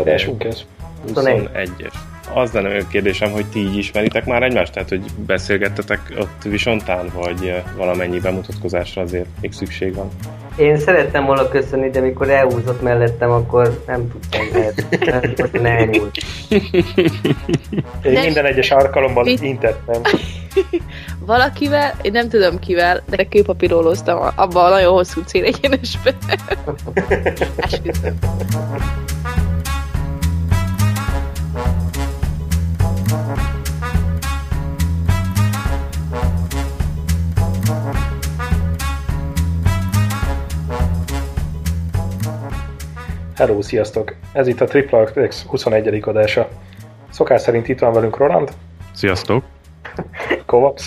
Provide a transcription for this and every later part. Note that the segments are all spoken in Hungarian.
adásunk ez? 21-es. Az lenne a kérdésem, hogy ti így ismeritek már egymást? Tehát, hogy beszélgettetek ott visontán, vagy valamennyi bemutatkozásra azért még szükség van? Én szerettem volna köszönni, de mikor elhúzott mellettem, akkor nem tudtam. Most elnyúlt. Én de minden egyes alkalommal Mit? intettem. Valakivel, én nem tudom kivel, de kőpapírolóztam abban a nagyon hosszú célegyenesbe. Esküszöm. Hello, sziasztok! Ez itt a Triple X 21. adása. Szokás szerint itt van velünk Roland. Sziasztok! Kovacs.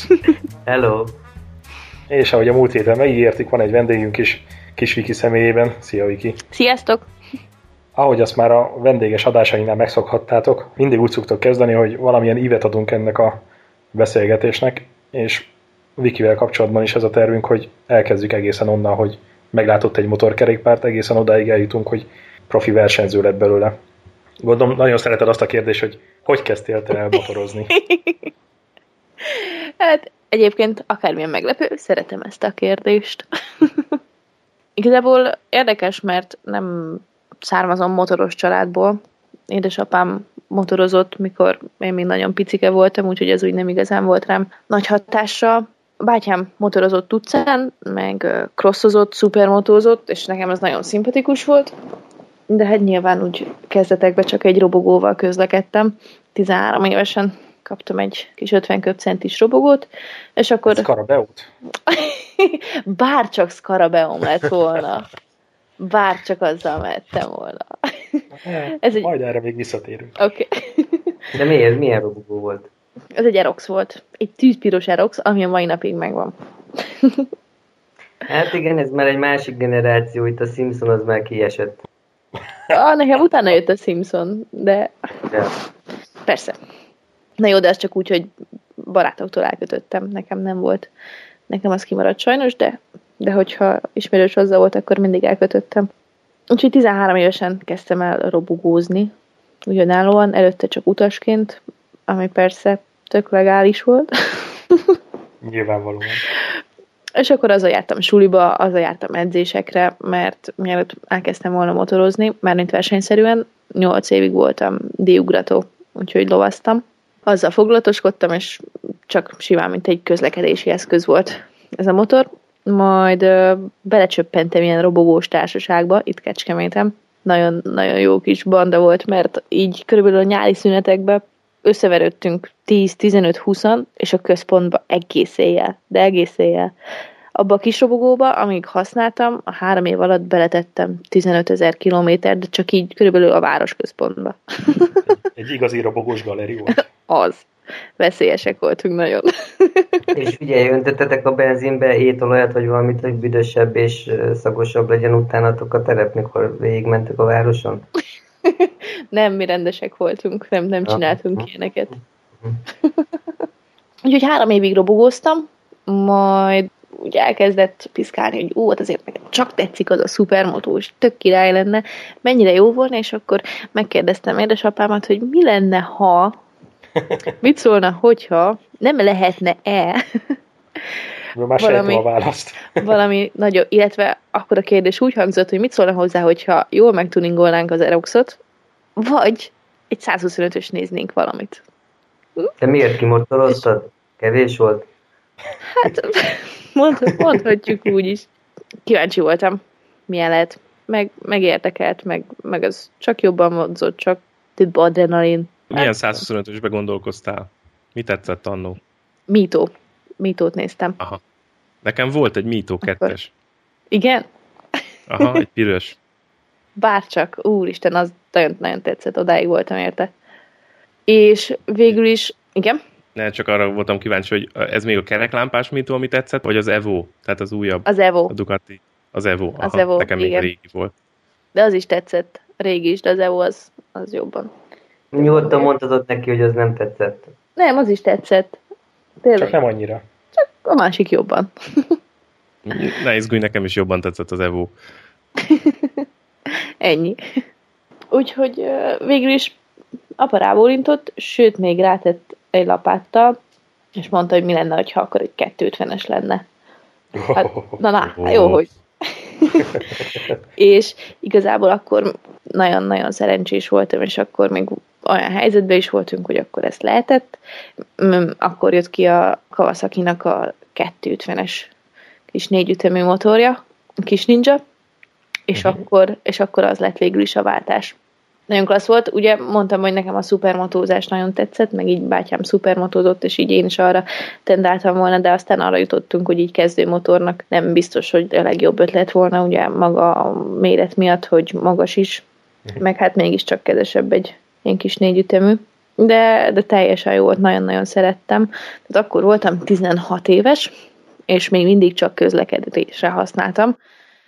Hello! És ahogy a múlt héten megígértük, van egy vendégünk is kis Viki személyében. Szia Viki! Sziasztok! Ahogy azt már a vendéges adásainknál megszokhattátok, mindig úgy szoktok kezdeni, hogy valamilyen ívet adunk ennek a beszélgetésnek, és Vikivel kapcsolatban is ez a tervünk, hogy elkezdjük egészen onnan, hogy meglátott egy motorkerékpárt, egészen odáig eljutunk, hogy profi versenyző lett belőle. Gondolom, nagyon szereted azt a kérdést, hogy hogy kezdtél te el motorozni? hát egyébként akármilyen meglepő, szeretem ezt a kérdést. Igazából érdekes, mert nem származom motoros családból. Édesapám motorozott, mikor én még nagyon picike voltam, úgyhogy ez úgy nem igazán volt rám nagy hatással. Bátyám motorozott utcán, meg crossozott, szupermotózott, és nekem ez nagyon szimpatikus volt de hát nyilván úgy kezdetekben csak egy robogóval közlekedtem. 13 évesen kaptam egy kis 50 köpcentis robogót, és akkor... Skarabeót? Bárcsak Skarabeom lett volna. Bárcsak azzal mehettem volna. Ez egy... Majd erre még visszatérünk. Oké. Okay. De miért? Milyen robogó volt? Ez egy Erox volt. Egy tűzpiros Erox, ami a mai napig megvan. hát igen, ez már egy másik generáció, itt a Simpson az már kiesett. Ah, nekem utána jött a Simpson, de yeah. persze. Na jó, de ez csak úgy, hogy barátoktól elkötöttem. Nekem nem volt. Nekem az kimaradt sajnos, de, de hogyha ismerős hozzá volt, akkor mindig elkötöttem. Úgyhogy 13 évesen kezdtem el robogózni, ugyanállóan, előtte csak utasként, ami persze tök legális volt. Nyilvánvalóan. És akkor azzal jártam suliba, azzal jártam edzésekre, mert mielőtt elkezdtem volna motorozni, már mint versenyszerűen, 8 évig voltam diugrató, úgyhogy lovaztam. Azzal foglalatoskodtam, és csak simán, mint egy közlekedési eszköz volt ez a motor. Majd ö, belecsöppentem ilyen robogós társaságba, itt Kecskemétem. Nagyon, nagyon jó kis banda volt, mert így körülbelül a nyári szünetekben összeverődtünk 10-15-20-an, és a központba egész éjjel, de egész éjjel. Abba a kis robogóba, amíg használtam, a három év alatt beletettem 15 ezer kilométer, de csak így körülbelül a városközpontba. Egy igazi robogós galeri volt. Az. Veszélyesek voltunk nagyon. és figyelj, öntöttetek a benzinbe étolajat, vagy valamit, hogy büdösebb és szagosabb legyen utánatok a terep, mikor végigmentek a városon? nem, mi rendesek voltunk, nem, nem csináltunk ilyeneket. Úgyhogy három évig robogóztam, majd úgy elkezdett piszkálni, hogy ó, hát azért nekem csak tetszik az a szupermotós, tök király lenne, mennyire jó volna, és akkor megkérdeztem édesapámat, hogy mi lenne, ha, mit szólna, hogyha nem lehetne-e már valami, a választ. valami nagyobb, illetve akkor a kérdés úgy hangzott, hogy mit szólna hozzá, hogyha jól megtuningolnánk az Eroxot, vagy egy 125-ös néznénk valamit. De miért kimotoroztad? Kevés volt? Hát, mond, mondhatjuk úgy is. Kíváncsi voltam, milyen lehet. Meg, meg érdekelt, meg, meg az csak jobban mondzott, csak több adrenalin. Milyen 125-ösbe gondolkoztál? Mi tetszett annó? Mító. Mítót néztem. Aha. Nekem volt egy Mító kettes. Igen? Aha, egy piros. Bárcsak, úristen, az nagyon-nagyon tetszett, odáig voltam érte. És végül is, igen? Ne, csak arra voltam kíváncsi, hogy ez még a kereklámpás Mito, ami tetszett, vagy az Evo, tehát az újabb. Az Evo. A Ducati. Az Evo. Aha, az Evo, nekem igen. még a régi volt. De az is tetszett. Régi is, de az Evo az, az jobban. Nyugodtan mondhatod neki, hogy az nem tetszett. Nem, az is tetszett. Tényleg. Csak nem annyira. Csak a másik jobban. ne izgulj, nekem is jobban tetszett az Evo. Ennyi. Úgyhogy végül is apa rábólintott, sőt még rátett egy lapáttal, és mondta, hogy mi lenne, ha akkor egy 250-es lenne. Hát, na, na, jó, hogy. és igazából akkor nagyon-nagyon szerencsés voltam, és akkor még olyan helyzetben is voltunk, hogy akkor ezt lehetett. Akkor jött ki a Kawasaki-nak a 250-es kis négyütemű motorja, a kis ninja, és, Mhm. akkor, és akkor az lett végül is a váltás. Nagyon klassz volt. Ugye mondtam, hogy nekem a szupermotózás nagyon tetszett, meg így bátyám szupermotózott, és így én is arra tendáltam volna, de aztán arra jutottunk, hogy így kezdőmotornak nem biztos, hogy a legjobb ötlet volna, ugye maga a méret miatt, hogy magas is, meg hát mégiscsak kezesebb egy ilyen kis négyütemű. De, de teljesen jó volt, nagyon-nagyon szerettem. Tehát akkor voltam 16 éves, és még mindig csak közlekedésre használtam,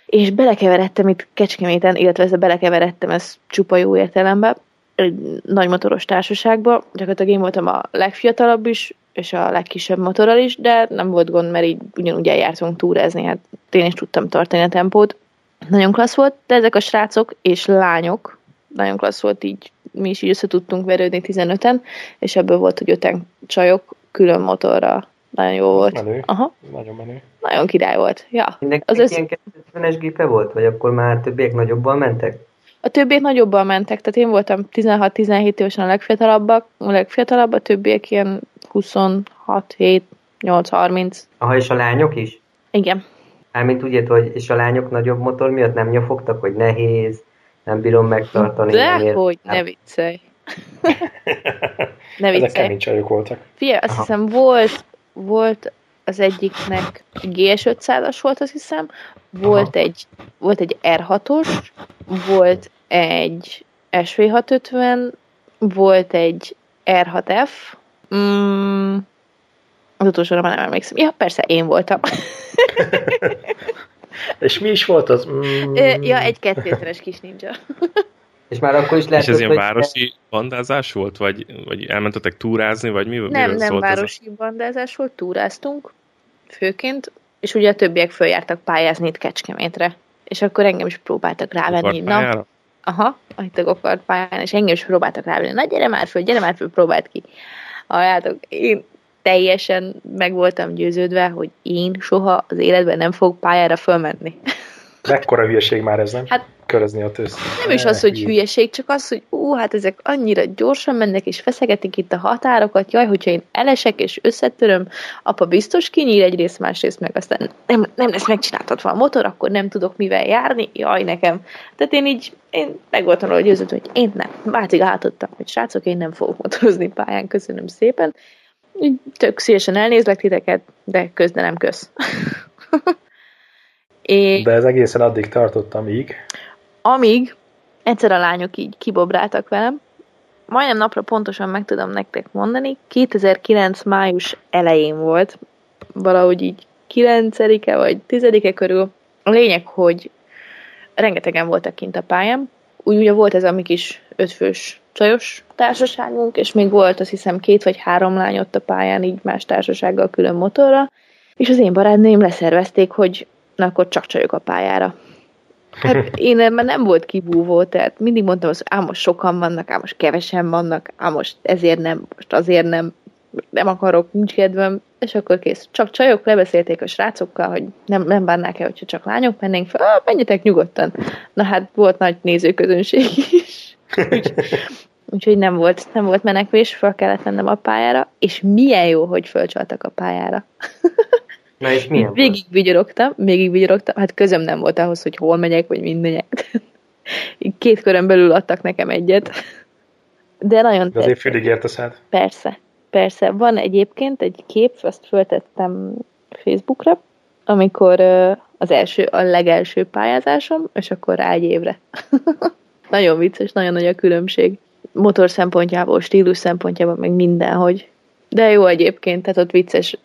és belekeveredtem itt Kecskeméten, illetve ezzel belekeveredtem, ez csupa jó értelemben, egy nagy motoros társaságba. Gyakorlatilag én voltam a legfiatalabb is, és a legkisebb motorral is, de nem volt gond, mert így ugyanúgy eljártunk túrázni, hát én is tudtam tartani a tempót. Nagyon klassz volt, de ezek a srácok és lányok, nagyon klassz volt így, mi is így össze tudtunk verődni 15-en, és ebből volt, hogy öten csajok külön motorra. Nagyon jó volt. Menő. Aha, Nagyon menő. nagyon király volt. Ja. Mindenki Az össz- ilyen 250-es gépe volt, vagy akkor már többiek nagyobban mentek? A többiek nagyobban mentek, tehát én voltam 16-17 évesen a legfiatalabbak, a legfiatalabb, a többiek ilyen 26, 7, 8, 30. Aha, és a lányok is? Igen. Mármint úgy ért, hogy és a lányok nagyobb motor miatt nem nyafogtak, hogy nehéz, nem bírom megtartani. nem ér- Dehogy, ne viccelj. ne Ezek viccelj. kemény csajok voltak. Figyelj, azt Aha. hiszem volt, volt az egyiknek GS500-as volt, azt hiszem, volt egy, volt egy R6-os, volt egy SV650, volt egy R6F, mm, az utolsóra már nem emlékszem. Ja, persze, én voltam. És mi is volt az? Mm, ja, egy kettőszeres kis ninja. És már akkor is lehet, És ez ilyen városi bandázás volt? Vagy, vagy elmentetek túrázni? Vagy mi, Nem, nem szólt városi bandázás volt, túráztunk, főként, és ugye a többiek följártak pályázni itt Kecskemétre. És akkor engem is próbáltak ez rávenni. Na, aha, itt a gokart pályán, és engem is próbáltak rávenni. Na, gyere már föl, gyere már föl, próbáld ki. Halljátok, én teljesen meg voltam győződve, hogy én soha az életben nem fogok pályára fölmenni. Mekkora hülyeség már ez, nem? Hát- Körözni ott össze. Nem is az, hogy hülyeség, csak az, hogy ú, hát ezek annyira gyorsan mennek, és feszegetik itt a határokat, jaj, hogyha én elesek és összetöröm, apa biztos kinyír egyrészt, másrészt meg aztán nem, nem lesz megcsináltatva a motor, akkor nem tudok mivel járni, jaj nekem. Tehát én így, én meg voltam róla győződve, hogy én nem. Váltig átadtam, hogy srácok, én nem fogok motorozni pályán, köszönöm szépen. Így tök szívesen elnézlek titeket, de köz, de nem kösz. és De ez egészen addig tartott, amíg? Amíg egyszer a lányok így kibobráltak velem, majdnem napra pontosan meg tudom nektek mondani, 2009 május elején volt, valahogy így 9-e vagy 10-e körül. A lényeg, hogy rengetegen voltak kint a pályán, úgy ugye volt ez a mi kis ötfős csajos társaságunk, és még volt azt hiszem két vagy három lány ott a pályán, így más társasággal külön motorra, és az én barátnőim leszervezték, hogy na akkor csak csajok a pályára. Hát én ebben nem volt kibúvó, tehát mindig mondtam azt, ám most sokan vannak, ám most kevesen vannak, ám most ezért nem, most azért nem, nem akarok, nincs kedvem, és akkor kész. Csak csajok lebeszélték a srácokkal, hogy nem, nem bánnák el, hogyha csak lányok mennénk fel, ah, menjetek nyugodtan. Na hát volt nagy nézőközönség is. Úgy, úgyhogy nem volt, nem volt menekvés, fel kellett mennem a pályára, és milyen jó, hogy fölcsaltak a pályára. Na és milyen? Végig vigyorogtam, végig vigyorogtam, hát közöm nem volt ahhoz, hogy hol megyek, vagy mind megyek. Két körön belül adtak nekem egyet. De nagyon de azért félig ért a szád. Persze, persze. Van egyébként egy kép, azt föltettem Facebookra, amikor az első, a legelső pályázásom, és akkor rá egy évre. nagyon vicces, nagyon nagy a különbség. Motor szempontjából, stílus szempontjából, meg mindenhogy. De jó egyébként, tehát ott vicces.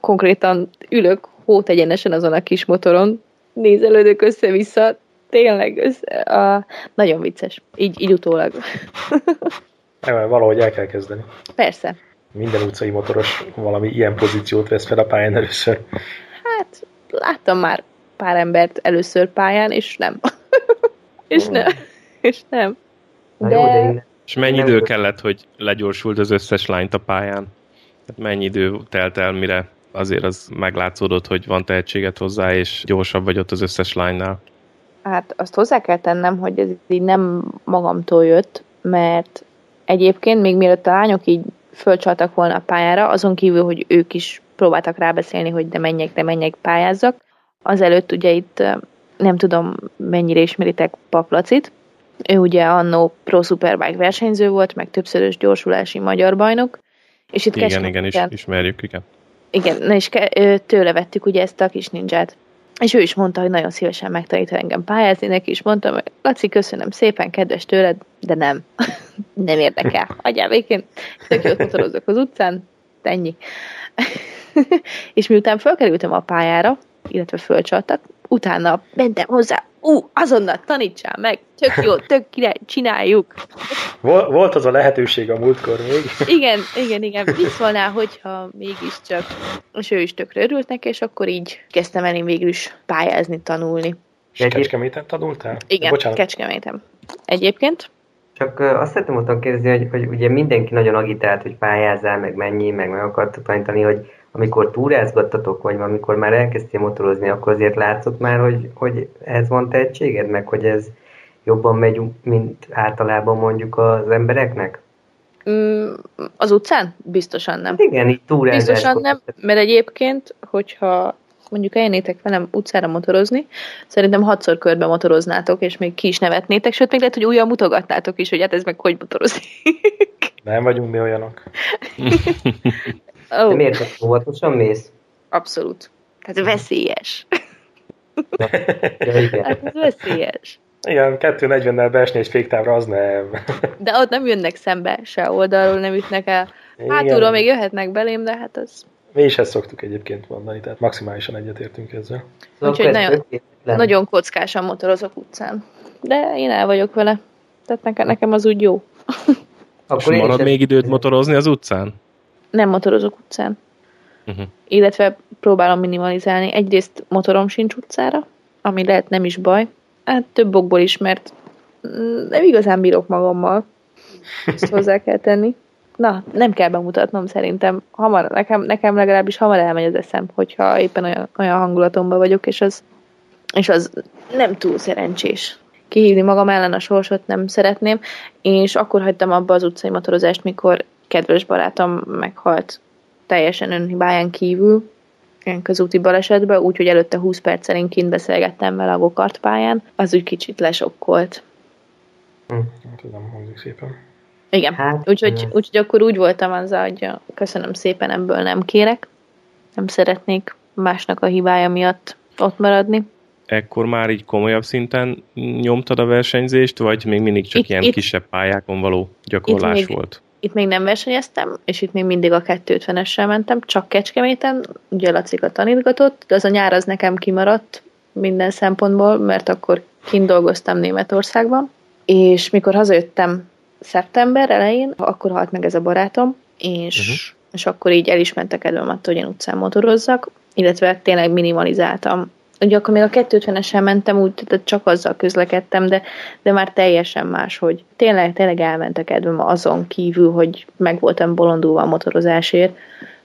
Konkrétan ülök hót egyenesen azon a kis motoron, nézelődök össze-vissza, tényleg, össze, a, nagyon vicces. Így, így utólag. Nem, valahogy el kell kezdeni. Persze. Minden utcai motoros valami ilyen pozíciót vesz fel a pályán először. Hát, láttam már pár embert először pályán, és nem. és nem. és nem. De- jó, de én És mennyi Nem idő kellett, hogy legyorsult az összes lányt a pályán? Hát mennyi idő telt el, mire azért az meglátszódott, hogy van tehetséget hozzá, és gyorsabb vagy ott az összes lánynál? Hát azt hozzá kell tennem, hogy ez így nem magamtól jött, mert egyébként még mielőtt a lányok így fölcsaltak volna a pályára, azon kívül, hogy ők is próbáltak rábeszélni, hogy de menjek, de menjek, pályázzak. Azelőtt ugye itt nem tudom mennyire ismeritek Paplacit. Ő ugye annó Pro Superbike versenyző volt, meg többszörös gyorsulási magyar bajnok. És itt Igen, igen, is, ismerjük, igen. igen, na és ke- tőle vettük ugye ezt a kis ninját. És ő is mondta, hogy nagyon szívesen megtanít engem pályázni, neki is mondtam, hogy Laci, köszönöm szépen, kedves tőled, de nem. nem érdekel. Adjál végén, tök jót motorozok az utcán, ennyi. és miután fölkerültem a pályára, illetve fölcsaltak, utána mentem hozzá, ú, azonnal tanítsál meg, tök jó, tök király, csináljuk. Vol- Volt az a lehetőség a múltkor még. Igen, igen, igen. Mit szólnál, hogyha mégiscsak, és ő is tökre örült neki, és akkor így kezdtem el én végül is pályázni, tanulni. És Egyéb- Kecskeméten tanultál? Igen, Bocsánat. Kecskemétem. Egyébként Csak azt szeretném voltam kérdezni, hogy, hogy ugye mindenki nagyon agitált, hogy pályázzál, meg mennyi, meg meg akartok tanítani, hogy amikor túrázgattatok, vagy amikor már elkezdtél motorozni, akkor azért látszott már, hogy, hogy ez van tehetséged, meg hogy ez jobban megy, mint általában mondjuk az embereknek? mm, az utcán? Biztosan nem. Hát igen, így túrázás. Biztosan nem, mert egyébként, hogyha mondjuk eljönnétek velem utcára motorozni, szerintem hatszor körbe motoroznátok, és még ki is nevetnétek, sőt, még lehet, hogy újra mutogatnátok is, hogy hát ez meg hogy motorozik. Nem vagyunk mi olyanok. De Ó, miért csak óvatosan mész? abszolút. Tehát veszélyes. Ja, igen. Hát ez veszélyes. Igen, 240-nel beesni egy féktávra, az nem. De ott nem jönnek szembe, se oldalról nem ütnek el. Igen. Hátulról még jöhetnek belém, de hát az Mi is ezt szoktuk egyébként mondani, tehát maximálisan egyetértünk ezzel. Szóval Úgyhogy nagyon- nagyon kockásan motorozok utcán. De én el vagyok vele. Tehát nekem, nekem az úgy jó. És Akkor én is marad ezt- még időt motorozni az utcán? Nem motorozok utcán. Uh-huh. Illetve próbálom minimalizálni. Egyrészt motorom sincs utcára, ami lehet nem is baj. Hát több okból is, mert nem igazán bírok magammal. Ezt hozzá kell tenni. Na, nem kell bemutatnom szerintem. Hamar, nekem, nekem legalábbis hamar elmegy az eszem, hogyha éppen olyan, olyan hangulatomban vagyok, és az, és az nem túl szerencsés. Kihívni magam ellen a sorsot nem szeretném, és akkor hagytam abba az utcai motorozást, mikor kedves barátom meghalt teljesen önhibáján kívül, ilyen közúti balesetben, úgyhogy előtte 20 perccel én kint beszélgettem vele a gokart pályán, az úgy kicsit lesokkolt. Hm. Nem hangzik szépen. Igen, Hát, úgyhogy, úgyhogy akkor úgy voltam azzal, hogy köszönöm szépen, ebből nem kérek, nem szeretnék másnak a hibája miatt ott maradni. Ekkor már így komolyabb szinten nyomtad a versenyzést, vagy még mindig csak Itt- ilyen itt- kisebb pályákon való gyakorlás még- volt? Itt még nem versenyeztem, és itt még mindig a 250-essel mentem, csak Kecskeméten, ugye Lacika tanítgatott, de az a nyár az nekem kimaradt minden szempontból, mert akkor kint dolgoztam Németországban, és mikor hazajöttem szeptember elején, akkor halt meg ez a barátom, és, uh-huh. és akkor így el is ment a kedvem attól, hogy én utcán motorozzak, illetve tényleg minimalizáltam. Ugye akkor még a 250-essel mentem úgy, tehát csak azzal közlekedtem, de, de már teljesen más, hogy tényleg, tényleg elment a kedvem azon kívül, hogy meg voltam bolondulva a motorozásért,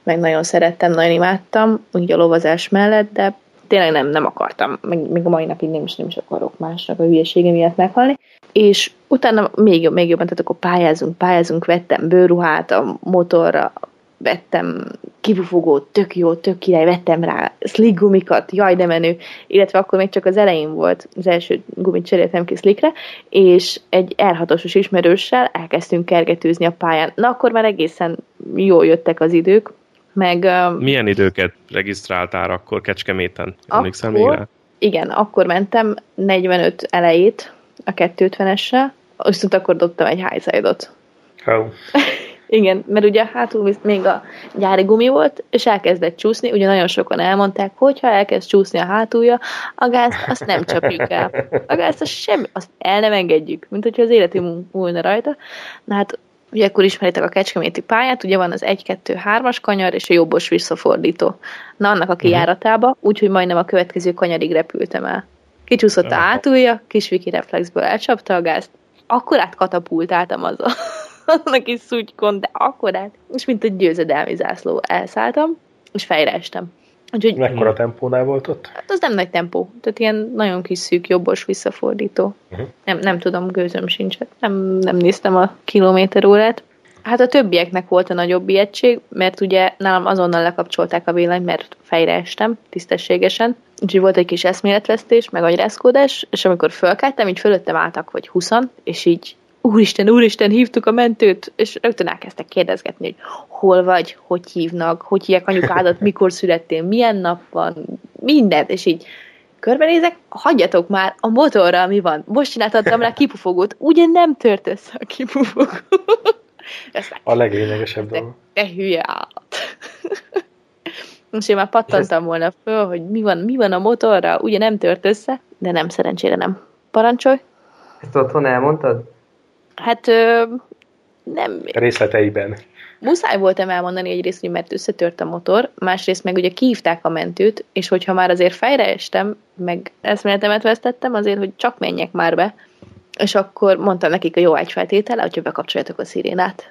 meg nagyon szerettem, nagyon imádtam, úgy a lovazás mellett, de tényleg nem, nem akartam, meg még a mai napig nem is, nem is akarok másnak a hülyesége miatt meghalni. És utána még, jobb, még jobban, tehát akkor pályázunk, pályázunk, vettem bőruhát a motorra, vettem kipufogót, tök jó, tök király, vettem rá slick gumikat, jaj, de menő, illetve akkor még csak az elején volt, az első gumit cseréltem ki slickre, és egy R6-osos ismerőssel elkezdtünk kergetőzni a pályán. Na, akkor már egészen jól jöttek az idők, meg Milyen időket regisztráltál akkor Kecskeméten? Emlékszel még Akkor- rá? igen, akkor mentem 45 elejét a 250-essel, viszont akkor dobtam egy highside-ot. Oh. Igen, mert ugye hátul még a gyári gumi volt, és elkezdett csúszni, ugye nagyon sokan elmondták, hogyha elkezd csúszni a hátulja, a gázt azt nem csapjuk el. A gázt azt semmi, azt el nem engedjük, mint hogyha az életünk múlna rajta. Na hát, ugye akkor ismeritek a kecskeméti pályát, ugye van az 1-2-3-as kanyar, és a jobbos visszafordító. Na, annak a kijáratába, úgyhogy majdnem a következő kanyarig repültem el. Kicsúszott a hátulja, kis viki reflexből elcsapta a gázt, akkorát katapultáltam az a, annak is szutykon, de akkorát. És mint egy győzedelmi zászló elszálltam, és fejre estem. Úgyhogy, Mekkora tempónál volt ott? Hát az nem nagy tempó. Tehát ilyen nagyon kis szűk, jobbos visszafordító. Uh-huh. Nem, nem tudom, gőzöm sincs. Nem, nem néztem a kilométer órát. Hát a többieknek volt a nagyobb ilyettség, mert ugye nálam azonnal lekapcsolták a villanyt, mert fejre estem tisztességesen. Úgyhogy volt egy kis eszméletvesztés, meg agyrázkódás, és amikor fölkeltem, így fölöttem álltak, hogy huszan, és így úristen, úristen, hívtuk a mentőt, és rögtön elkezdtek kérdezgetni, hogy hol vagy, hogy hívnak, hogy hívják anyukádat, mikor születtél, milyen nap van, mindent, és így körbenézek, hagyjatok már a motorra, mi van. Most csináltattam rá kipufogót, ugye nem tört össze a kipufogó. a leglényegesebb dolog. Te, te hülye állat. és én már pattantam volna föl, hogy mi van, mi van a motorra, ugye nem tört össze, de nem, szerencsére nem. Parancsolj! Ezt otthon elmondtad? Hát ö, nem. Részleteiben. Muszáj voltam elmondani egyrészt, hogy mert összetört a motor, másrészt meg ugye kihívták a mentőt, és hogyha már azért fejre estem, meg eszméletemet vesztettem, azért, hogy csak menjek már be, és akkor mondtam nekik a jó feltétele, hogyha bekapcsoljátok a szirénát.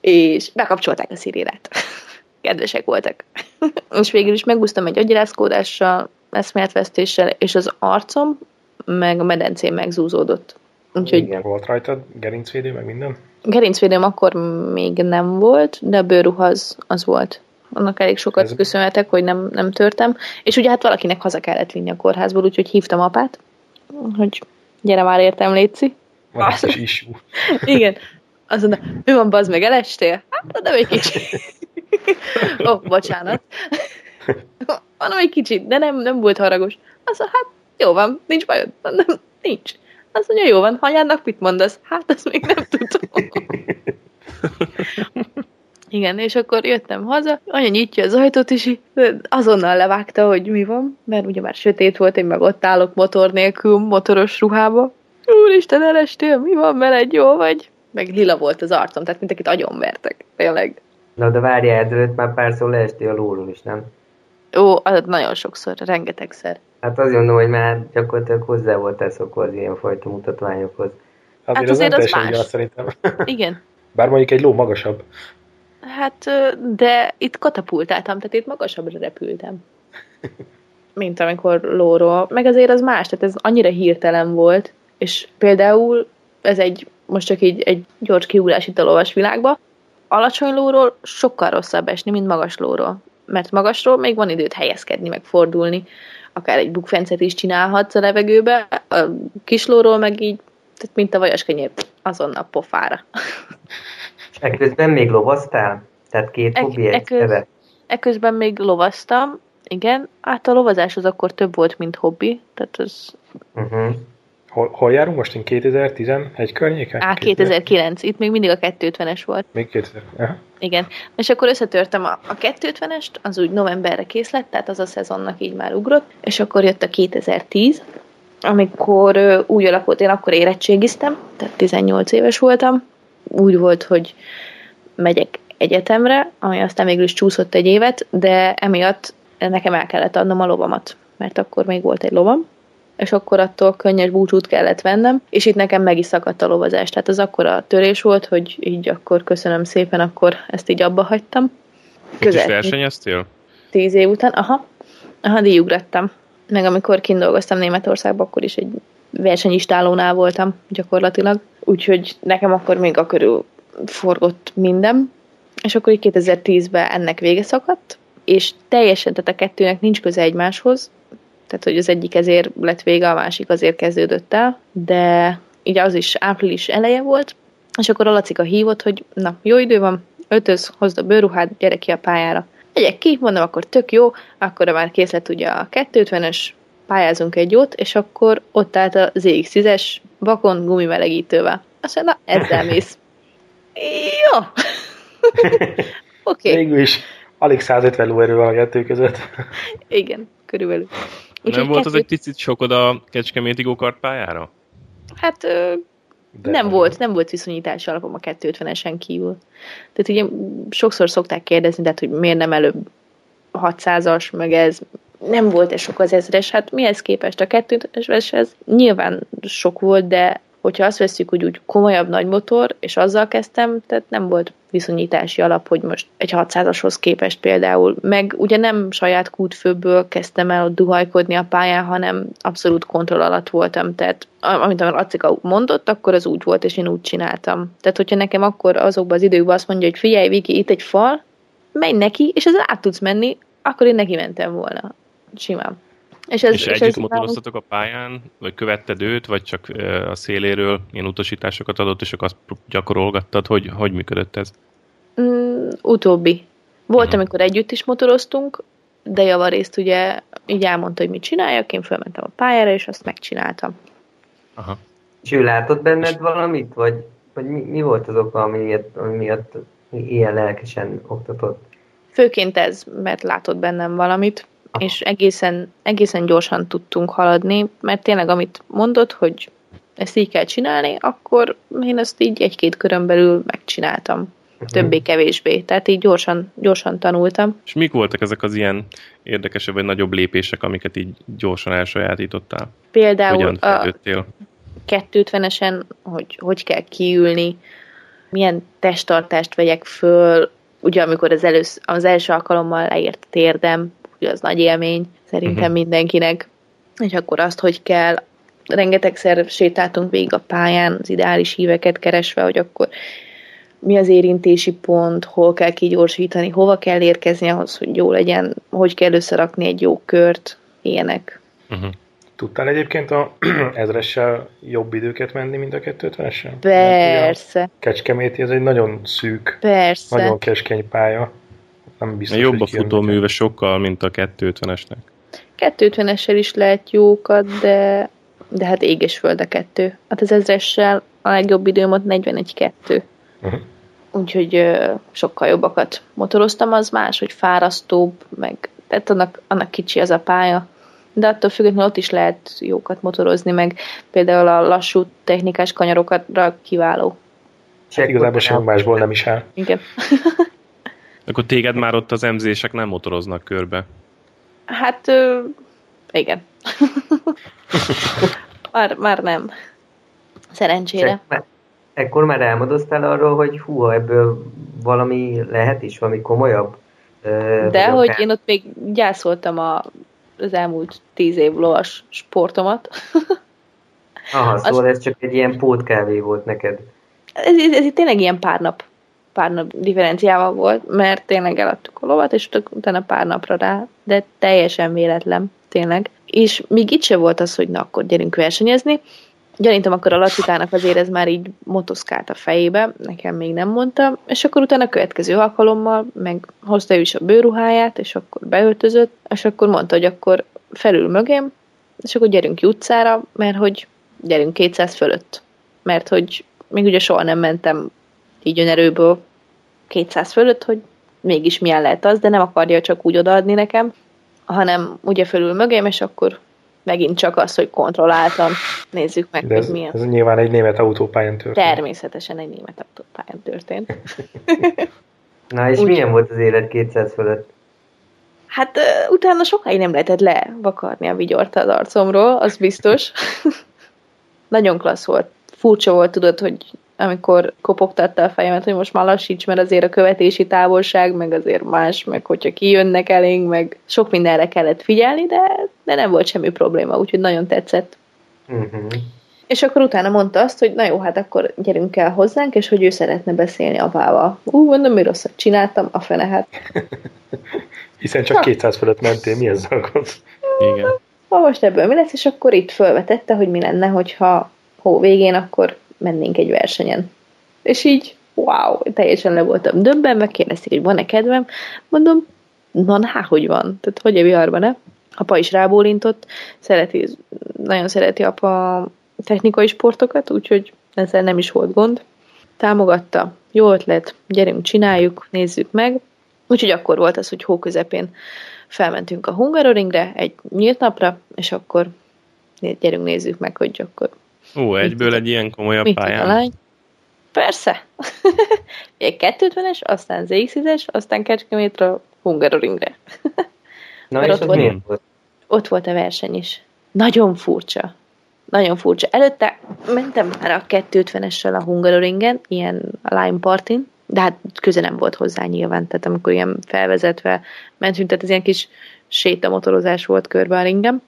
és bekapcsolták a szirénát. Kedvesek voltak. és végül is megúsztam egy agyirázkódással, eszméletvesztéssel, és az arcom meg a medencén megzúzódott. Úgyhogy Igen, volt rajtad gerincvédő, meg minden? Gerincvédőm akkor még nem volt, de a bőrruha az, az volt. Annak elég sokat Ez... köszönhetek, hogy nem, nem törtem. És ugye hát valakinek haza kellett vinni a kórházból, úgyhogy hívtam apát, hogy gyere már értem, Léci. Van Azt... is is Igen. Azt mondta, mi van, bazd meg, elestél? Hát, nem egy kicsit. Ó, oh, bocsánat. Van egy kicsit, de nem, nem volt haragos. Azt mondta, hát jó van, nincs bajod. Nem, nincs. Azt mondja, jó van, anyának mit mondasz? Hát, azt még nem tudom. Igen, és akkor jöttem haza, anya nyitja az ajtót, és azonnal levágta, hogy mi van, mert ugye már sötét volt, én meg ott állok motor nélkül, motoros ruhába. Úristen, elestél, mi van veled, jó vagy? Meg lila volt az arcom, tehát mindenkit agyonvertek, tényleg. Na, de várjál, ezelőtt már párszor leestél a lóról is, nem? Ó, az nagyon sokszor, rengetegszer. Hát azt gondolom, hogy már gyakorlatilag hozzá voltál szokva az ilyenfajta mutatványokhoz. Hát, hát azért az, az más. szerintem. Igen. Bár mondjuk egy ló magasabb. Hát, de itt katapultáltam, tehát itt magasabbra repültem. Mint amikor lóról. Meg azért az más, tehát ez annyira hirtelen volt, és például ez egy, most csak így egy gyors kiúlás itt a lovas világba, alacsony lóról sokkal rosszabb esni, mint magas lóról. Mert magasról még van időt helyezkedni, meg fordulni akár egy bukfencet is csinálhatsz a levegőbe, a kislóról meg így, tehát mint a vajas azonnal pofára. Ekközben még lovaztál? Tehát két hobbi e, egyszerre? Ekközben még lovaztam, igen. Hát a lovazás az akkor több volt, mint hobbi, tehát az... Uh-huh. Hol, hol járunk most? Én 2011 környéken? Á, 2009. Itt még mindig a 250-es volt. Még 2000. Aha. Igen. És akkor összetörtem a, a 250-est, az úgy novemberre kész lett, tehát az a szezonnak így már ugrott, és akkor jött a 2010, amikor ö, úgy alakult, én akkor érettségiztem, tehát 18 éves voltam. Úgy volt, hogy megyek egyetemre, ami aztán végül is csúszott egy évet, de emiatt nekem el kellett adnom a lovamat, mert akkor még volt egy lovam, és akkor attól könnyes búcsút kellett vennem, és itt nekem meg is szakadt a lovazás. Tehát az akkor a törés volt, hogy így akkor köszönöm szépen, akkor ezt így abba hagytam. Közel. is versenyeztél? Tíz év után, aha, aha, díjugrattam. Meg amikor kint dolgoztam Németországban, akkor is egy versenyistálónál voltam gyakorlatilag. Úgyhogy nekem akkor még a körül forgott minden. És akkor így 2010-ben ennek vége szakadt, és teljesen, tehát a kettőnek nincs köze egymáshoz, tehát hogy az egyik ezért lett vége, a másik azért kezdődött el, de így az is április eleje volt, és akkor a Lacika hívott, hogy na, jó idő van, ötöz, hozd a bőruhát, gyere ki a pályára. Megyek ki, mondom, akkor tök jó, akkor már kész lett ugye a 250-es, pályázunk egy jót, és akkor ott állt a ZX10-es vakon gumimelegítővel. Azt mondja, na, ezzel mész. jó. Oké. Okay. Végül is alig 150 lóerő van a kettő között. Igen, körülbelül. Úgy, nem volt kettő... az egy picit sokod a Kecskeméti gokart pályára? Hát ö, nem volt, nem volt viszonyítási alapom a 250-esen kívül. Tehát ugye sokszor szokták kérdezni, tehát, hogy miért nem előbb 600-as, meg ez, nem volt-e sok az ezres, hát mihez képest a kettőshez nyilván sok volt, de hogyha azt veszük, hogy úgy komolyabb nagy motor, és azzal kezdtem, tehát nem volt viszonyítási alap, hogy most egy 600-ashoz képest például, meg ugye nem saját kútfőből kezdtem el ott duhajkodni a pályán, hanem abszolút kontroll alatt voltam, tehát amit a Acika mondott, akkor az úgy volt, és én úgy csináltam. Tehát, hogyha nekem akkor azokban az időkben azt mondja, hogy figyelj, Viki, itt egy fal, menj neki, és ezzel át tudsz menni, akkor én neki mentem volna. Simán. És, ez, és, és együtt ez motoroztatok a pályán, vagy követted őt, vagy csak a széléről ilyen utasításokat adott, és akkor azt gyakorolgattad, hogy hogy működött ez? Mm, utóbbi. Volt, uh-huh. amikor együtt is motoroztunk, de javarészt ugye így elmondta, hogy mit csináljak, én felmentem a pályára, és azt megcsináltam. Aha. És ő látott benned és... valamit, vagy, vagy mi, mi volt az oka, ami miatt, ami miatt ilyen lelkesen oktatott? Főként ez, mert látott bennem valamit, és egészen, egészen gyorsan tudtunk haladni, mert tényleg amit mondott, hogy ezt így kell csinálni, akkor én ezt így egy-két körön belül megcsináltam. Mhm. Többé-kevésbé. Tehát így gyorsan, gyorsan tanultam. És mik voltak ezek az ilyen érdekesebb vagy nagyobb lépések, amiket így gyorsan elsajátítottál? Például Hogyan a 250-esen, hogy hogy kell kiülni, milyen testtartást vegyek föl, ugye amikor az, elősz, az első alkalommal leért a térdem, az nagy élmény szerintem uh-huh. mindenkinek. És akkor azt, hogy kell, rengetegszer sétáltunk végig a pályán, az ideális híveket keresve, hogy akkor mi az érintési pont, hol kell kigyorsítani, hova kell érkezni ahhoz, hogy jó legyen, hogy kell összerakni egy jó kört, ilyenek. Uh-huh. Tudtál egyébként a ezressel jobb időket menni, mint a 250-essel? Persze. Kecskeméti, ez egy nagyon szűk, Persze. nagyon keskeny pálya nem biztos, Jobb a futóműve sokkal, mint a 250-esnek. 250-essel is lehet jókat, de, de hát éges föld a kettő. Hát az ezressel a legjobb időm ott 41-2. Uh-huh. Úgyhogy ö, sokkal jobbakat motoroztam, az más, hogy fárasztóbb, meg tehát annak, annak kicsi az a pálya, de attól függetlenül ott is lehet jókat motorozni, meg például a lassú technikás kanyarokra kiváló. Hát igazából semmi másból nem is áll. Igen. Akkor téged már ott az MZ-sek nem motoroznak körbe. Hát, ö, igen. már, már nem. Szerencsére. ekkor már elmodoztál arról, hogy hú, ebből valami lehet is, valami komolyabb? De hogy akár... én ott még gyászoltam a, az elmúlt tíz év lovas sportomat. Aha, szóval Az... ez csak egy ilyen pótkávé volt neked. Ez, ez, ez tényleg ilyen pár nap pár nap differenciával volt, mert tényleg eladtuk a lovat, és utána pár napra rá, de teljesen véletlen, tényleg. És még itt se volt az, hogy na akkor gyerünk versenyezni. Gyanítom, akkor a Lacitának azért ez már így motoszkált a fejébe, nekem még nem mondta, és akkor utána a következő alkalommal meg hozta ő is a bőruháját, és akkor beöltözött, és akkor mondta, hogy akkor felül mögém, és akkor gyerünk utcára, mert hogy gyerünk 200 fölött. Mert hogy még ugye soha nem mentem így önerőből 200 fölött, hogy mégis milyen lehet az, de nem akarja csak úgy odaadni nekem, hanem ugye fölül mögém, és akkor megint csak az, hogy kontrolláltam. Nézzük meg, de ez, hogy milyen. Ez nyilván egy német autópályán történt. Természetesen egy német autópályán történt. Na, és Úgy, milyen volt az élet 200 fölött? Hát uh, utána sokáig nem lehetett levakarni a vigyort az arcomról, az biztos. Nagyon klassz volt. Furcsa volt, tudod, hogy amikor kopogtatta a fejemet, hogy most már lassíts, mert azért a követési távolság, meg azért más, meg hogyha kijönnek elénk, meg sok mindenre kellett figyelni, de, de nem volt semmi probléma, úgyhogy nagyon tetszett. Uh-huh. És akkor utána mondta azt, hogy na jó, hát akkor gyerünk el hozzánk, és hogy ő szeretne beszélni apával. Ú, mondom, mi rosszat csináltam, a fene hát. Hiszen csak na. 200 fölött mentél, mi ez a Igen. Ma most ebből mi lesz, és akkor itt felvetette, hogy mi lenne, hogyha hó végén akkor mennénk egy versenyen. És így, wow, teljesen le voltam döbbenve, kérdezték, hogy van-e kedvem. Mondom, van, há, hogy van. Tehát hogy a viharban, ne? Apa is rábólintott, szereti, nagyon szereti apa technikai sportokat, úgyhogy ezzel nem is volt gond. Támogatta, jó ötlet, gyerünk, csináljuk, nézzük meg. Úgyhogy akkor volt az, hogy hó közepén felmentünk a Hungaroringre egy nyílt napra, és akkor gyerünk, nézzük meg, hogy akkor Ó, egyből egy ilyen komolyabb Mit pályán? Lány? Persze. egy 250-es, aztán ZX-es, aztán Kecskemétre, Hungaroringre. Na és az milyen volt? ott volt a verseny is. Nagyon furcsa. Nagyon furcsa. Előtte mentem már a 250-essel a Hungaroringen, ilyen Lime Partin, de hát köze nem volt hozzá nyilván, tehát amikor ilyen felvezetve mentünk, tehát ez ilyen kis sétamotorozás volt körbe a ringem.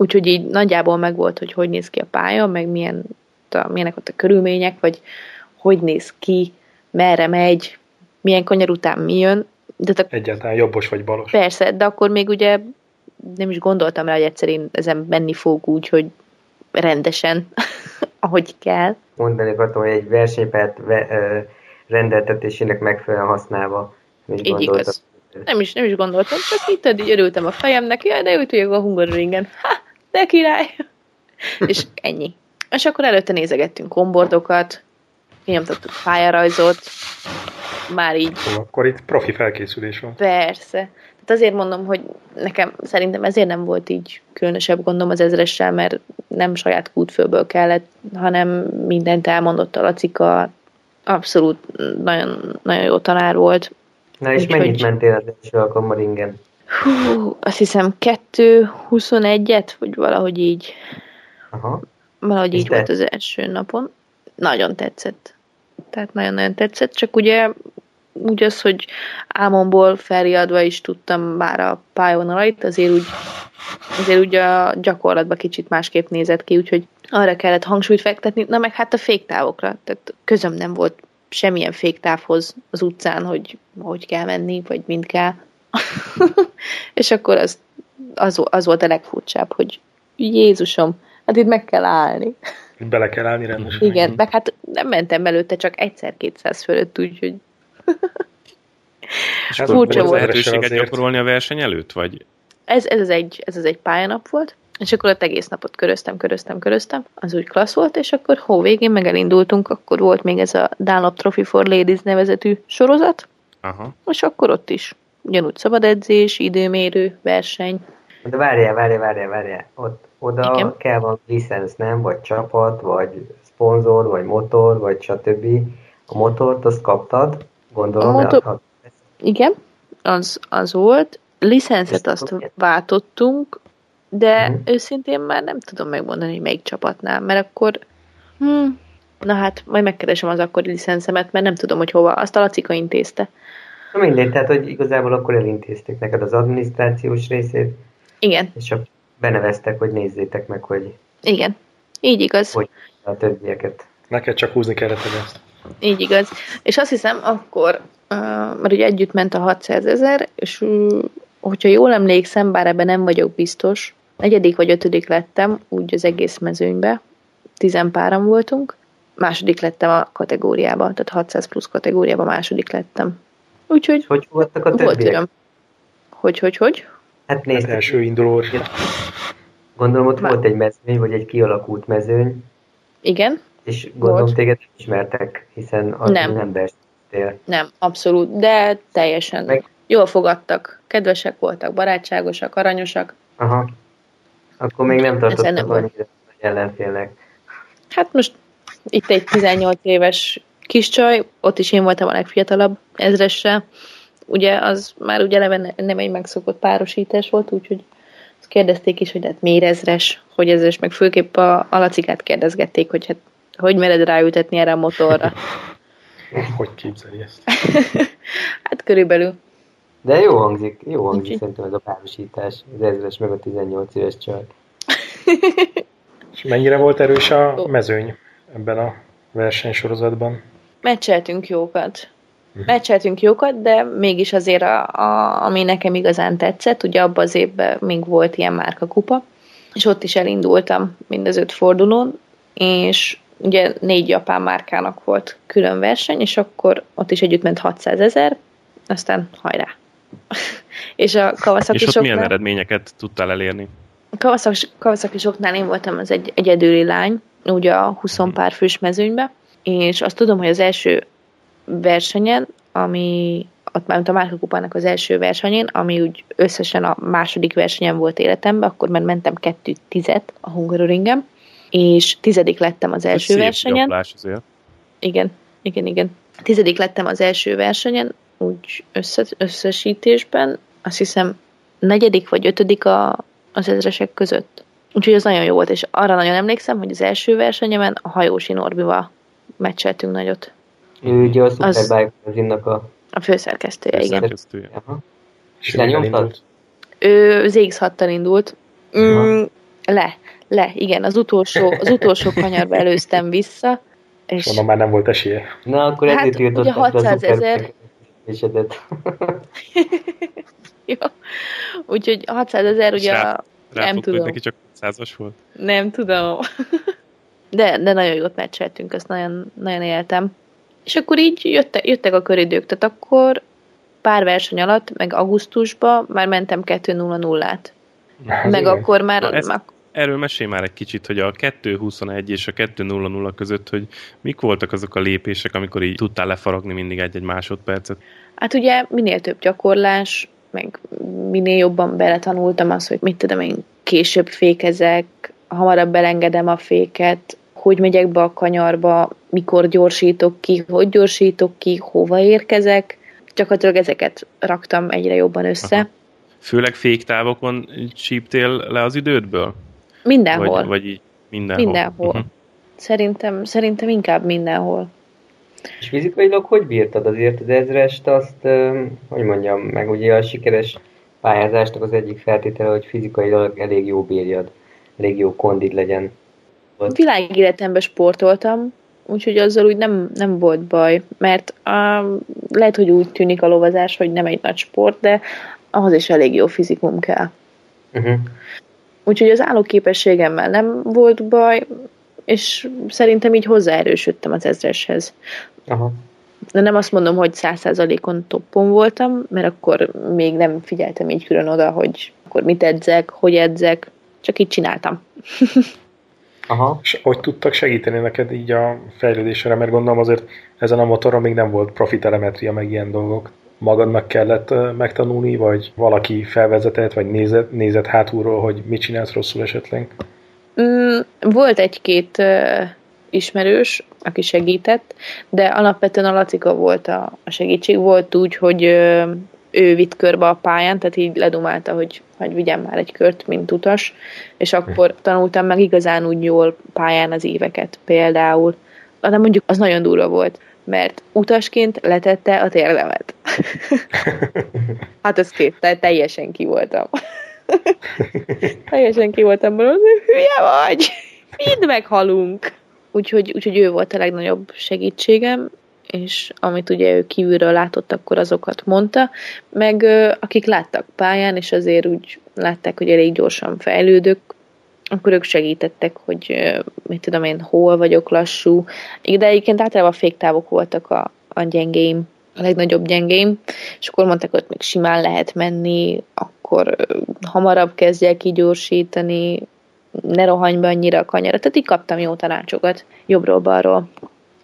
Úgyhogy így nagyjából meg volt, hogy hogy néz ki a pálya, meg milyen, a, milyenek ott a körülmények, vagy hogy néz ki, merre megy, milyen kanyar után mi jön. De te, Egyáltalán jobbos vagy balos. Persze, de akkor még ugye nem is gondoltam rá, hogy egyszer én ezen menni fog úgy, hogy rendesen, ahogy kell. Mondani akartam, hogy egy versenypárt ve, ö, rendeltetésének megfelelően használva. Így igaz. Nem is, nem is gondoltam, csak itt így örültem a fejemnek, jaj, de úgy tudjuk a Hungaroringen. Ha, de király! és ennyi. És akkor előtte nézegettünk kombordokat, nyomtattuk pályarajzot, már így. Akkor itt profi felkészülés van. Persze. Tehát azért mondom, hogy nekem szerintem ezért nem volt így különösebb gondom az ezressel, mert nem saját kútfőből kellett, hanem mindent elmondott a Lacika, abszolút nagyon, nagyon jó tanár volt. Na és Úgy, mennyit hogy... mentél az első alkalommal ringen? Hú, azt hiszem 2-21-et, vagy valahogy így. Aha. Valahogy így volt az első napon. Nagyon tetszett. Tehát nagyon-nagyon tetszett, csak ugye úgy az, hogy álmomból felriadva is tudtam már a pályavonalait, azért úgy, azért úgy a gyakorlatban kicsit másképp nézett ki, úgyhogy arra kellett hangsúlyt fektetni, na meg hát a féktávokra, tehát közöm nem volt semmilyen féktávhoz az utcán, hogy hogy kell menni, vagy mind kell. és akkor az, az, az volt a legfurcsább, hogy Jézusom, hát itt meg kell állni. Bele kell állni rendesen. Igen, meg hát nem mentem előtte csak egyszer-kétszáz fölött, úgyhogy és hát furcsa volt. lehetőséget gyakorolni a verseny előtt, vagy? Ez, ez, az egy, ez az egy pályanap volt, és akkor ott egész napot köröztem, köröztem, köröztem, az úgy klassz volt, és akkor hó végén meg elindultunk, akkor volt még ez a Dunlop Trophy for Ladies nevezetű sorozat, Aha. és akkor ott is ugyanúgy szabad edzés, időmérő, verseny. De várjál, várjál, várjál, várjál. Ott, oda Igen. kell van licensz, nem? Vagy csapat, vagy szponzor, vagy motor, vagy stb. A motort azt kaptad, gondolom. A motor... A, igen, az, az volt. Licenszet azt váltottunk, de uh-huh. őszintén már nem tudom megmondani, hogy melyik csapatnál, mert akkor hm, na hát, majd megkeresem az akkori licenszemet, mert nem tudom, hogy hova. Azt a Lacika intézte. Na mindegy, tehát, hogy igazából akkor elintézték neked az adminisztrációs részét. Igen. És csak beneveztek, hogy nézzétek meg, hogy... Igen, így igaz. Hogy a többieket. Neked csak húzni kellett ezt. Így igaz. És azt hiszem, akkor mert ugye együtt ment a 600 ezer, és hogyha jól emlékszem, bár ebben nem vagyok biztos, negyedik vagy ötödik lettem, úgy az egész mezőnybe, tizenpáran voltunk, második lettem a kategóriában, tehát 600 plusz kategóriában második lettem. Úgyhogy hogy voltak a volt öröm. Hogy, hogy, hogy? Hát nézd. Hát első induló. Gondolom ott Már... volt egy mezőny, vagy egy kialakult mezőny. Igen. És gondolom volt. téged ismertek, hiszen az nem, nem beszéltél. Nem, abszolút, de teljesen Meg... jól fogadtak, kedvesek voltak, barátságosak, aranyosak. Aha. Akkor még nem tartottak annyira ellenfélnek. Hát most itt egy 18 éves kis csaj, ott is én voltam a legfiatalabb ezressel. Ugye az már ugye eleve nem egy megszokott párosítás volt, úgyhogy azt kérdezték is, hogy hát miért ezres, hogy ezres, meg főképp a, a lacikát kérdezgették, hogy hát hogy mered ráültetni erre a motorra. Hogy képzeli ezt? hát körülbelül. De jó hangzik, jó hangzik Úgy. szerintem ez a párosítás, az ezres meg a 18 éves csaj. És mennyire volt erős a mezőny ebben a versenysorozatban? Meccseltünk jókat. Mhm. Meccseltünk jókat, de mégis azért, a, a, ami nekem igazán tetszett, ugye abban az évben még volt ilyen márkakupa, és ott is elindultam mind az öt fordulón, és ugye négy japán márkának volt külön verseny, és akkor ott is együtt ment 600 ezer, aztán hajrá. és a Kawasaki És ott milyen eredményeket tudtál elérni? Kawasaki, Kawasaki soknál én voltam az egy egyedüli lány, ugye a 20 mhm. pár fős mezőnybe, és azt tudom, hogy az első versenyen, ami ott már a Márka az első versenyén, ami úgy összesen a második versenyen volt életemben, akkor már mentem kettő tizet a Hungaroringen, és tizedik lettem az első versenyen. Azért. Igen, igen, igen. Tizedik lettem az első versenyen, úgy összes, összesítésben, azt hiszem negyedik vagy ötödik a, az ezresek között. Úgyhogy ez nagyon jó volt, és arra nagyon emlékszem, hogy az első versenyemen a hajósi Norbival meccseltünk nagyot. Ő ugye a Az- Superbike magazinnak a... A főszerkesztője, igen. Szerkesztője. Aha. És Lenyomtad? Ő ZX6-tal indult. Mm, le, le, igen, az utolsó, az utolsó kanyarba előztem vissza, és Mondom, már nem volt esélye. Na, akkor Hát, ezért ugye tiltották be a 600 ezer. Jó. Úgyhogy 600 ezer ugye És rá- a- Rá Nem tudom. neki csak 100-as volt. Nem tudom. De, de nagyon jót meccseltünk, azt nagyon, nagyon éltem. És akkor így jöttek, jöttek a köridők, tehát akkor pár verseny alatt, meg augusztusban már mentem 2-0-0-át. Az Meg igen. akkor már, Na, ezt- már Erről mesélj már egy kicsit, hogy a 2.21 és a 2.00 között, hogy mik voltak azok a lépések, amikor így tudtál lefaragni mindig egy-egy másodpercet. Hát ugye minél több gyakorlás, meg minél jobban beletanultam azt, hogy mit tudom én, később fékezek, hamarabb belengedem a féket, hogy megyek be a kanyarba, mikor gyorsítok ki, hogy gyorsítok ki, hova érkezek. Gyakorlatilag ezeket raktam egyre jobban össze. Aha. Főleg féktávokon csíptél le az idődből? Mindenhol. Vagy, vagy így mindenhol? Mindenhol. Uh-huh. Szerintem, szerintem inkább mindenhol. És fizikailag hogy bírtad azért az ezrest, azt, hogy mondjam, meg ugye a sikeres pályázásnak az egyik feltétele, hogy fizikailag elég jó bírjad, elég jó kondid legyen. Ott. Világéletemben sportoltam, úgyhogy azzal úgy nem, nem volt baj, mert uh, lehet, hogy úgy tűnik a lovazás, hogy nem egy nagy sport, de ahhoz is elég jó fizikum kell. Uh-huh. Úgyhogy az állóképességemmel nem volt baj, és szerintem így hozzáerősödtem az ezreshez. Aha. De nem azt mondom, hogy száz százalékon toppon voltam, mert akkor még nem figyeltem így külön oda, hogy akkor mit edzek, hogy edzek, csak így csináltam. Aha. És hogy tudtak segíteni neked így a fejlődésre, mert gondolom azért ezen a motoron még nem volt profi telemetria, meg ilyen dolgok. Magadnak kellett megtanulni, vagy valaki felvezetett, vagy nézett, nézett hátulról, hogy mit csinálsz rosszul esetleg? Mm, volt egy-két uh, ismerős, aki segített, de alapvetően a Lacika volt a, a segítség. Volt úgy, hogy uh, ő vitt körbe a pályán, tehát így ledumálta, hogy, hogy vigyem már egy kört, mint utas, és akkor tanultam meg igazán úgy jól pályán az éveket például. De mondjuk az nagyon durva volt, mert utasként letette a térdemet. hát ez két, tehát teljesen ki voltam. teljesen ki voltam hogy hülye vagy, mind meghalunk. Úgyhogy, úgyhogy ő volt a legnagyobb segítségem, és amit ugye ő kívülről látott, akkor azokat mondta, meg akik láttak pályán, és azért úgy látták, hogy elég gyorsan fejlődök, akkor ők segítettek, hogy mit tudom én, hol vagyok lassú. De egyébként általában féktávok voltak a, a gyengéim, a legnagyobb gyengéim, és akkor mondták, hogy még simán lehet menni, akkor hamarabb kezdjek kigyorsítani, ne rohanj be annyira a kanyara. Tehát így kaptam jó tanácsokat, jobbról-balról.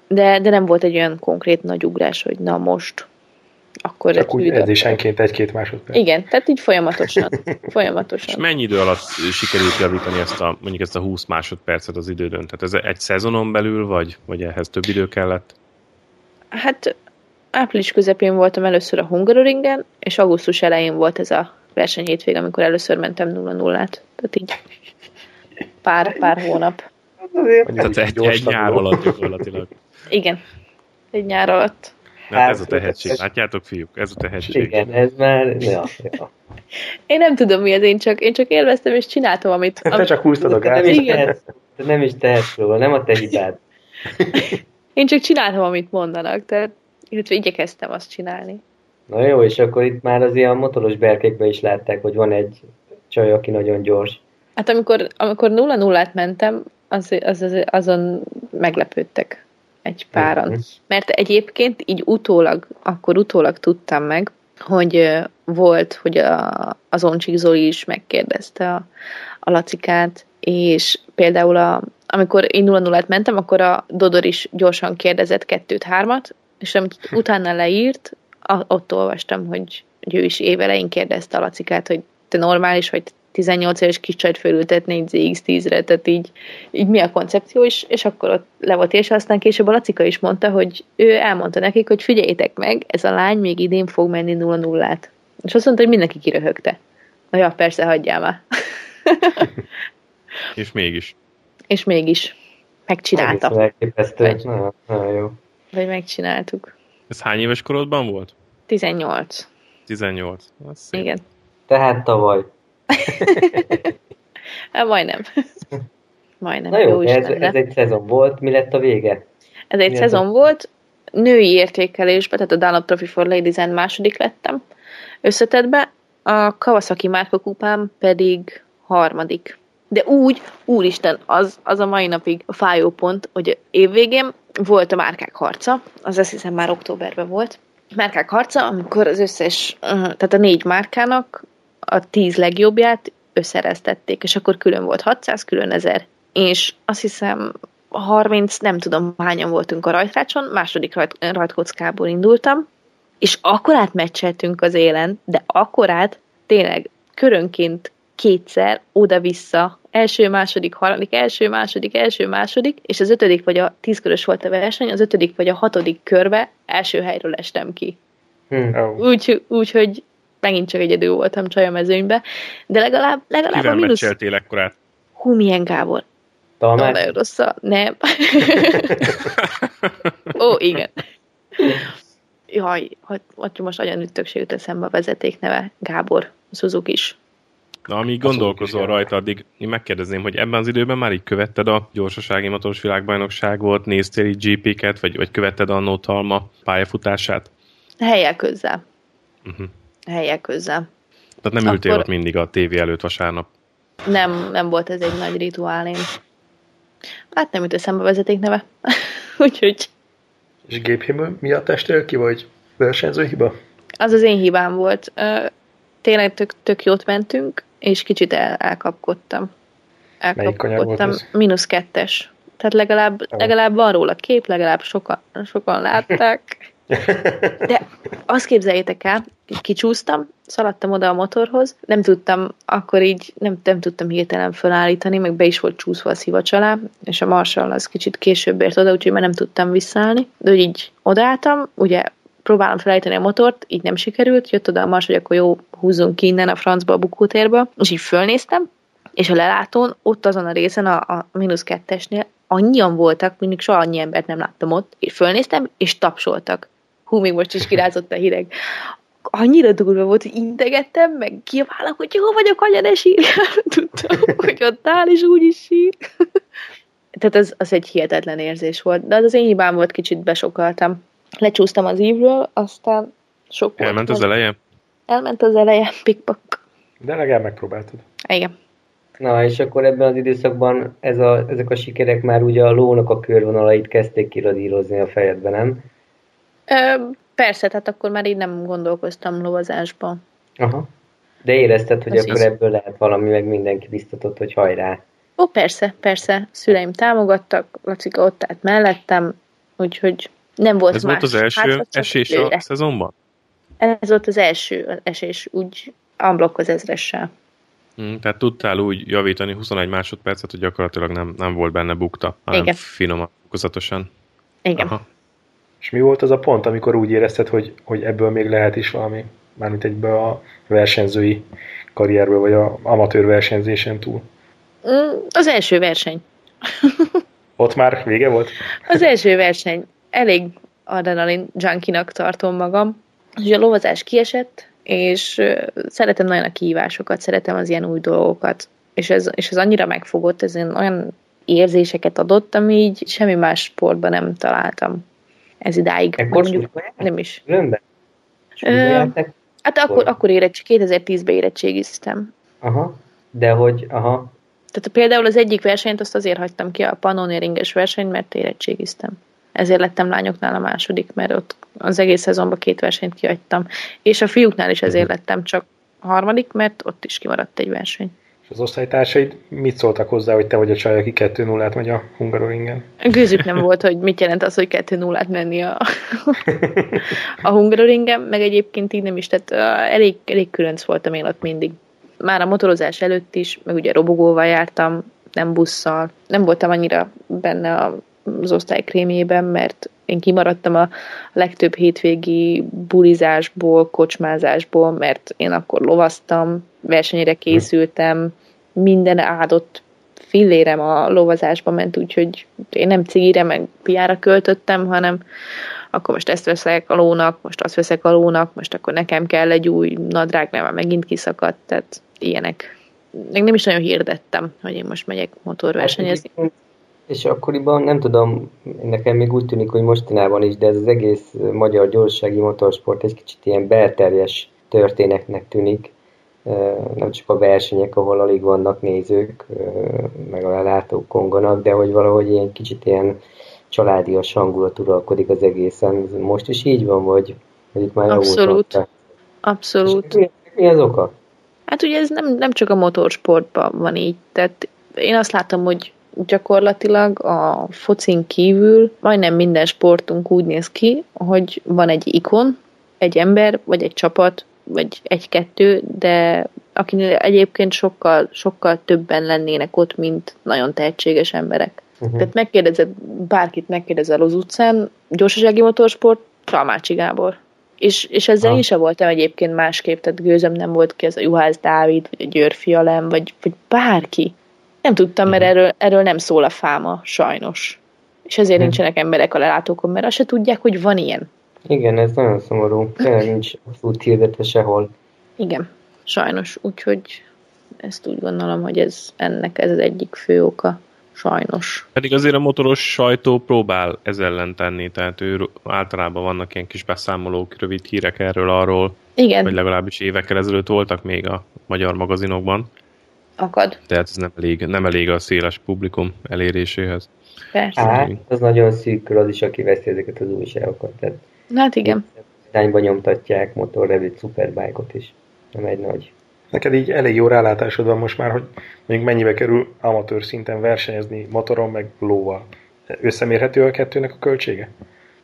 De, de nem volt egy olyan konkrét nagy ugrás, hogy na most, akkor Csak úgy edzésenként egy-két másodperc. Igen, tehát így folyamatosan. És folyamatosan. mennyi idő alatt sikerült javítani ezt a, mondjuk ezt a 20 másodpercet az idődön? Tehát ez egy szezonon belül, vagy, vagy ehhez több idő kellett? Hát április közepén voltam először a Hungaroringen, és augusztus elején volt ez a verseny hétvég, amikor először mentem 0-0-át. Tehát így pár, pár hónap. Azért Tehát egy, egy nyár alatt gyakorlatilag. Igen, egy nyár alatt. Na, hát ez a Hát, tehetség. ez- Látjátok, fiúk? Ez a tehetség. igen, ez már, ja, ja. Én nem tudom mi ez, én csak, én csak élveztem, és csináltam, amit... Te amit csak húztad a Te nem is tehetsz, te nem is tehetsz róla, nem a te hibád. én csak csináltam, amit mondanak, tehát illetve igyekeztem azt csinálni. Na jó, és akkor itt már az ilyen motoros berkekben is látták, hogy van egy csaj, aki nagyon gyors. Hát amikor, amikor 0-0-át mentem, az, az, az, azon meglepődtek egy páran. Mert egyébként így utólag, akkor utólag tudtam meg, hogy volt, hogy a, az Oncsik Zoli is megkérdezte a, a Lacikát, és például a, amikor én 0 0 mentem, akkor a Dodor is gyorsan kérdezett kettőt, hármat, és amit utána leírt, a, ott olvastam, hogy, hogy ő is évelején kérdezte a Lacikát, hogy te normális, hogy 18 éves kis csajt fölültetni egy ZX-10-re, tehát így, így mi a koncepció is, és akkor ott le volt és aztán később a Lacika is mondta, hogy ő elmondta nekik, hogy figyeljétek meg, ez a lány még idén fog menni 0 0 És azt mondta, hogy mindenki kiröhögte. Na ja, persze, hagyjál már. És mégis. És mégis. Megcsinálta. Elképesztő. Vagy- Na, nagyon jó. Vagy megcsináltuk. Ez hány éves korodban volt? 18. 18. Az szép. Igen. Tehát tavaly. Hát majdnem. Majdnem. Na jó, jó ez, ez egy szezon volt. Mi lett a vége? Ez egy Mi szezon volt, női értékelésben, tehát a Dunlop Trophy for ladies második lettem összetettbe, a Kawasaki márkakupám pedig harmadik. De úgy, úristen, az, az a mai napig a fájó pont, hogy évvégén volt a márkák harca, az azt hiszem már októberben volt. Márkák harca, amikor az összes, tehát a négy márkának a tíz legjobbját összereztették, és akkor külön volt 600, külön 1000. És azt hiszem 30, nem tudom hányan voltunk a rajtrácson, második rajt, rajtkockából indultam, és akkorát meccseltünk az élen, de akkorát tényleg körönként kétszer oda-vissza, első, második, harmadik, első, második, első, második, és az ötödik vagy a tízkörös volt a verseny, az ötödik vagy a hatodik körbe első helyről estem ki. Hm. Oh. Úgy, úgy hogy megint csak egyedül voltam csaj a mezőnybe, de legalább, legalább a Kivel mínusz... meccseltél ekkorát? Hú, milyen Gábor. Talmás? nagyon rossz a... Nem. Ó, igen. Jaj, hogy, hogy most nagyon ütökség jut eszembe a vezeték neve. Gábor, Suzuki is. Na, amíg gondolkozol rajta, addig én megkérdezném, hogy ebben az időben már így követted a gyorsasági motoros világbajnokságot, néztél így GP-ket, vagy, vagy követted a Talma pályafutását? Helyek közel. Uh-huh. Helyek közel. Tehát nem ültél Akkor- ott mindig a tévé előtt vasárnap. Nem, nem volt ez egy nagy rituálém. Hát nem jut eszembe a vezeték neve. Úgyhogy És géphiba miatt estél ki, vagy versenyző hiba? az az én hibám volt. Tényleg tök, tök jót mentünk, és kicsit el, elkapkodtam. Elkapkodtam. Mínusz kettes. Tehát legalább, legalább van róla kép, legalább sokan, sokan látták. De azt képzeljétek el, kicsúsztam, szaladtam oda a motorhoz, nem tudtam, akkor így nem, nem tudtam hirtelen felállítani, meg be is volt csúszva a szivacs alá, és a marsal az kicsit később ért oda, úgyhogy már nem tudtam visszaállni. De hogy így odaálltam, ugye próbálom felállítani a motort, így nem sikerült, jött oda a mars, hogy akkor jó, húzzunk ki innen a francba, a bukótérbe, és így fölnéztem, és a lelátón, ott azon a részen, a, a mínusz kettesnél, annyian voltak, mindig soha annyi embert nem láttam ott, és fölnéztem, és tapsoltak. Hú, még most is kirázott a hideg. Annyira durva volt, hogy integettem, meg kiabálok, hogy jó vagyok, anya, ne sírjál. Tudtam, hogy ott áll, és úgy is sír. Tehát az, az egy hihetetlen érzés volt. De az az én hibám volt, kicsit besokaltam. Lecsúsztam az ívről, aztán sok volt. Elment az eleje? Elment az eleje, pikpak. De legalább megpróbáltad. Igen. Na, és akkor ebben az időszakban ez a, ezek a sikerek már ugye a lónak a körvonalait kezdték kiradírozni a fejedben, nem? Ö, persze, tehát akkor már így nem gondolkoztam lovazásban. Aha. De érezted, hogy Az akkor is. ebből lehet valami, meg mindenki biztatott, hogy hajrá. Ó, persze, persze. Szüleim támogattak, Lacika ott állt mellettem, úgyhogy nem volt Ez más. volt az első hátra, csak esés lőre. a szezonban? Ez volt az első esés, úgy unblock az ezressel. Mm, tehát tudtál úgy javítani 21 másodpercet, hogy gyakorlatilag nem, nem volt benne bukta, hanem Igen. finoman, fokozatosan. Igen. Aha. És mi volt az a pont, amikor úgy érezted, hogy, hogy ebből még lehet is valami, mármint egyből a versenyzői karrierből, vagy a amatőr versenyzésen túl? Mm, Az első verseny. Ott már vége volt? Az első verseny. Elég adrenalin junkinak tartom magam. És a lovazás kiesett, és szeretem nagyon a kihívásokat, szeretem az ilyen új dolgokat. És ez, és ez annyira megfogott, ez olyan érzéseket adott, ami így semmi más sportban nem találtam. Ez idáig. Ekkor Mondjuk, nem is. Súlyba Ö? Hát akkor, akkor érettség, 2010-ben érettségiztem. Aha. De hogy, aha. Tehát például az egyik versenyt azt azért hagytam ki, a Pannonieringes versenyt, mert érettségiztem. Ezért lettem lányoknál a második, mert ott az egész szezonban két versenyt kihagytam. És a fiúknál is ezért lettem csak a harmadik, mert ott is kimaradt egy verseny. És az osztálytársaid mit szóltak hozzá, hogy te vagy a csaj, aki 2-0-át megy a Hungaroringen? Gőzük nem volt, hogy mit jelent az, hogy 2-0-át menni a, a Hungaroringen, meg egyébként így nem is, tehát elég, elég különc voltam én ott mindig. Már a motorozás előtt is, meg ugye robogóval jártam, nem busszal. Nem voltam annyira benne az osztály krémjében, mert én kimaradtam a legtöbb hétvégi bulizásból, kocsmázásból, mert én akkor lovaztam, versenyre készültem, minden áldott fillérem a lovazásba ment, úgyhogy én nem cigire, meg piára költöttem, hanem akkor most ezt veszek a lónak, most azt veszek a lónak, most akkor nekem kell egy új nadrág, mert megint kiszakadt, tehát ilyenek. Még nem is nagyon hirdettem, hogy én most megyek motorversenyezni. Hát, és akkoriban nem tudom, nekem még úgy tűnik, hogy mostanában is, de ez az egész magyar gyorsági motorsport egy kicsit ilyen belterjes történetnek tűnik. Nem csak a versenyek, ahol alig vannak nézők, meg a látók konganak, de hogy valahogy ilyen kicsit ilyen családias hangulat uralkodik az egészen. Most is így van, vagy, vagy itt már Abszolút. Abszolút. mi, mi az oka? Hát ugye ez nem, nem csak a motorsportban van így, tehát én azt látom, hogy gyakorlatilag a focin kívül majdnem minden sportunk úgy néz ki, hogy van egy ikon, egy ember, vagy egy csapat, vagy egy-kettő, de akinél egyébként sokkal, sokkal többen lennének ott, mint nagyon tehetséges emberek. Uh-huh. Tehát megkérdezed, bárkit megkérdezel az utcán, gyorsasági motorsport, Csalmácsi Gábor. És, és ezzel ha. én sem voltam egyébként másképp, tehát gőzöm nem volt ki ez a Juhász Dávid, vagy a Győr Fialem, vagy, vagy bárki. Nem tudtam, mert mhm. erről, erről nem szól a fáma, sajnos. És ezért hmm. nincsenek emberek a lelátókon, mert azt se tudják, hogy van ilyen. Igen, ez nagyon szomorú. Tényleg nincs abszolút hirdetve sehol. Igen, sajnos. Úgyhogy ezt úgy gondolom, hogy ez ennek ez az egyik fő oka. Sajnos. Pedig azért a motoros sajtó próbál ez ellen tenni, tehát ő általában vannak ilyen kis beszámolók, rövid hírek erről arról, Igen. vagy legalábbis évekkel ezelőtt voltak még a magyar magazinokban. Akad. Tehát ez nem elég, nem elég a széles publikum eléréséhez. Persze. Hát, az nagyon szűkül az is, aki veszi ezeket az újságokat. Tehát hát igen. Irányba nyomtatják motorrevit, superbike-ot is. Nem egy nagy. Neked így elég jó rálátásod van most már, hogy mondjuk mennyibe kerül amatőr szinten versenyezni motoron meg lóval. Összemérhető a kettőnek a költsége?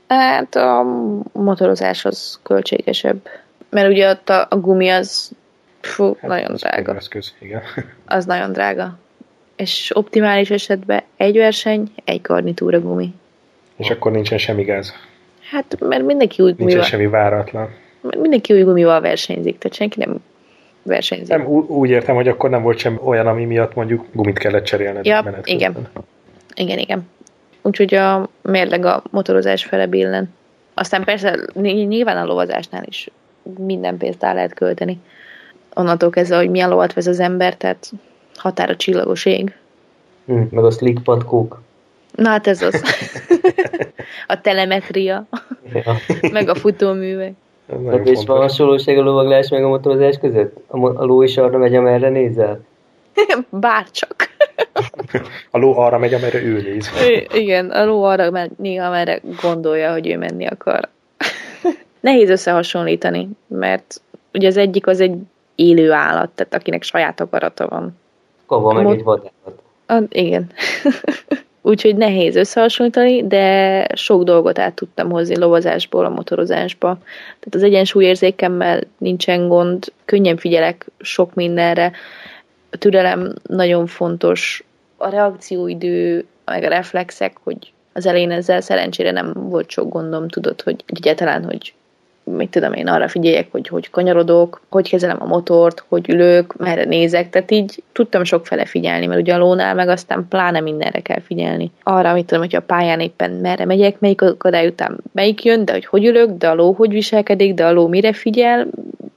Hát a motorozás az költségesebb. Mert ugye ott a, a gumi az fú, hát nagyon az drága. Eszköz, igen. Az nagyon drága. És optimális esetben egy verseny, egy garnitúra gumi. És akkor nincsen semmi gáz. Hát, mert mindenki gumival... Nincsen semmi váratlan. Mindenki új gumival versenyzik, tehát senki nem versenyzik. Nem, úgy értem, hogy akkor nem volt sem olyan, ami miatt mondjuk gumit kellett cserélni. Ja, menet igen. Közben. Igen, igen. Úgyhogy a mérleg a motorozás fele billen. Aztán persze nyilván a lovazásnál is minden pénzt el lehet költeni. Onnantól kezdve, hogy milyen lovat vesz az ember, tehát határa csillagos ég. Hm, meg a slick patkók. Na hát ez az. a telemetria. Ja. meg a futóművek. Hát és van hasonlóság a lovaglás meg a motorozás között? A, a ló is arra megy, amerre nézel? Bárcsak. a ló arra megy, amerre ő néz. Igen, a ló arra megy, amerre gondolja, hogy ő menni akar. Nehéz összehasonlítani, mert ugye az egyik az egy élő állat, tehát akinek saját akarata van. Kova meg egy vadállat. igen. Úgyhogy nehéz összehasonlítani, de sok dolgot át tudtam hozni lovazásból a motorozásba. Tehát az egyensúlyérzékemmel nincsen gond, könnyen figyelek sok mindenre. A türelem nagyon fontos, a reakcióidő, meg a reflexek, hogy az elején ezzel szerencsére nem volt sok gondom, tudod, hogy egyáltalán, hogy mit tudom én, arra figyeljek, hogy hogy kanyarodok, hogy kezelem a motort, hogy ülök, merre nézek, tehát így tudtam sok fele figyelni, mert ugye a lónál meg aztán pláne mindenre kell figyelni. Arra, mit tudom, hogy a pályán éppen merre megyek, melyik akadály után melyik jön, de hogy hogy ülök, de a ló hogy viselkedik, de a ló mire figyel,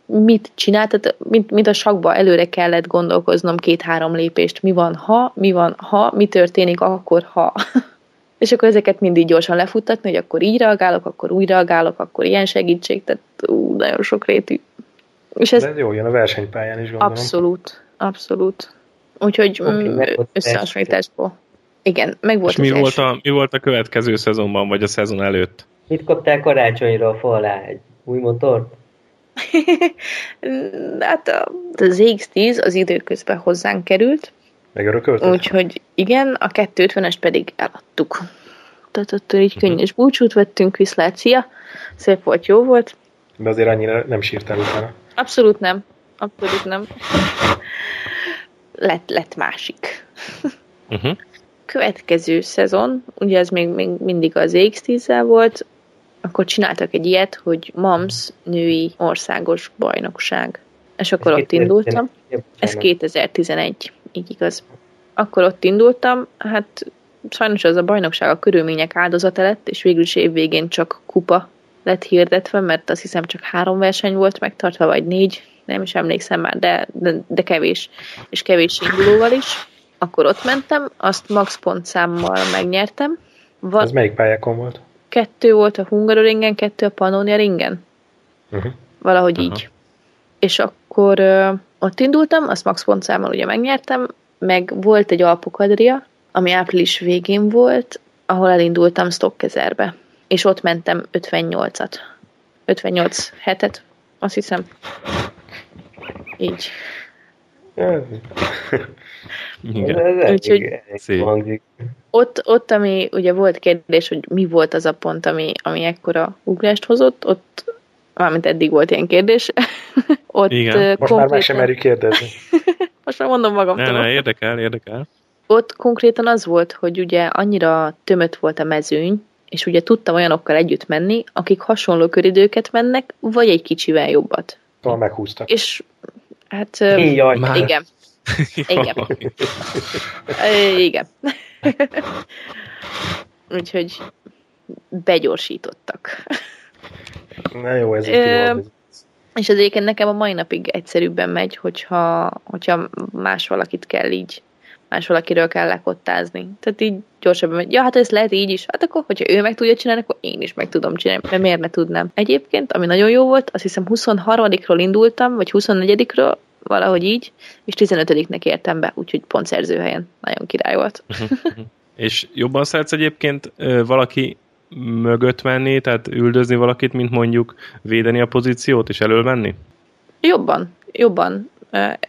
mit csinál, tehát mint, mint a sakba előre kellett gondolkoznom két-három lépést, mi van ha, mi van ha, mi történik akkor ha. És akkor ezeket mindig gyorsan lefuttatni, hogy akkor így reagálok, akkor úgy reagálok, akkor ilyen segítség, tehát ú, nagyon sok rétű. És ez, De ez jó, jön a versenypályán is gondolom. Abszolút, abszolút. Úgyhogy okay, mm, összehasonlításból. Igen, meg volt És mi volt, a, mi volt a következő szezonban, vagy a szezon előtt? Mit kaptál karácsonyra a fa alá? Egy új motort? hát az X10 az időközben hozzánk került, Megörökölted? Úgyhogy igen, a 250-est pedig eladtuk. Tehát ott így könnyes búcsút vettünk, viszlát, szia! Szép volt, jó volt. De azért annyira nem sírtál utána. Abszolút nem. Abszolút nem. lett, lett másik. Uh-huh. Következő szezon, ugye ez még, még mindig az X10-zel volt, akkor csináltak egy ilyet, hogy MAMS női országos bajnokság. És akkor ott indultam. Ez 2011 így igaz. Akkor ott indultam, hát sajnos az a bajnokság a körülmények áldozata lett, és végül is évvégén csak kupa lett hirdetve, mert azt hiszem csak három verseny volt megtartva, vagy négy, nem is emlékszem már, de, de, de kevés, és kevés indulóval is. Akkor ott mentem, azt max pontszámmal megnyertem. Va- Ez melyik pályákon volt? Kettő volt a Hungaroringen, kettő a Pannonia ringen. Uh-huh. Valahogy uh-huh. így. És akkor ott indultam, azt max pontszámmal ugye megnyertem, meg volt egy Alpokadria, ami április végén volt, ahol elindultam Stokkezerbe, és ott mentem 58-at. 58 hetet, azt hiszem. Így. Igen. Úgyhogy ott, ott, ami ugye volt kérdés, hogy mi volt az a pont, ami, ami ekkora ugrást hozott, ott, mármint eddig volt ilyen kérdés, ott Igen. Most konkrétan... már meg sem merjük kérdezni. Most már mondom magamtól. Ne, ne, érdekel, érdekel. Ott konkrétan az volt, hogy ugye annyira tömött volt a mezőny, és ugye tudtam olyanokkal együtt menni, akik hasonló köridőket mennek, vagy egy kicsivel jobbat. Talán meghúztak. És hát Jaj, már. igen. Igen. igen. Úgyhogy begyorsítottak. Na jó, ez Ö, És az egyébként nekem a mai napig egyszerűbben megy, hogyha, hogyha más valakit kell így más valakiről kell lekottázni. Tehát így gyorsabban megy. Ja, hát ez lehet így is. Hát akkor, hogyha ő meg tudja csinálni, akkor én is meg tudom csinálni. Mert miért ne tudnám? Egyébként, ami nagyon jó volt, azt hiszem 23-ról indultam, vagy 24-ről, valahogy így, és 15-nek értem be, úgyhogy pont szerzőhelyen. Nagyon király volt. és jobban szeretsz egyébként valaki mögött menni, tehát üldözni valakit, mint mondjuk védeni a pozíciót és menni? Jobban, jobban.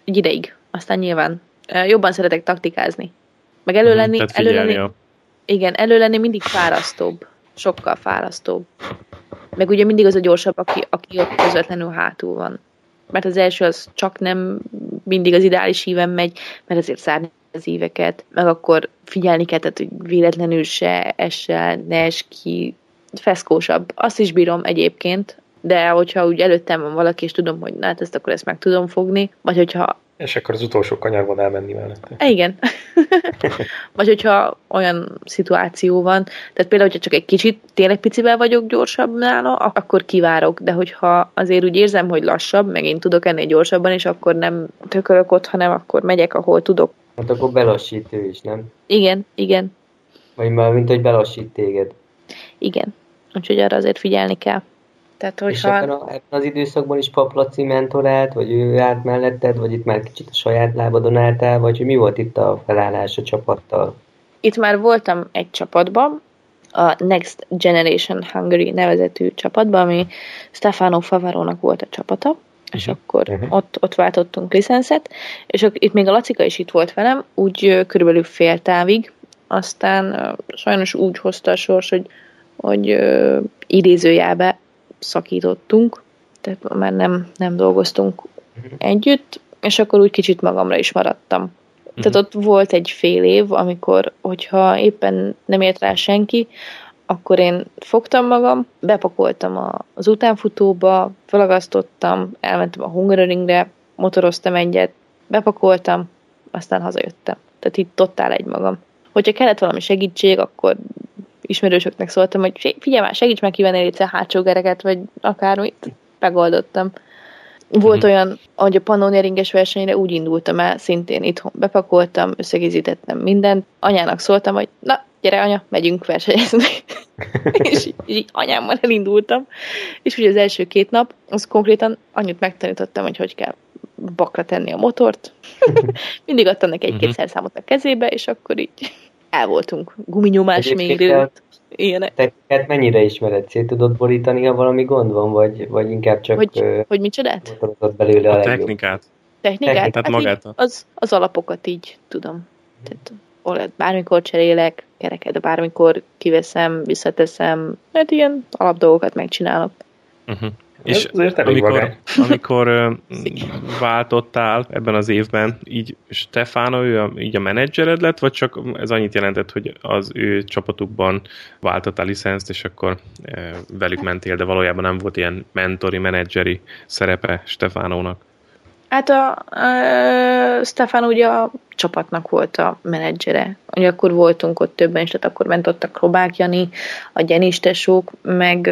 Egy ideig. Aztán nyilván jobban szeretek taktikázni. Meg elő mhm, lenni, uh elő lenni, a... igen, elő lenni mindig fárasztóbb. Sokkal fárasztóbb. Meg ugye mindig az a gyorsabb, aki, aki ott közvetlenül hátul van. Mert az első az csak nem mindig az ideális híven megy, mert azért szárni az éveket, meg akkor figyelni kell, tehát, hogy véletlenül se essel, ne es ki, feszkósabb. Azt is bírom egyébként, de hogyha úgy előttem van valaki, és tudom, hogy na, hát ezt akkor ezt meg tudom fogni, vagy hogyha és akkor az utolsó kanyarban elmenni mellette. E, igen. Vagy hogyha olyan szituáció van, tehát például, hogyha csak egy kicsit, tényleg picivel vagyok gyorsabb nála, akkor kivárok, de hogyha azért úgy érzem, hogy lassabb, meg én tudok ennél gyorsabban, és akkor nem tökölök ott, hanem akkor megyek, ahol tudok. Hát akkor belassít ő is, nem? Igen, igen. Vagy már mint, hogy belassít téged. Igen. Úgyhogy arra azért figyelni kell. Tehát, hogyha... És ebben, a, ebben az időszakban is Paplaci mentorált, vagy ő állt melletted, vagy itt már kicsit a saját lábadon álltál, vagy mi volt itt a felállás a csapattal? Itt már voltam egy csapatban, a Next Generation Hungary nevezetű csapatban, ami Stefano Favarónak volt a csapata, uh-huh. és mhm. akkor uh-huh. ott, ott váltottunk licenszet, és akkor, itt még a Lacika is itt volt velem, úgy körülbelül fél távig, aztán sajnos úgy hozta a sors, hogy, hogy uh, idézőjelbe szakítottunk, tehát már nem, nem dolgoztunk együtt, és akkor úgy kicsit magamra is maradtam. Tehát ott volt egy fél év, amikor, hogyha éppen nem ért rá senki, akkor én fogtam magam, bepakoltam az utánfutóba, felagasztottam, elmentem a Hungaroringre, motoroztam egyet, bepakoltam, aztán hazajöttem. Tehát itt totál egy magam. Hogyha kellett valami segítség, akkor ismerősöknek szóltam, hogy figyelj már, segíts meg kivenni a hátsó gereket, vagy akármit, megoldottam. Volt mm-hmm. olyan, hogy a Pannonia ringes versenyre úgy indultam el, szintén itthon bepakoltam, összegizítettem mindent. Anyának szóltam, hogy na, gyere anya, megyünk versenyezni. és így, így anyámmal elindultam. És ugye az első két nap, az konkrétan annyit megtanítottam, hogy hogy kell bakra tenni a motort. Mindig adtam neki egy-két mm-hmm. szerszámot a kezébe, és akkor így el voltunk. Guminyomás mérő. Ilyenek. Te mennyire ismered? Szét tudod borítani, ha valami gond van, vagy, vagy inkább csak... Hogy, uh, hogy micsodát? belőle a, a technikát. Technikát? Technikát? Hát magát. Az, az alapokat így tudom. Tehát oled, bármikor cserélek, kereket, bármikor kiveszem, visszateszem, hát ilyen alapdolgokat megcsinálok. Uh-huh. És amikor, amikor váltottál ebben az évben, így Stefano, ő a, így a menedzsered lett, vagy csak ez annyit jelentett, hogy az ő csapatukban váltottál licenszt, és akkor velük mentél, de valójában nem volt ilyen mentori, menedzseri szerepe Stefánónak? Hát a, a Stefan ugye a csapatnak volt a menedzsere. Ugye akkor voltunk ott többen is, tehát akkor ment ott a Krobák Jani, a Gyenis tesók, meg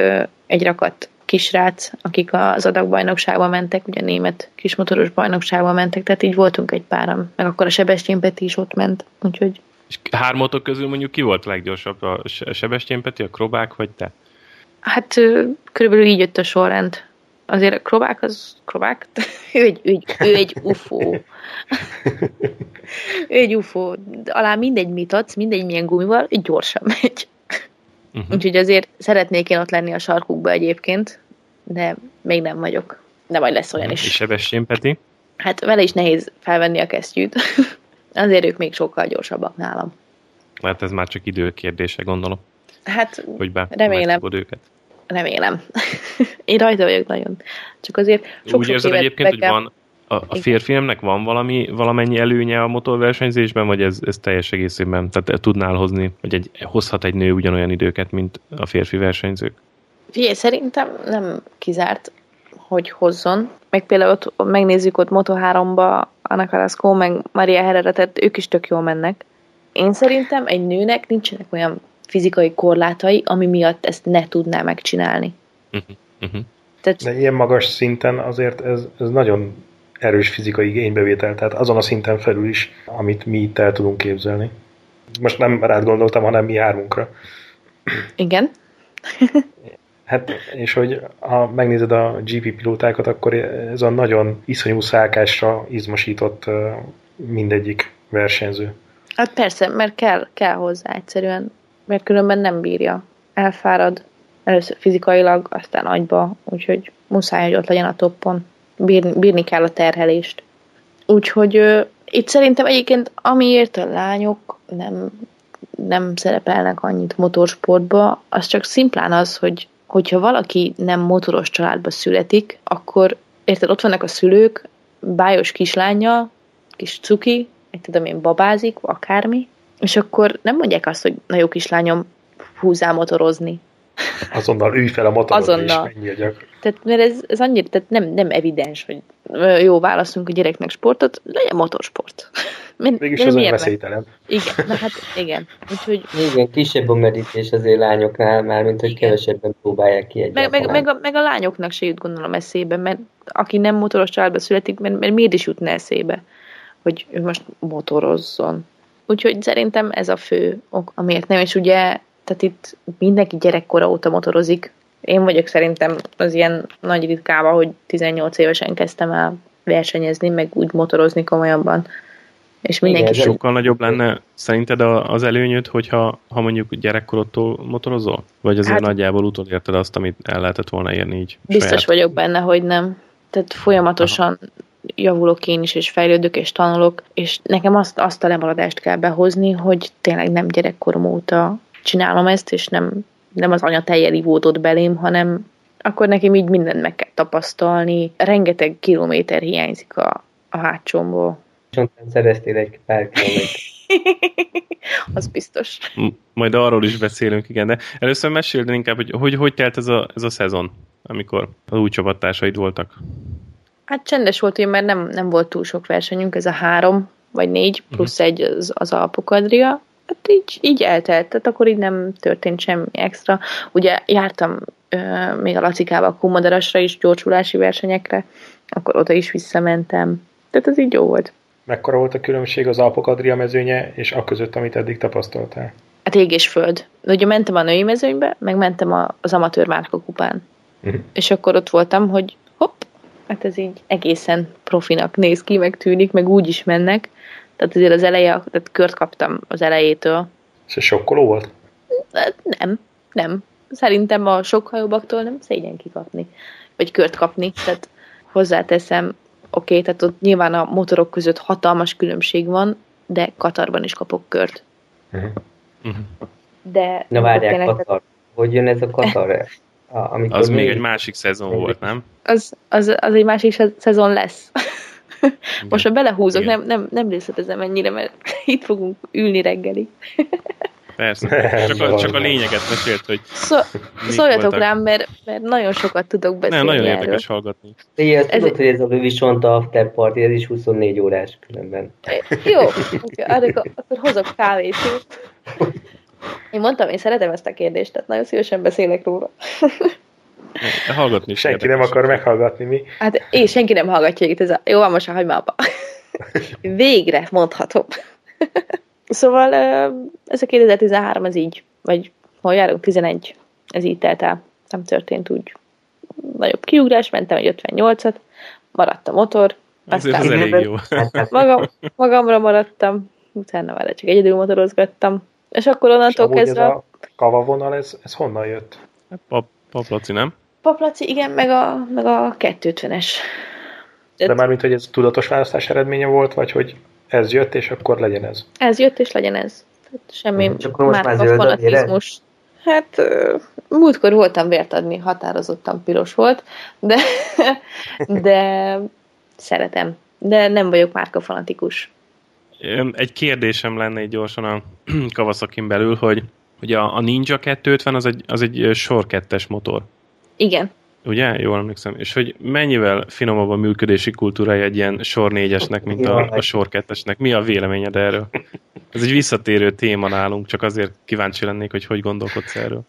egy rakat kisrác, akik az adagbajnokságba mentek, ugye a német kismotoros bajnokságba mentek, tehát így voltunk egy páram. Meg akkor a Sebestyén Peti is ott ment, úgyhogy... És hármatok közül mondjuk ki volt a leggyorsabb? A Sebestyén Peti, a Krobák vagy te? Hát körülbelül így jött a sorrend azért a krobák az krobák, ő egy, ő egy, ő egy ufó. ő egy ufó. Alá mindegy mit adsz, mindegy milyen gumival, gyorsan megy. Uh-huh. Úgyhogy azért szeretnék én ott lenni a sarkukba egyébként, de még nem vagyok. De majd lesz olyan is. És Sebestyén Peti? Hát vele is nehéz felvenni a kesztyűt. azért ők még sokkal gyorsabbak nálam. Hát ez már csak idő kérdése, gondolom. Hát hogy be, remélem. őket remélem. Én rajta vagyok nagyon. Csak azért sok, Úgy érzed egyébként, hogy van a, a férfiemnek van valami, valamennyi előnye a motorversenyzésben, vagy ez, ez teljes egészében, tehát tudnál hozni, vagy egy, hozhat egy nő ugyanolyan időket, mint a férfi versenyzők? Figyelj, szerintem nem kizárt, hogy hozzon. Meg például ott megnézzük ott Moto3-ba Anna Carrasco, meg Maria Herrera, tehát ők is tök jól mennek. Én szerintem egy nőnek nincsenek olyan fizikai korlátai, ami miatt ezt ne tudná megcsinálni. Uh-huh. Uh-huh. Tehát, De ilyen magas szinten azért ez, ez nagyon erős fizikai igénybevétel, tehát azon a szinten felül is, amit mi itt el tudunk képzelni. Most nem rád gondoltam, hanem mi hármunkra. Igen. hát, és hogy ha megnézed a GP pilótákat, akkor ez a nagyon iszonyú szálkásra izmosított mindegyik versenyző. Hát persze, mert kell, kell hozzá egyszerűen mert különben nem bírja. Elfárad, először fizikailag, aztán agyba, úgyhogy muszáj, hogy ott legyen a toppon. Bírni, bírni kell a terhelést. Úgyhogy ö, itt szerintem egyébként amiért a lányok nem, nem szerepelnek annyit motorsportba, az csak szimplán az, hogy hogyha valaki nem motoros családba születik, akkor érted, ott vannak a szülők, bájos kislánya, kis cuki, egy tudom én, babázik, akármi, és akkor nem mondják azt, hogy na jó kislányom, húzzál motorozni. Azonnal ülj fel a motorot, Azonnal. és menj a gyak. Tehát, mert ez, ez annyira tehát nem, nem evidens, hogy jó, válaszunk a gyereknek sportot, legyen motorsport. Min, Mégis az veszélytelen. Igen, na hát igen. Úgyhogy... Igen, kisebb a medítés azért lányoknál már, mint hogy igen. kevesebben próbálják ki meg, meg, meg, a, meg a lányoknak se jut gondolom eszébe, mert aki nem motoros családba születik, mert, mert miért is jutna eszébe, hogy ő most motorozzon. Úgyhogy szerintem ez a fő ok, amiért nem, és ugye, tehát itt mindenki gyerekkora óta motorozik. Én vagyok szerintem az ilyen nagy ritkába, hogy 18 évesen kezdtem el versenyezni, meg úgy motorozni komolyabban. És mindenki... Igen, sokkal nagyobb lenne szerinted az előnyöd, hogyha ha mondjuk gyerekkorodtól motorozol? Vagy azért hát, nagyjából utolérted azt, amit el lehetett volna érni így? Biztos saját? vagyok benne, hogy nem. Tehát folyamatosan Aha javulok én is, és fejlődök, és tanulok, és nekem azt, azt a lemaradást kell behozni, hogy tényleg nem gyerekkorom óta csinálom ezt, és nem, nem az anya teljeli volt belém, hanem akkor nekem így mindent meg kell tapasztalni. Rengeteg kilométer hiányzik a, a hátsomból. Csontán szereztél egy pár kilométer. az biztos. Majd arról is beszélünk, igen, de először meséld inkább, hogy hogy, hogy telt ez a, ez a szezon, amikor az új csapattársaid voltak. Hát csendes volt, ugye, mert nem, nem volt túl sok versenyünk, ez a három vagy négy, mhm. plusz uh-huh. egy az, az Alpokadria. Hát így, így eltelt, tehát akkor így nem történt semmi extra. Ugye jártam ö, még a Lacikával a Kumadarasra is, gyorsulási versenyekre, akkor oda is visszamentem. Tehát ez így jó volt. Mekkora volt a különbség az Alpokadria mezőnye és a között, amit eddig tapasztaltál? Hát ég és föld. Ugye mentem a női mezőnybe, meg mentem a, az amatőr márka kupán. Uh-huh. És akkor ott voltam, hogy hopp, hát ez így egészen profinak néz ki, meg tűnik, meg úgy is mennek. Tehát azért az eleje, tehát kört kaptam az elejétől. És ez sokkoló volt? Nem, nem. Szerintem a sok hajóbaktól nem szégyen kikapni, vagy kört kapni. Tehát hozzáteszem, oké, okay, tehát ott nyilván a motorok között hatalmas különbség van, de Katarban is kapok kört. Uh-huh. De... Na várják, Katar. Hogy jön ez a Katar? Amikor az még egy másik szezon még volt, nem? Az, az, az egy másik szezon lesz. Most ha belehúzok, nem, nem, nem részletezem ennyire, mert itt fogunk ülni reggelig. Persze. Csak a, csak a lényeget mesélt, hogy Szó, Szóljatok rám, mert, mert nagyon sokat tudok beszélni Nem, nagyon erről. érdekes hallgatni. Igen, ez... tudod, hogy ez a Visonta After Party, ez is 24 órás különben. Jó, okay, akkor, akkor hozok kávét. Én mondtam, én szeretem ezt a kérdést, tehát nagyon szívesen beszélek róla. Hallgatni Senki nem akar meghallgatni, mi? Hát én senki nem hallgatja itt, ez a... Jó, most hagyj már Végre mondhatom. szóval ez a 2013 az így, vagy hol járunk? 11. Ez így telt el. Nem történt úgy nagyobb kiugrás, mentem egy 58-at, maradt a motor. Aztán ez elég jó. Magam, magamra maradtam, utána már csak egyedül motorozgattam. És akkor onnantól kezdve... Ez a kavavonal, ez, ez honnan jött? Pap, paplaci, nem? Paplaci, igen, meg a, meg a 250-es. De már mint, hogy ez tudatos választás eredménye volt, vagy hogy ez jött, és akkor legyen ez? Ez jött, és legyen ez. Tehát semmi hmm, Csak most már fanatizmus. Hát múltkor voltam vért adni, határozottan piros volt, de, de szeretem. De nem vagyok márka fanatikus. Egy kérdésem lenne egy gyorsan a Kawasakin belül, hogy, hogy a, a Ninja 250 az egy, az egy sor kettes motor. Igen. Ugye? Jól emlékszem. És hogy mennyivel finomabb a működési kultúrája egy ilyen sor négyesnek, mint a, a sor kettesnek? Mi a véleményed erről? Ez egy visszatérő téma nálunk, csak azért kíváncsi lennék, hogy hogy gondolkodsz erről.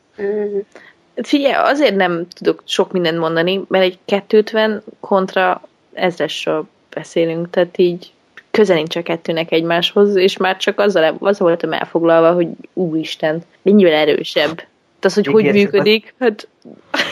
Figyelj, azért nem tudok sok mindent mondani, mert egy 250 kontra ezresről beszélünk, tehát így közel nincs a kettőnek egymáshoz, és már csak azzal, azzal voltam elfoglalva, hogy úristen, mennyivel erősebb az, hogy Igen, hogy működik, az, hát...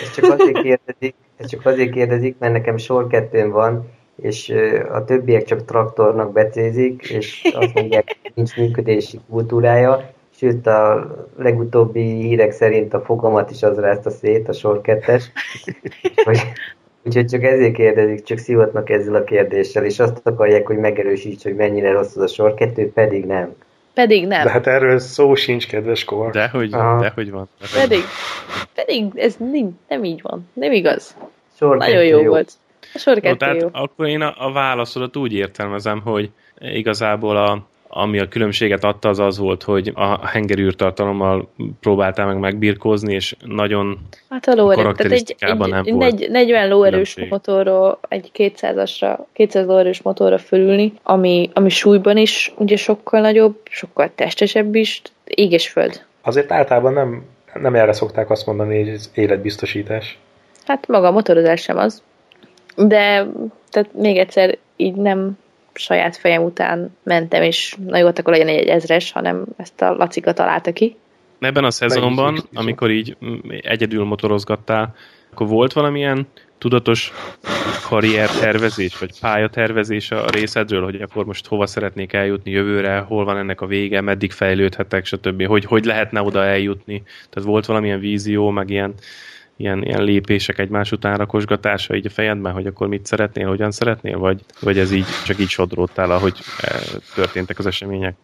Ez csak azért kérdezik, ez csak azért kérdezik, mert nekem sor kettőn van, és a többiek csak traktornak becézik, és azt mondják, hogy nincs működési kultúrája, sőt a legutóbbi hírek szerint a fogamat is az rázta szét, a sor kettes. Úgyhogy csak ezért kérdezik, csak szivatnak ezzel a kérdéssel, és azt akarják, hogy megerősíts, hogy mennyire rossz az a sor kettő, pedig nem. Pedig nem. De hát erről szó sincs, kedves kor. Dehogy, dehogy van. Dehogy pedig, pedig ez nem, nem így van. Nem igaz. Sor Nagyon jó, jó volt. A sor jó, tehát jó. Akkor én a, a válaszodat úgy értelmezem, hogy igazából a, ami a különbséget adta, az az volt, hogy a hengerűrtartalommal próbáltál meg megbirkózni, és nagyon hát a lóerő, tehát egy, nem egy volt 40 lóerős motorról egy 200-asra, 200 lóerős motorra fölülni, ami, ami súlyban is ugye sokkal nagyobb, sokkal testesebb is, éges föld. Azért általában nem, nem erre szokták azt mondani, hogy ez életbiztosítás. Hát maga a motorozás sem az. De tehát még egyszer így nem saját fejem után mentem, és na jó, hát akkor legyen egy ezres, hanem ezt a Lacika találta ki. Ebben a szezonban, amikor így egyedül motorozgattál, akkor volt valamilyen tudatos karriertervezés, vagy pályatervezés a részedről, hogy akkor most hova szeretnék eljutni jövőre, hol van ennek a vége, meddig fejlődhetek, stb. Hogy, hogy lehetne oda eljutni. Tehát volt valamilyen vízió, meg ilyen ilyen, ilyen lépések egymás után rakosgatása így a fejedben, hogy akkor mit szeretnél, hogyan szeretnél, vagy, vagy ez így csak így sodródtál, ahogy e, történtek az események?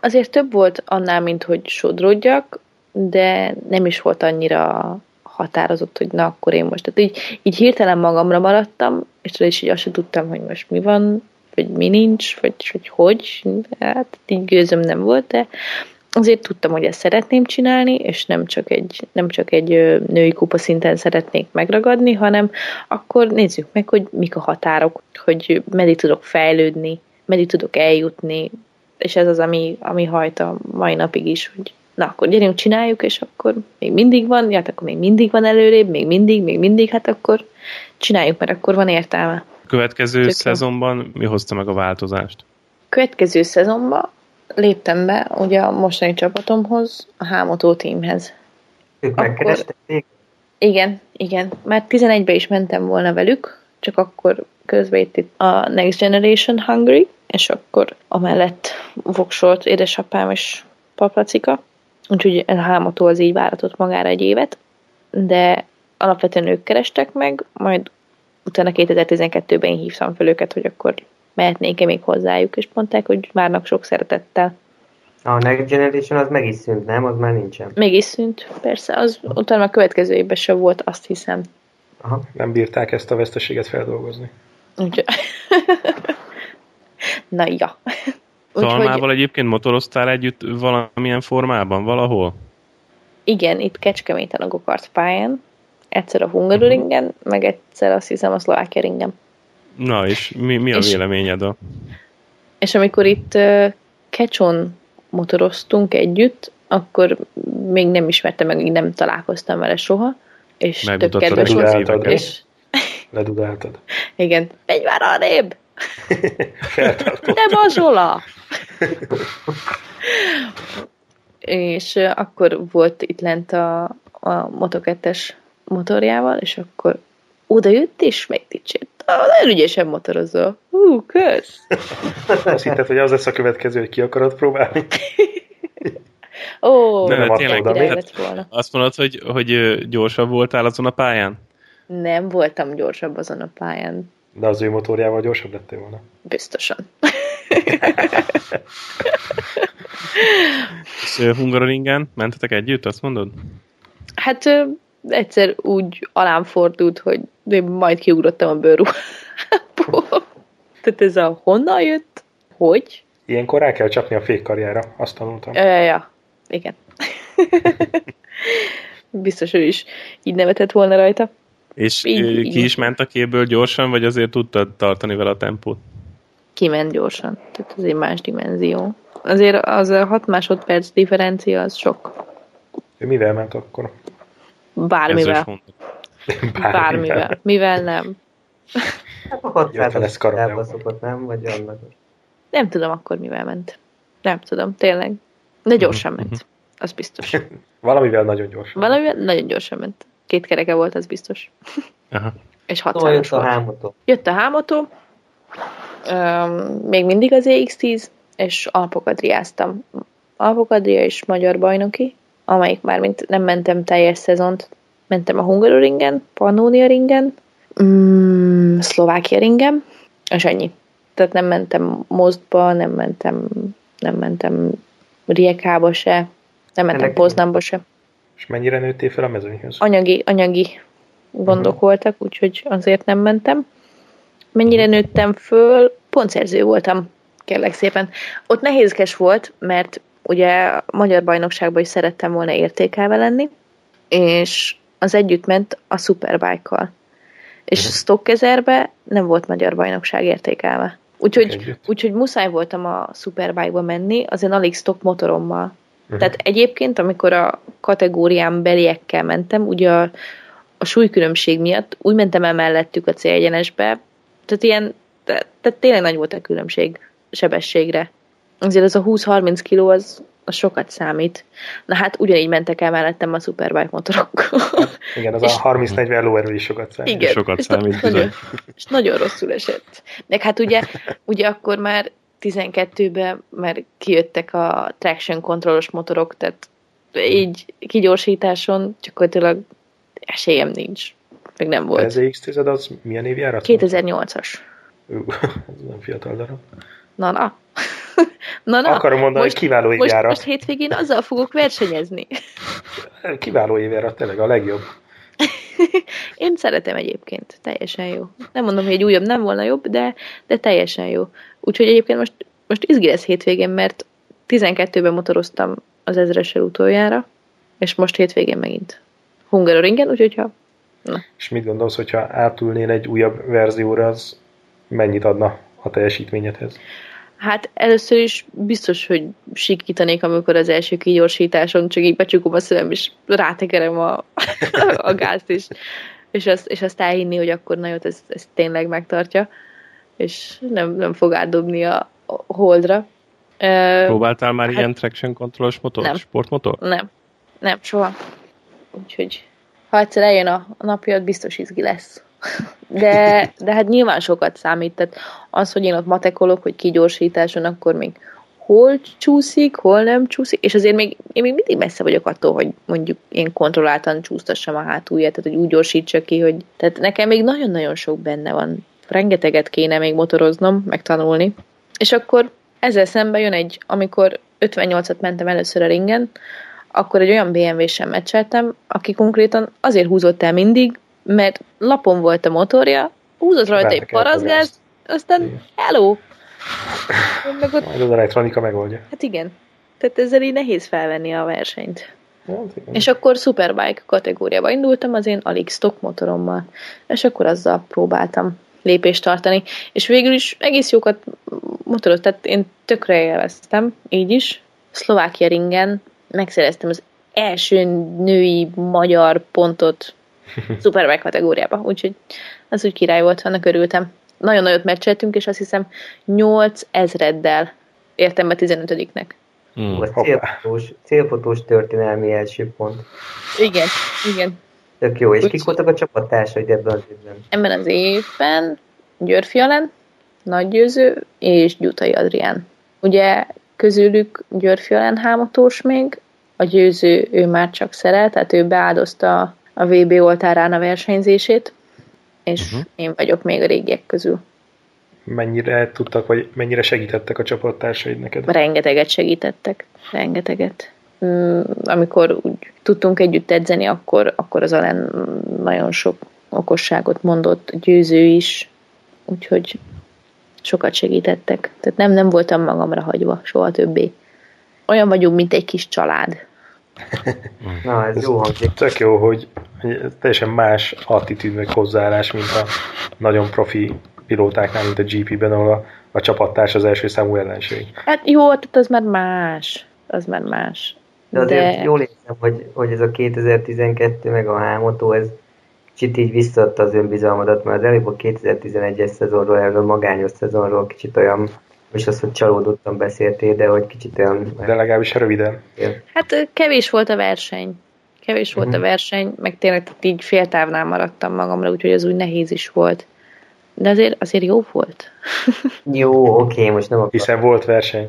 Azért több volt annál, mint hogy sodródjak, de nem is volt annyira határozott, hogy na, akkor én most. Tehát így, így hirtelen magamra maradtam, és is így azt sem tudtam, hogy most mi van, vagy mi nincs, vagy hogy hogy. Hát így gőzöm nem volt, de azért tudtam, hogy ezt szeretném csinálni, és nem csak egy, nem csak egy női kupa szinten szeretnék megragadni, hanem akkor nézzük meg, hogy mik a határok, hogy meddig tudok fejlődni, meddig tudok eljutni, és ez az, ami, ami hajt a mai napig is, hogy na, akkor gyerünk, csináljuk, és akkor még mindig van, ja, hát akkor még mindig van előrébb, még mindig, még mindig, hát akkor csináljuk, mert akkor van értelme. Következő Csak szezonban mi hozta meg a változást? Következő szezonban léptem be ugye a mostani csapatomhoz, a Hámotó teamhez. Ők megkerestek Igen, igen. Már 11-be is mentem volna velük, csak akkor közben itt a Next Generation Hungry, és akkor amellett voksolt édesapám és papracika, úgyhogy a Hámotó az így váratott magára egy évet, de alapvetően ők kerestek meg, majd utána 2012-ben én hívtam fel őket, hogy akkor mehetnék-e még hozzájuk, és mondták, hogy várnak sok szeretettel. A Next Generation az meg is szűnt, nem? Az már nincsen. Meg is szűnt, persze. Az utána a következő évben sem volt, azt hiszem. Aha. Nem bírták ezt a veszteséget feldolgozni. Na ja. Talmával Úgyhogy... egyébként motoroztál együtt valamilyen formában, valahol? Igen, itt Kecskeméten a gokart pályán. Egyszer a Hungaroringen, uh-huh. meg egyszer azt hiszem a Szlovákia ringen. Na, és mi, mi a és, véleményed a... És amikor itt uh, Kecson motoroztunk együtt, akkor még nem ismertem meg, még nem találkoztam vele soha, és tök kedves volt. És... Ledudáltad. Igen. Menj már arrébb! Te bazsola! és akkor volt itt lent a, a Moto2-es motorjával, és akkor oda jött és megdicsért. Nagyon ügyesen motorozol. Hú, kösz! Azt hitted, hogy az lesz a következő, hogy ki akarod próbálni? Ó, nem, nem tényleg, hát volna. Azt mondod, hogy, hogy gyorsabb voltál azon a pályán? Nem voltam gyorsabb azon a pályán. De az ő motorjával gyorsabb lettél volna? Biztosan. És Hungaroringen mentetek együtt, azt mondod? Hát egyszer úgy alám fordult, hogy én majd kiugrottam a bőrúból. Tehát ez a honnan jött? Hogy? Ilyenkor rá kell csapni a fékkarjára, azt tanultam. Ja, ja, ja. igen. Biztos ő is így nevetett volna rajta. És így, ki is ment a képből gyorsan, vagy azért tudtad tartani vele a tempót? Ki gyorsan. Tehát ez egy más dimenzió. Azért az a 6 másodperc differencia az sok. Ő mivel ment akkor? Bármivel. Bármivel. Bármivel. Mivel nem. Hát a 600 szokott, nem? Vagy annak. Nem tudom akkor mivel ment. Nem tudom, tényleg. De gyorsan ment. Mhm. Az biztos. Valamivel nagyon gyorsan. Valamivel nagyon gyorsan ment. Két kereke volt, az biztos. Aha. És 600 jött a hámotó. Jött a hámotó. még mindig az EX10, és alpokadriáztam. Alpokadria és magyar bajnoki, amelyik már mint nem mentem teljes szezont, mentem a Hungaroringen, Pannonia ringen, mm, Szlovákia ringen, és ennyi. Tehát nem mentem Mozdba, nem mentem, nem mentem Riekába se, nem mentem Poznánba se. És mennyire nőttél fel a mezőnyhöz? Anyagi, anyagi gondok uh-huh. voltak, úgyhogy azért nem mentem. Mennyire uh-huh. nőttem föl? Pontszerző voltam, kérlek szépen. Ott nehézkes volt, mert ugye a magyar bajnokságban is szerettem volna értékelve lenni, és az együtt ment a Superbike-kal. És uh-huh. Stockezerbe nem volt magyar bajnokság értékelve. Úgyhogy, úgyhogy muszáj voltam a Superbike-ba menni, azért alig stock motorommal. Uh-huh. Tehát egyébként, amikor a kategórián beliekkel mentem, ugye a, a súlykülönbség miatt úgy mentem el mellettük a célegyenesbe, tehát ilyen, tehát tényleg nagy volt a különbség sebességre. Azért az a 20-30 kiló az, az sokat számít. Na hát ugyanígy mentek el mellettem a Superbike motorok. Hát, igen, az és, a 30-40 lóerő is sokat számít. Igen, sokat és számít. Nagyon, és nagyon rosszul esett. Meg hát ugye, ugye akkor már 12-ben már kijöttek a traction kontrollos motorok, tehát így kigyorsításon gyakorlatilag esélyem nincs. Meg nem volt. Ez x az milyen évjárat? 2008-as. ez nem fiatal darab. Na, na. na. Akarom mondani, most, hogy kiváló évjárat. Most, most hétvégén azzal fogok versenyezni. kiváló évjárat, tényleg a legjobb. Én szeretem egyébként, teljesen jó. Nem mondom, hogy egy újabb nem volna jobb, de, de teljesen jó. Úgyhogy egyébként most, most izgi lesz hétvégén, mert 12-ben motoroztam az ezressel utoljára, és most hétvégén megint Hungaroringen, úgyhogy ha... Na. És mit gondolsz, hogyha átülnél egy újabb verzióra, az mennyit adna a teljesítményedhez? Hát először is biztos, hogy sikítanék, amikor az első kigyorsításon csak így becsukom a szemem, és rátekerem a, a gázt, és, és, azt, és azt elhinni, hogy akkor na jó, ez, ez tényleg megtartja, és nem, nem fog átdobni a, a holdra. Próbáltál már hát, ilyen traction kontrollos motor, nem. sportmotor? Nem, nem, soha. Úgyhogy ha egyszer eljön a, a napja, biztos izgi lesz. De, de hát nyilván sokat számít, tehát az, hogy én ott matekolok, hogy kigyorsításon, akkor még hol csúszik, hol nem csúszik, és azért még, én még mindig messze vagyok attól, hogy mondjuk én kontrolláltan csúsztassam a hátulját, tehát hogy úgy gyorsítsa ki, hogy tehát nekem még nagyon-nagyon sok benne van. Rengeteget kéne még motoroznom, megtanulni. És akkor ezzel szemben jön egy, amikor 58-at mentem először a ringen, akkor egy olyan BMW-sen meccseltem, aki konkrétan azért húzott el mindig, mert lapon volt a motorja, húzott rajta egy parazgázt, aztán hello! Meg ott... Majd az elektronika megoldja. Hát igen. Tehát ezzel így nehéz felvenni a versenyt. Hát, és akkor Superbike kategóriába indultam az én alig stock motorommal. És akkor azzal próbáltam lépést tartani. És végül is egész jókat motorot, tehát én tökre élveztem, így is. Szlovákia ringen megszereztem az első női magyar pontot Superbike kategóriába, úgyhogy az úgy király volt, annak örültem. Nagyon nagyot meccseltünk, és azt hiszem 8 ezreddel értem be 15-nek. Hmm. célfotós, célfotós történelmi első pont. Igen, igen. Tök jó. És Úgy... kik voltak a csapattársaid ebben az évben? Ebben az évben Györfi Alen, Nagygyőző és Gyutai Adrián. Ugye közülük Györfi Alen hámotós még, a győző ő már csak szeret, tehát ő beáldozta a VB oltárán a versenyzését, és uh-huh. én vagyok még a régiek közül. Mennyire tudtak, vagy mennyire segítettek a csapattársaid neked? Rengeteget segítettek, rengeteget. Mm, amikor úgy tudtunk együtt edzeni, akkor, akkor az ellen nagyon sok okosságot mondott, győző is, úgyhogy sokat segítettek. Tehát nem, nem voltam magamra hagyva soha többé. Olyan vagyunk, mint egy kis család. Na, ez, ez jó hangzik. Tök jó, hogy, teljesen más attitűd meg hozzáállás, mint a nagyon profi pilótáknál, mint a GP-ben, ahol a, a csapattárs az első számú ellenség. Hát jó, tehát az már más. Az már más. De azért De... jól érzem, hogy, hogy ez a 2012 meg a hámotó, ez kicsit így visszaadta az önbizalmadat, mert az előbb a 2011-es szezonról, erről a magányos szezonról kicsit olyan, és az, hogy csalódottan beszéltél, de hogy kicsit olyan... De legalábbis röviden. Hát kevés volt a verseny. Kevés volt uh-huh. a verseny, meg tényleg így féltávnál maradtam magamra, úgyhogy az úgy nehéz is volt. De azért, azért jó volt. jó, oké, okay, most nem akarok. Hiszen volt verseny.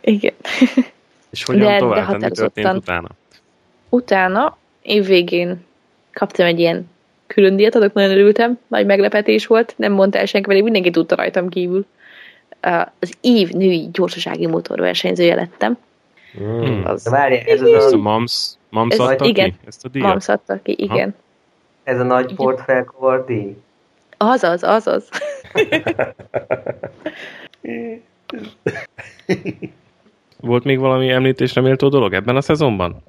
Igen. És hogyan de, tovább? De mi történt utána? Utána, évvégén kaptam egy ilyen külön díjat, adok nagyon örültem, nagy meglepetés volt, nem mondta el senki, pedig mindenki tudta rajtam kívül. Az év női gyorsasági motorversenyzője lettem. Mm. Az, Várj, ez az ezt a MAMS, MAMS ez, adta igen, ki? Ezt a díjat? MAMS adta ki, igen. Ha? Ez a nagy portfelkor díj? Azaz, azaz. Volt még valami említésre méltó dolog ebben a szezonban?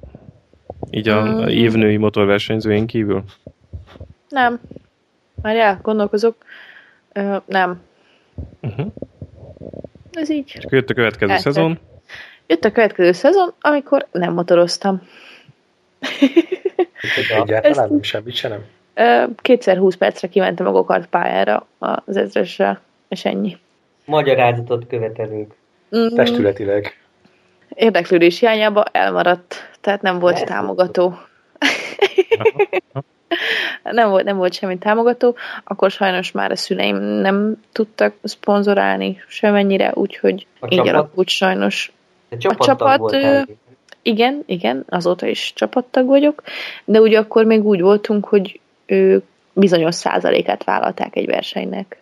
Így a, mm. évnői motorversenyzőjén kívül? Nem. Már gondolkozok. Ö, nem. Uh-huh. Ez így. És jött a következő Eltett. szezon? Jött a következő szezon, amikor nem motoroztam. Egyáltalán nem semmit se nem? Kétszer 20 percre kimentem a gokart pályára az ezressel, és ennyi. Magyarázatot követelünk. Mm. Testületileg. Érdeklődés hiányába elmaradt, tehát nem volt Persze. támogató. nem, volt, nem volt semmi támogató, akkor sajnos már a szüleim nem tudtak szponzorálni semennyire, úgyhogy a így csapat? alakult sajnos. A csapat, igen, igen, azóta is csapattag vagyok, de ugye akkor még úgy voltunk, hogy ők bizonyos százalékát vállalták egy versenynek.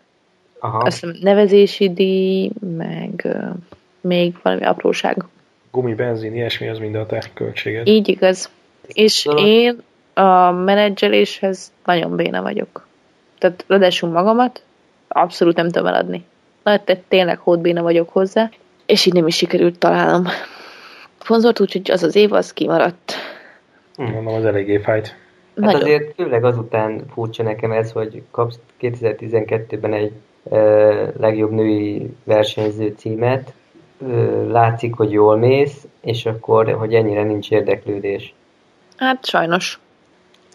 Aha. Azt hiszem nevezési díj, meg uh, még valami apróság. Gumi, benzin, ilyesmi, az mind a te költséged. Így igaz. És én a menedzseléshez nagyon béna vagyok. Tehát ráadásul magamat abszolút nem tudom eladni. Na, tehát tényleg hódbéna vagyok hozzá, és így nem is sikerült találnom. Fonzort úgy, hogy az az év az kimaradt. Mondom, az eléggé fájt. Hát Nagyon. azért főleg azután furcsa nekem ez, hogy kapsz 2012-ben egy ö, legjobb női versenyző címet, ö, látszik, hogy jól mész, és akkor, hogy ennyire nincs érdeklődés. Hát sajnos.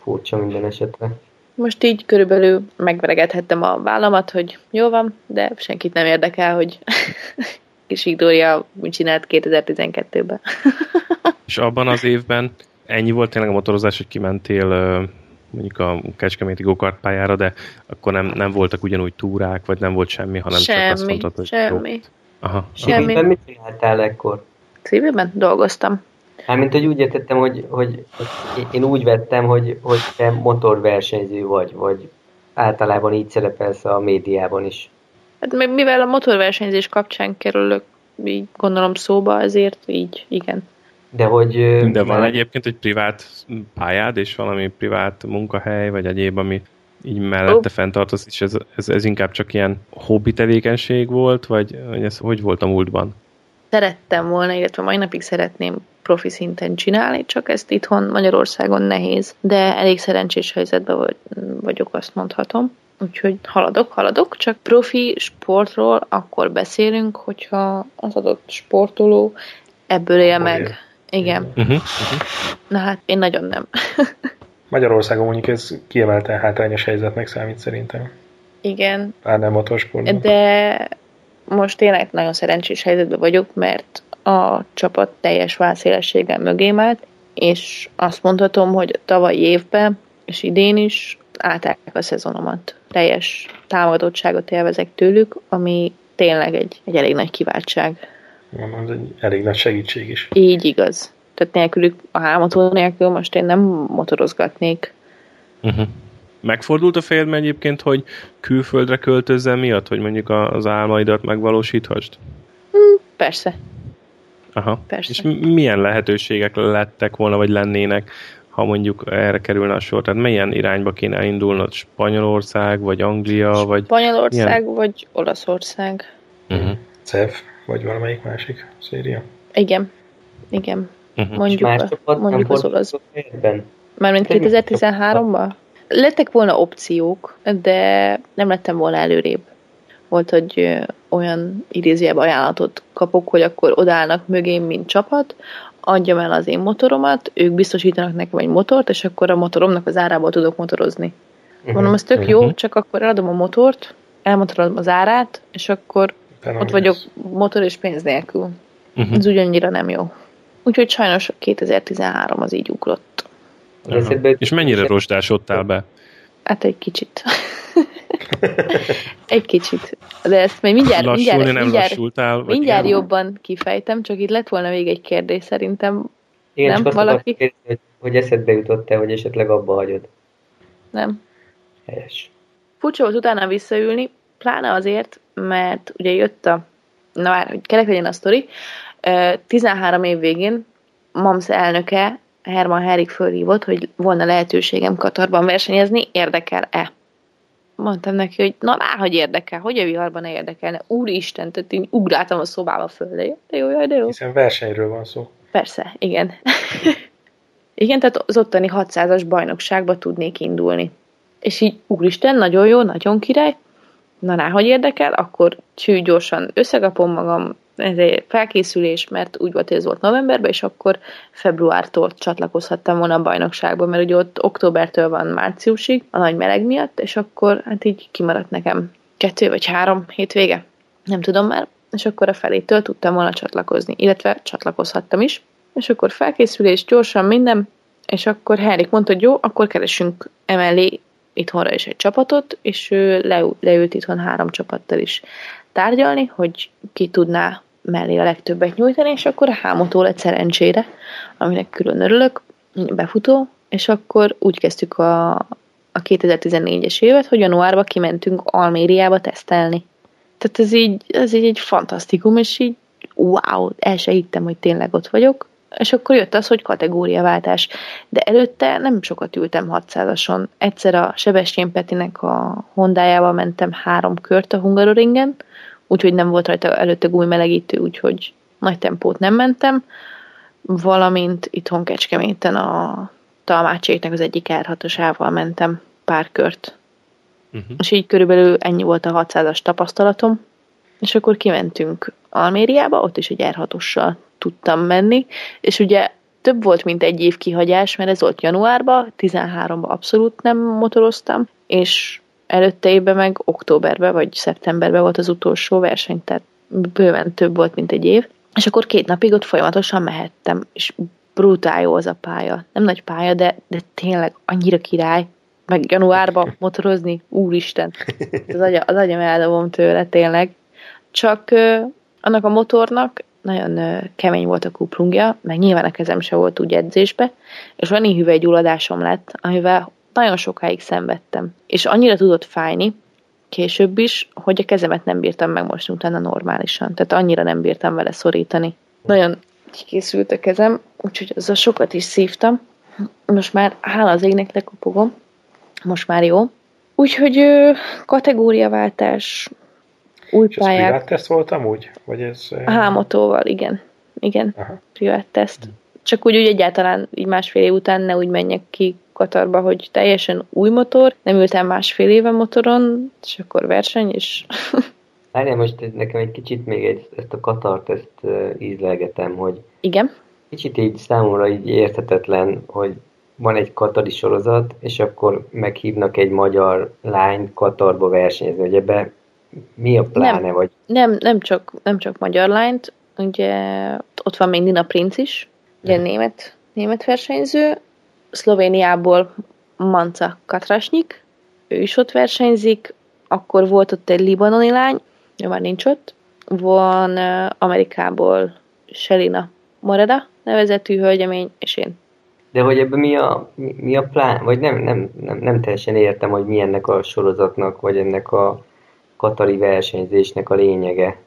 Furcsa minden esetre. Most így körülbelül megveregethettem a vállamat, hogy jó van, de senkit nem érdekel, hogy kis Igdória úgy csinált 2012-ben. és abban az évben ennyi volt tényleg a motorozás, hogy kimentél mondjuk a Kecskeméti gokart pályára, de akkor nem, nem voltak ugyanúgy túrák, vagy nem volt semmi, hanem semmi, csak azt mondtad, hogy semmi. Jó. Aha. Semmi. Mit csináltál ekkor? Szívében dolgoztam. Hát, mint hogy úgy értettem, hogy, hogy én úgy vettem, hogy, hogy te motorversenyző vagy, vagy általában így szerepelsz a médiában is. Hát mivel a motorversenyzés kapcsán kerülök, így gondolom szóba, ezért így, igen. De hogy... De van mert... egyébként egy privát pályád, és valami privát munkahely, vagy egyéb, ami így mellette oh. fenntartasz, és ez, ez, ez inkább csak ilyen hobbi tevékenység volt, vagy, vagy ez hogy volt a múltban? Szerettem volna, illetve mai napig szeretném profi szinten csinálni, csak ezt itthon Magyarországon nehéz, de elég szerencsés helyzetben vagy, vagyok, azt mondhatom. Úgyhogy haladok, haladok, csak profi sportról akkor beszélünk, hogyha az adott sportoló ebből él meg. Igen. Uh-huh, uh-huh. Na hát én nagyon nem. Magyarországon mondjuk ez kiemelten hátrányos helyzetnek számít szerintem. Igen. Bár nem motorsportban. De most tényleg nagyon szerencsés helyzetben vagyok, mert a csapat teljes válszélességgel mögém állt, és azt mondhatom, hogy tavaly évben és idén is állták a szezonomat. Teljes támogadottságot élvezek tőlük, ami tényleg egy, egy elég nagy kiváltság. Ez egy elég nagy segítség is. Így igaz. Tehát nélkülük, a hámotó nélkül most én nem motorozgatnék. Uh-huh. Megfordult a fejedben egyébként, hogy külföldre költözzen miatt, hogy mondjuk az álmaidat megvalósíthast? Hmm, persze. Aha. Persze. És milyen lehetőségek lettek volna, vagy lennének, ha mondjuk erre kerülne a sor? Tehát milyen irányba kéne indulnod? Spanyolország, vagy Anglia, vagy... Spanyolország, milyen? vagy Olaszország. Uh-huh. CEF, vagy valamelyik másik széria? Igen. Igen. Uh-huh. Mondjuk, a, mondjuk az olasz. Mármint 2013-ban? Lettek volna opciók, de nem lettem volna előrébb. Volt, hogy olyan idézőjebb ajánlatot kapok, hogy akkor odállnak mögém, mint csapat, adjam el az én motoromat, ők biztosítanak nekem egy motort, és akkor a motoromnak az árából tudok motorozni. Uh-huh. Mondom, ez tök jó, uh-huh. csak akkor eladom a motort, elmotorodom az árát, és akkor Utána ott vagyok motor és pénz nélkül. Uh-huh. Ez ugyannyira nem jó. Úgyhogy sajnos 2013 az így ugrott. Uh-huh. És mennyire rozsdásodtál be? Hát egy kicsit. egy kicsit. De ezt majd mindjárt, Lassulni mindjárt, nem mindjárt, lassultál, vagy mindjárt jobban kifejtem, csak itt lett volna még egy kérdés szerintem. Igen, nem csak valaki? Kérdezni, hogy, hogy eszedbe jutott-e, hogy esetleg abba hagyod. Nem. Helyes. Furcsa volt utána visszaülni, pláne azért, mert ugye jött a, na már, hogy kerek legyen a sztori, 13 év végén MAMS elnöke Herman Herik fölhívott, hogy volna lehetőségem Katarban versenyezni, érdekel-e? Mondtam neki, hogy na már, hogy érdekel, hogy a viharban ne érdekelne. Úristen, tehát én ugráltam a szobába föl, de jó, jó, de jó. Hiszen versenyről van szó. Persze, igen. igen, tehát az ottani 600-as bajnokságba tudnék indulni. És így, úristen, nagyon jó, nagyon király, na rá, hogy érdekel, akkor csű gyorsan összekapom magam, ez egy felkészülés, mert úgy volt, hogy ez volt novemberben, és akkor februártól csatlakozhattam volna a bajnokságba, mert ugye ott októbertől van márciusig, a nagy meleg miatt, és akkor hát így kimaradt nekem kettő vagy három hétvége, nem tudom már, és akkor a felétől tudtam volna csatlakozni, illetve csatlakozhattam is, és akkor felkészülés, gyorsan minden, és akkor Henrik mondta, hogy jó, akkor keresünk emellé itthonra is egy csapatot, és ő leült itthon három csapattal is tárgyalni, hogy ki tudná mellé a legtöbbet nyújtani, és akkor a hámotó lett szerencsére, aminek külön örülök, befutó, és akkor úgy kezdtük a, a 2014-es évet, hogy januárban kimentünk Almériába tesztelni. Tehát ez így, ez így egy fantasztikum, és így wow, el se hittem, hogy tényleg ott vagyok, és akkor jött az, hogy kategóriaváltás. De előtte nem sokat ültem 600-ason. Egyszer a Sebestyén Petinek a Hondájával mentem három kört a Hungaroringen, úgyhogy nem volt rajta előtte gújmelegítő, úgyhogy nagy tempót nem mentem, valamint itthon Kecskeméten a Talmácséknek az egyik r mentem pár kört. Uh-huh. És így körülbelül ennyi volt a 600-as tapasztalatom, és akkor kimentünk Almériába, ott is egy r tudtam menni, és ugye több volt, mint egy év kihagyás, mert ez volt januárban, 13-ban abszolút nem motoroztam, és előtte évben meg októberben vagy szeptemberben volt az utolsó verseny, tehát bőven több volt, mint egy év. És akkor két napig ott folyamatosan mehettem, és brutál jó az a pálya. Nem nagy pálya, de, de tényleg annyira király. Meg januárban motorozni, úristen. Az, agya, az agyam eldobom tőle, tényleg. Csak ö, annak a motornak nagyon kemény volt a kuplungja, meg nyilván a kezem se volt úgy edzésbe, és van hüvelygyulladásom lett, amivel nagyon sokáig szenvedtem. És annyira tudott fájni, később is, hogy a kezemet nem bírtam megmosni utána normálisan. Tehát annyira nem bírtam vele szorítani. Nagyon készült a kezem, úgyhogy azzal sokat is szívtam. Most már hála az égnek lekopogom. Most már jó. Úgyhogy kategóriaváltás, új És pályák. privát teszt voltam úgy? Vagy ez... Hámotóval, igen. Igen, Aha. privát teszt. Csak úgy, úgy egyáltalán így másfél év után ne úgy menjek ki Katarba, hogy teljesen új motor, nem ültem másfél éve motoron, és akkor verseny, és... Várjál, most nekem egy kicsit még egy, ezt a Katart, ezt uh, ízlelgetem, hogy... Igen? Kicsit így számomra így érthetetlen, hogy van egy katari sorozat, és akkor meghívnak egy magyar lány Katarba versenyezni, hogy ebbe mi a pláne? Nem, vagy? nem, nem, csak, nem csak magyar lányt, ugye ott van még Nina Princ is, ugye hmm. német, német versenyző, Szlovéniából Manca Katrasnyik, ő is ott versenyzik, akkor volt ott egy libanoni lány, ő már nincs ott, van Amerikából Selina Moreda nevezetű hölgyemény, és én. De hogy ebben mi a, mi, mi a plán, vagy nem, nem, nem, nem teljesen értem, hogy mi ennek a sorozatnak, vagy ennek a katari versenyzésnek a lényege.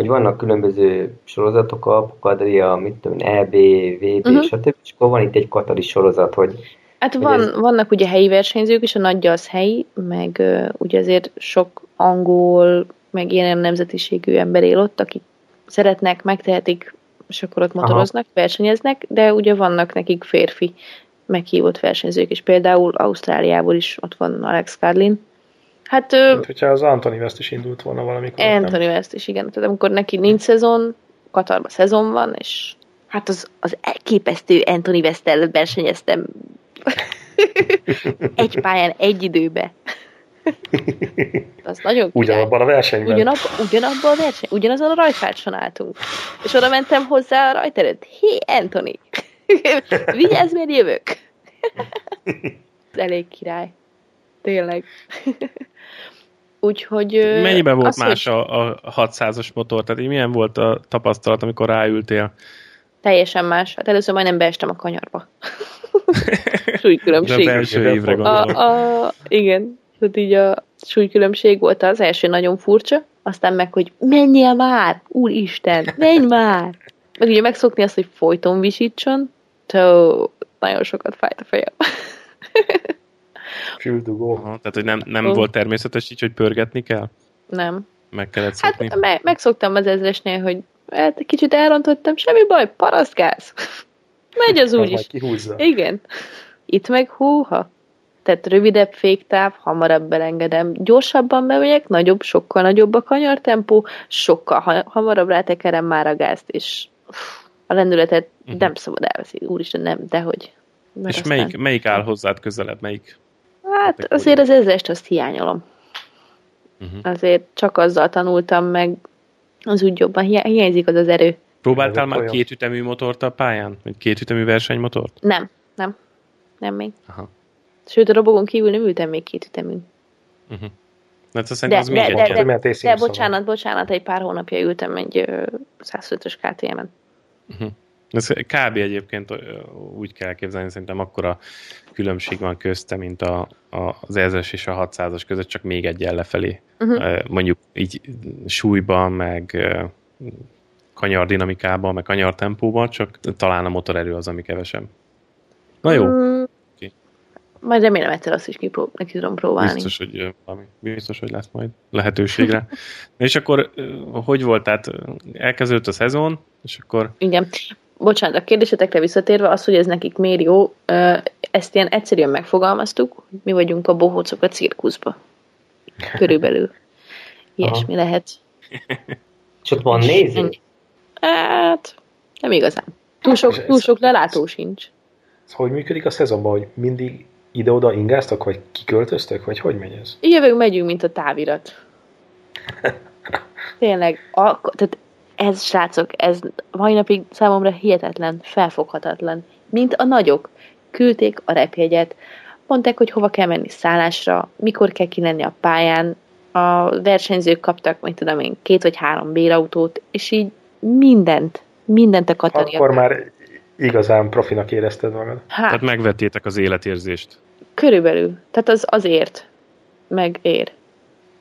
Hogy vannak különböző sorozatok, a Kadria, mit tudom, EB, VB, uh-huh. stb. És akkor van itt egy katari sorozat, hogy Hát van, ez... vannak ugye helyi versenyzők, és a nagyja az helyi, meg uh, ugye azért sok angol, meg ilyen nemzetiségű ember él ott, akik szeretnek, megtehetik, és akkor ott motoroznak, Aha. versenyeznek, de ugye vannak nekik férfi meghívott versenyzők, és például Ausztráliából is ott van Alex Carlin. Hát, Mint hogyha az Anthony West is indult volna valamikor. Anthony nem? West is, igen. Tehát amikor neki nincs szezon, Katarban szezon van, és hát az, az elképesztő Anthony West-tel versenyeztem egy pályán, egy időbe. Az nagyon Ugyanabban a versenyben. Ugyanabban, ugyanabban a verseny, ugyanazon a rajtfácson álltunk. És oda mentem hozzá a rajt előtt. Hé, Anthony! Vigyázz, mert jövök! elég király. Tényleg. Úgyhogy... Mennyiben volt más hogy... a, a 600-as motor? Tehát így milyen volt a tapasztalat, amikor ráültél? Teljesen más. Hát először majdnem beestem a kanyarba. súlykülönbség. De belső évre a, a, igen, tehát így a súlykülönbség volt az első nagyon furcsa, aztán meg, hogy menjél már, úristen, menj már! Meg ugye megszokni azt, hogy folyton visítson, tó, nagyon sokat fájt a fejem. Füldugó. Aha, tehát, hogy nem, nem oh. volt természetes így, hogy pörgetni kell? Nem. Meg kellett szokni? Hát me- megszoktam az ezresnél, hogy hát kicsit elrontottam, semmi baj, parasztgáz. Megy az úgy is. Igen. Itt meg húha. Tehát rövidebb féktáv, hamarabb belengedem. Gyorsabban bemegyek, nagyobb, sokkal nagyobb a kanyartempó, sokkal ha- hamarabb rátekerem már a gázt, és a lendületet uh-huh. nem szabad elveszni. Úristen, nem, dehogy. Mert és aztán... melyik, melyik áll hozzád közelebb? Melyik? Hát azért az ezest azt hiányolom. Uh-huh. Azért csak azzal tanultam meg, az úgy jobban hiányzik az az erő. Próbáltál már kétütemű motort a pályán? Vagy kétütemű versenymotort? Nem, nem. Nem még. Aha. Sőt, a robogon kívül nem ültem még kétütemű. Uh-huh. Hát de, de, az de, de, de, de, de, de bocsánat, bocsánat, egy pár hónapja ültem egy 105-ös KTM-en. Uh-huh. Ez kb. egyébként úgy kell képzelni, szerintem akkora különbség van közte, mint a, a, az 1000 és a 600-as között, csak még egy lefelé. Uh-huh. Mondjuk így súlyban, meg kanyardinamikában, meg kanyartempóban, csak talán a motorerő az, ami kevesebb. Na jó. Mm, okay. Majd remélem egyszer azt is kiprób- neki tudom próbálni. Biztos, hogy valami, biztos, hogy lesz majd lehetőségre. és akkor hogy volt? Tehát elkezdődött a szezon, és akkor... Igen. Bocsánat, a kérdésetekre visszatérve, az, hogy ez nekik miért jó, ezt ilyen egyszerűen megfogalmaztuk, mi vagyunk a bohócok a cirkuszba. Körülbelül. Ilyesmi Aha. lehet. Ott van néző? Hát, nem igazán. Túl sok, túl sok lelátó sincs. Ez hogy működik a szezonban, hogy mindig ide-oda ingáztak, vagy kiköltöztök, vagy hogy megy ez? Jövünk, megyünk, mint a távirat. Tényleg, a, tehát ez, srácok, ez mai napig számomra hihetetlen, felfoghatatlan. Mint a nagyok. Küldték a repjegyet, mondták, hogy hova kell menni szállásra, mikor kell kilenni a pályán, a versenyzők kaptak, mint tudom én, két vagy három bérautót, és így mindent, mindent a katariak. Akkor már igazán profinak érezted magad. Hát, Tehát megvettétek az életérzést. Körülbelül. Tehát az azért meg ér.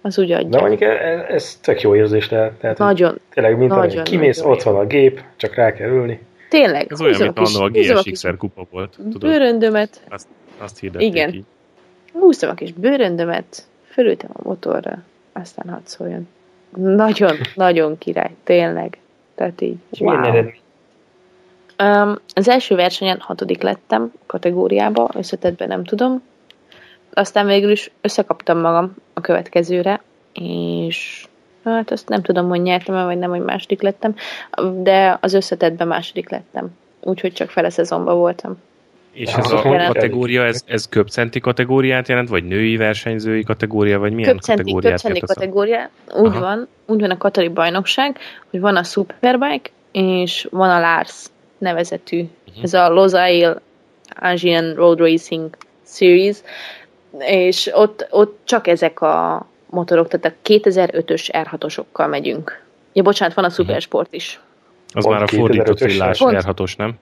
Az úgy adja. De mondjuk ez, ez tök jó érzés lehet. Tehát, nagyon. Tényleg, mint nagyon, kimész, nagyon ott van a gép, csak rá kell ülni. Tényleg. Ez olyan, mint annól a GSX-er kupa volt. Tudod? Bőröndömet. Azt, azt hirdették Igen. így. Húztam a kis bőröndömet, fölültem a motorra, aztán hadd szóljon. Nagyon, nagyon király, tényleg. Tehát így, És wow. milyen Um, az első versenyen hatodik lettem kategóriába, összetettben nem tudom. Aztán végül is összekaptam magam a következőre, és hát azt nem tudom, hogy nyertem vagy nem, hogy második lettem, de az összetettben második lettem. Úgyhogy csak fele szezonban voltam. És ez a kategória, ez, ez köpcenti kategóriát jelent, vagy női versenyzői kategória, vagy milyen köpcenti, kategóriát köpcenti kategória, úgy Aha. van, úgy van a Katari bajnokság, hogy van a Superbike, és van a Lars nevezetű, uh-huh. ez a Losail Asian Road Racing Series, és ott, ott csak ezek a motorok, tehát a 2005-ös R6-osokkal megyünk. Ja, bocsánat, van a mhm. Supersport is. Az Pont már a fordított villás R6-os, nem?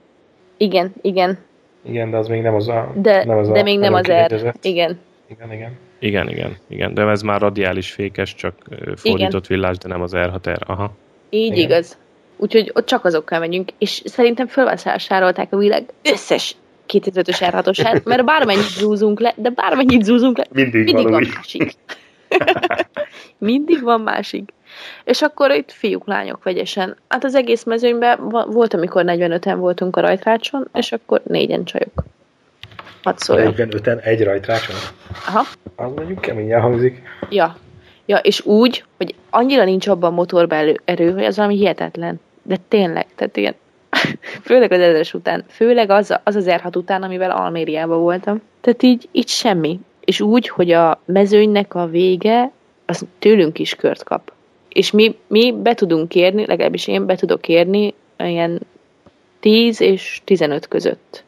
Igen, igen. Igen, de az még nem az a... De, nem az de a, még nem az R. Igen. Igen, igen. Igen, igen, igen. De ez már radiális fékes, csak fordított igen. villás, de nem az R6R. Aha. Így igen. igaz. Úgyhogy ott csak azokkal megyünk, és szerintem fölvásárolták a világ összes 2005-ös r 6 mert bármennyit zúzunk le, de bármennyit zúzunk le, mindig, mindig van, másik. mindig van másik. És akkor itt fiúk, lányok vegyesen. Hát az egész mezőnyben volt, amikor 45-en voltunk a rajtrácson, és akkor négyen csajok. Hadd szóljon. 45-en egy rajtrácson? Aha. Az mondjuk keményen hangzik. Ja. Ja, és úgy, hogy annyira nincs abban a motorba erő, hogy az valami hihetetlen. De tényleg, tehát ilyen, főleg az ezres után, főleg az, az az r után, amivel Almériában voltam. Tehát így, így semmi. És úgy, hogy a mezőnynek a vége, az tőlünk is kört kap és mi, mi be tudunk kérni, legalábbis én be tudok kérni ilyen 10 és 15 között.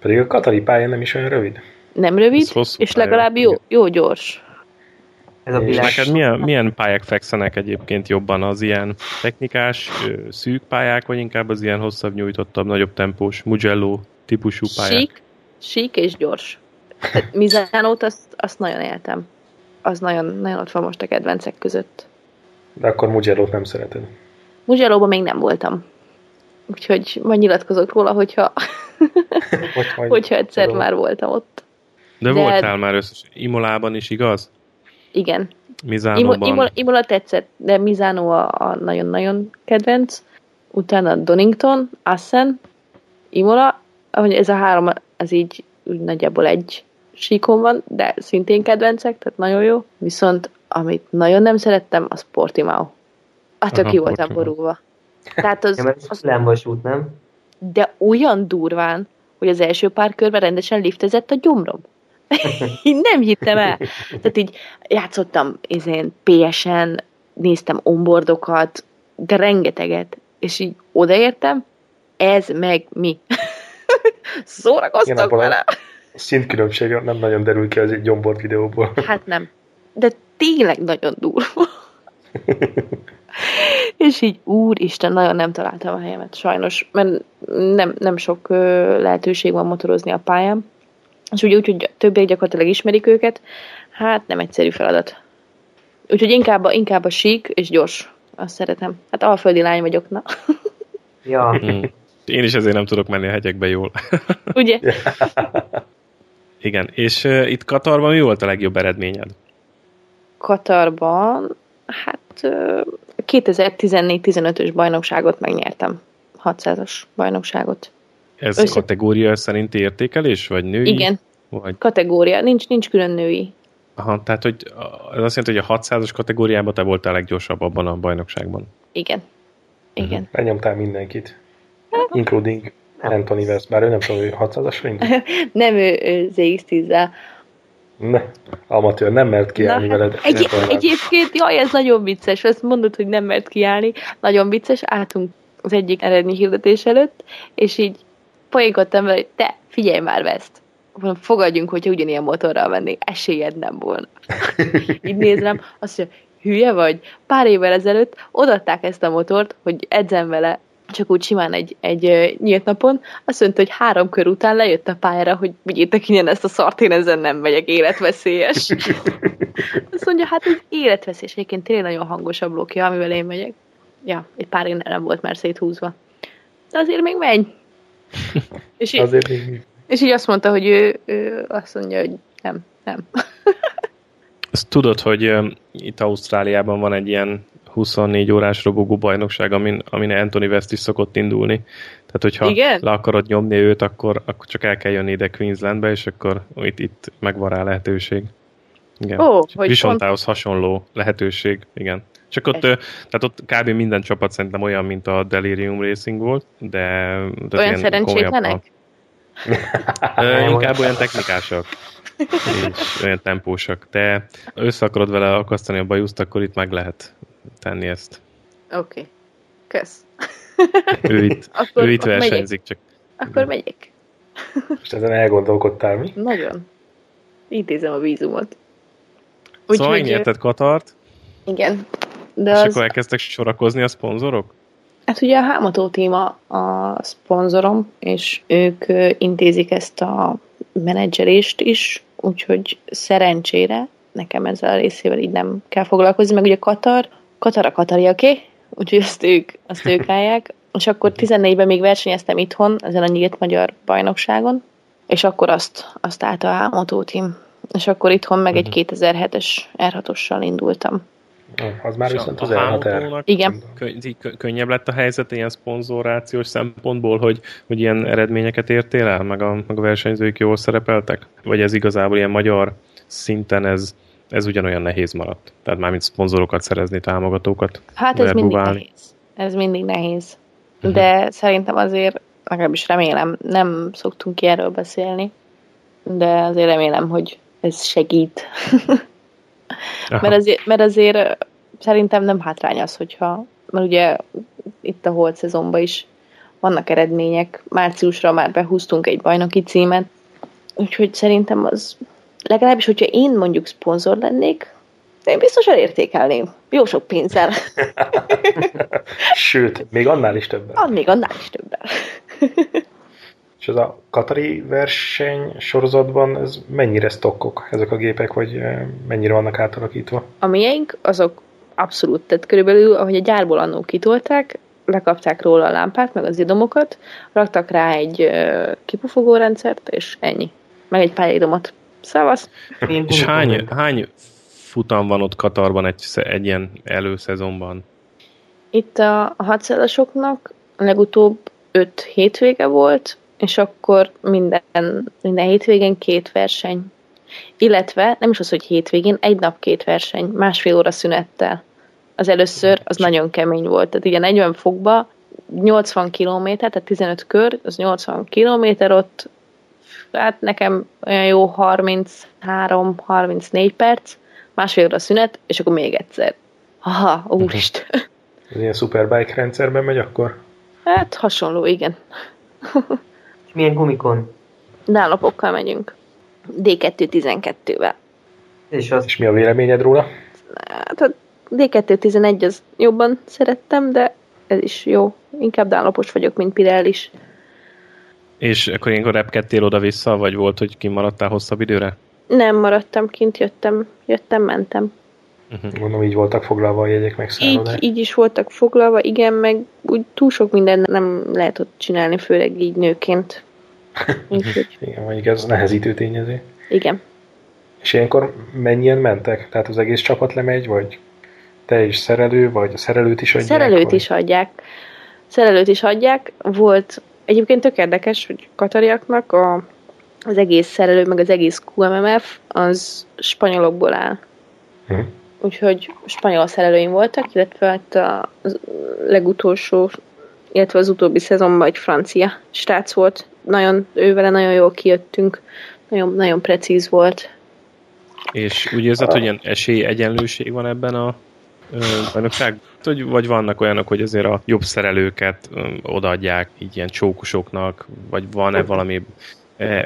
Pedig a Katari pálya nem is olyan rövid. Nem rövid, és legalább jó, jó gyors. Ez a és neked milyen, milyen pályák fekszenek egyébként jobban? Az ilyen technikás, szűk pályák, vagy inkább az ilyen hosszabb, nyújtottabb, nagyobb tempós, Mugello típusú pályák? Sík, sík és gyors. Mizánót azt, azt nagyon éltem. Az nagyon, nagyon ott van most a kedvencek között. De akkor mugello nem szereted. mugello még nem voltam. Úgyhogy majd nyilatkozok róla, hogyha, hogy hogyha egyszer tudom. már voltam ott. De, De voltál már összes Imolában is, igaz? Igen. Mizánóban. Imo, Imola, Imola tetszett, de Mizánó a, a nagyon-nagyon kedvenc. Utána Donington, Assen, Imola, ahogy ez a három, ez így úgy nagyjából egy síkon van, de szintén kedvencek, tehát nagyon jó. Viszont amit nagyon nem szerettem, az Portimao. Attól ki voltam borulva. Tehát az, ja, az, az út, nem? De olyan durván, hogy az első pár körben rendesen liftezett a gyomrom. Én nem hittem el. Tehát így játszottam én PS-en, néztem onboardokat, de rengeteget, és így odaértem, ez meg mi. Szórakoztak vele. A szintkülönbség nem nagyon derül ki az egy onboard videóból. Hát nem. De tényleg nagyon durva. és így, úristen, nagyon nem találtam a helyemet, sajnos, mert nem, nem sok lehetőség van motorozni a pályán. És ugye úgy, hogy többiek gyakorlatilag ismerik őket, hát nem egyszerű feladat. Úgyhogy inkább, a, inkább a sík és gyors. Azt szeretem. Hát alföldi lány vagyok, na. ja. Hmm. Én is ezért nem tudok menni a hegyekbe jól. Ugye? Igen, és uh, itt Katarban mi volt a legjobb eredményed? Katarban, hát 2014-15-ös bajnokságot megnyertem. 600-as bajnokságot. Ez Össze... kategória szerinti értékelés, vagy női? Igen, vagy... kategória, nincs, nincs külön női. Aha, tehát hogy ez azt jelenti, hogy a 600-as kategóriában te voltál a leggyorsabb abban a bajnokságban. Igen. Igen. Uh-huh. Lenyomtál mindenkit. Hát. Including Anthony West, bár ő nem tudom, hogy 600-asra indult. nem, ő, ő ZX-10-zel. Ne, amatőr, nem mert kiállni Na, veled. Egy, egyébként, jaj, ez nagyon vicces, ezt mondod, hogy nem mert kiállni, nagyon vicces, álltunk az egyik eredmény hirdetés előtt, és így poénkodtam vele, hogy te, figyelj már ezt, fogadjunk, hogyha ugyanilyen motorral mennék, esélyed nem volna. így nézem, azt mondja, hülye vagy? Pár évvel ezelőtt odaadták ezt a motort, hogy edzem vele csak úgy simán egy, egy nyílt napon, azt mondta, hogy három kör után lejött a pályára, hogy vigyétek innen ezt a szart, én ezen nem megyek, életveszélyes. azt mondja, hát ez életveszélyes, egyébként tényleg nagyon hangos a blokja, amivel én megyek. Ja, egy pár én nem volt már széthúzva. De azért még megy. és így, azért még És így azt mondta, hogy ő, ő azt mondja, hogy nem. Nem. Azt tudod, hogy uh, itt Ausztráliában van egy ilyen 24 órás robogó bajnokság, amin, amin Anthony West is szokott indulni. Tehát, hogyha Igen? le akarod nyomni őt, akkor, akkor csak el kell jönni ide Queenslandbe, és akkor itt, itt megvan rá lehetőség. Igen. Ó, hogy Visontához pont... hasonló lehetőség, igen. Csak ott, Ez... tehát ott kb. minden csapat szerintem olyan, mint a Delirium Racing volt, de... de olyan szerencsétlenek? inkább olyan technikásak. És olyan tempósak. De össze akarod vele akasztani a bajuszt, akkor itt meg lehet tenni ezt. Oké. Okay. Kösz. ő itt, akkor, ő itt versenyzik, csak... Akkor megyek. Most ezen elgondolkodtál mi? Nagyon. Intézem a vízumot. Úgy, szóval megnyerted Katart. Igen. De és az... akkor elkezdtek sorakozni a szponzorok? Hát ugye a Hámató téma a szponzorom, és ők intézik ezt a menedzselést is, úgyhogy szerencsére nekem ezzel a részével így nem kell foglalkozni, meg ugye Katar, Katar a Katari, oké? Okay? Úgyhogy azt ők, azt ők állják. És akkor 14-ben még versenyeztem itthon, ezen a nyílt magyar bajnokságon, és akkor azt, azt állt a Hámató. És akkor itthon meg egy 2007-es mhm. R6-ossal indultam. Az már viszont az r Igen. könnyebb lett a helyzet ilyen szponzorációs szempontból, hogy, hogy ilyen eredményeket értél el, meg a, meg a versenyzők jól szerepeltek? Vagy ez igazából ilyen magyar szinten ez, ez ugyanolyan nehéz maradt? Tehát mármint szponzorokat szerezni, támogatókat Hát ez mindig nehéz. Ez mindig nehéz. Mhm. De uh-huh. szerintem azért, legalábbis remélem, nem szoktunk ki erről beszélni, de azért remélem, hogy ez segít. mert, azért, mert azért szerintem nem hátrány az, hogyha, mert ugye itt a holt szezonban is vannak eredmények, márciusra már behúztunk egy bajnoki címet, úgyhogy szerintem az legalábbis, hogyha én mondjuk szponzor lennék, én biztosan értékelném. Jó sok pénzzel. Sőt, még annál is többen. Ah, még annál is többen. És ez a Katari verseny sorozatban, ez mennyire stockok ezek a gépek, vagy eh, mennyire vannak átalakítva? A miénk, azok abszolút, tehát körülbelül, ahogy a gyárból annó kitolták, lekapták róla a lámpát, meg az idomokat, raktak rá egy uh, kipufogó rendszert, és ennyi. Meg egy pályidomot. Szavasz! És hány, hány futam van ott Katarban egy, egy ilyen előszezonban? Itt a, a hadszállásoknak legutóbb öt hétvége volt, és akkor minden, minden hétvégén két verseny. Illetve nem is az, hogy hétvégén, egy nap két verseny, másfél óra szünettel. Az először az nagyon kemény volt. Tehát ugye 40 fokba 80 km, tehát 15 kör, az 80 km ott, hát nekem olyan jó 33-34 perc, másfél óra szünet, és akkor még egyszer. Aha, úristen. Ilyen superbike rendszerben megy akkor? Hát hasonló, igen. És milyen gumikon? Dálapokkal megyünk. D212-vel. És, az... És mi a véleményed róla? Hát a D211 az jobban szerettem, de ez is jó. Inkább dálapos vagyok, mint is. És akkor ilyenkor repkedtél oda-vissza, vagy volt, hogy kimaradtál hosszabb időre? Nem maradtam kint, jöttem, jöttem, mentem. Uh-huh. Gondolom így voltak foglalva a jegyek meg így, így is voltak foglalva, igen, meg úgy túl sok minden nem lehet ott csinálni, főleg így nőként. Úgyhogy... igen, mondjuk ez nehezítő tényező. Igen. És ilyenkor mennyien mentek? Tehát az egész csapat lemegy, vagy te is szerelő, vagy a szerelőt is adják? Szerelőt vagy? is adják. Szerelőt is adják. Volt egyébként tök érdekes, hogy katariaknak a, az egész szerelő, meg az egész QMMF az spanyolokból áll. Uh-huh úgyhogy spanyol szerelőim voltak, illetve hát a legutolsó, illetve az utóbbi szezonban egy francia srác volt. Nagyon, ővele nagyon jól kijöttünk, nagyon, nagyon precíz volt. És úgy érzed, hogy ilyen esély egyenlőség van ebben a bajnokság? Vagy, vagy vannak olyanok, hogy azért a jobb szerelőket odaadják így ilyen csókusoknak, vagy van-e valami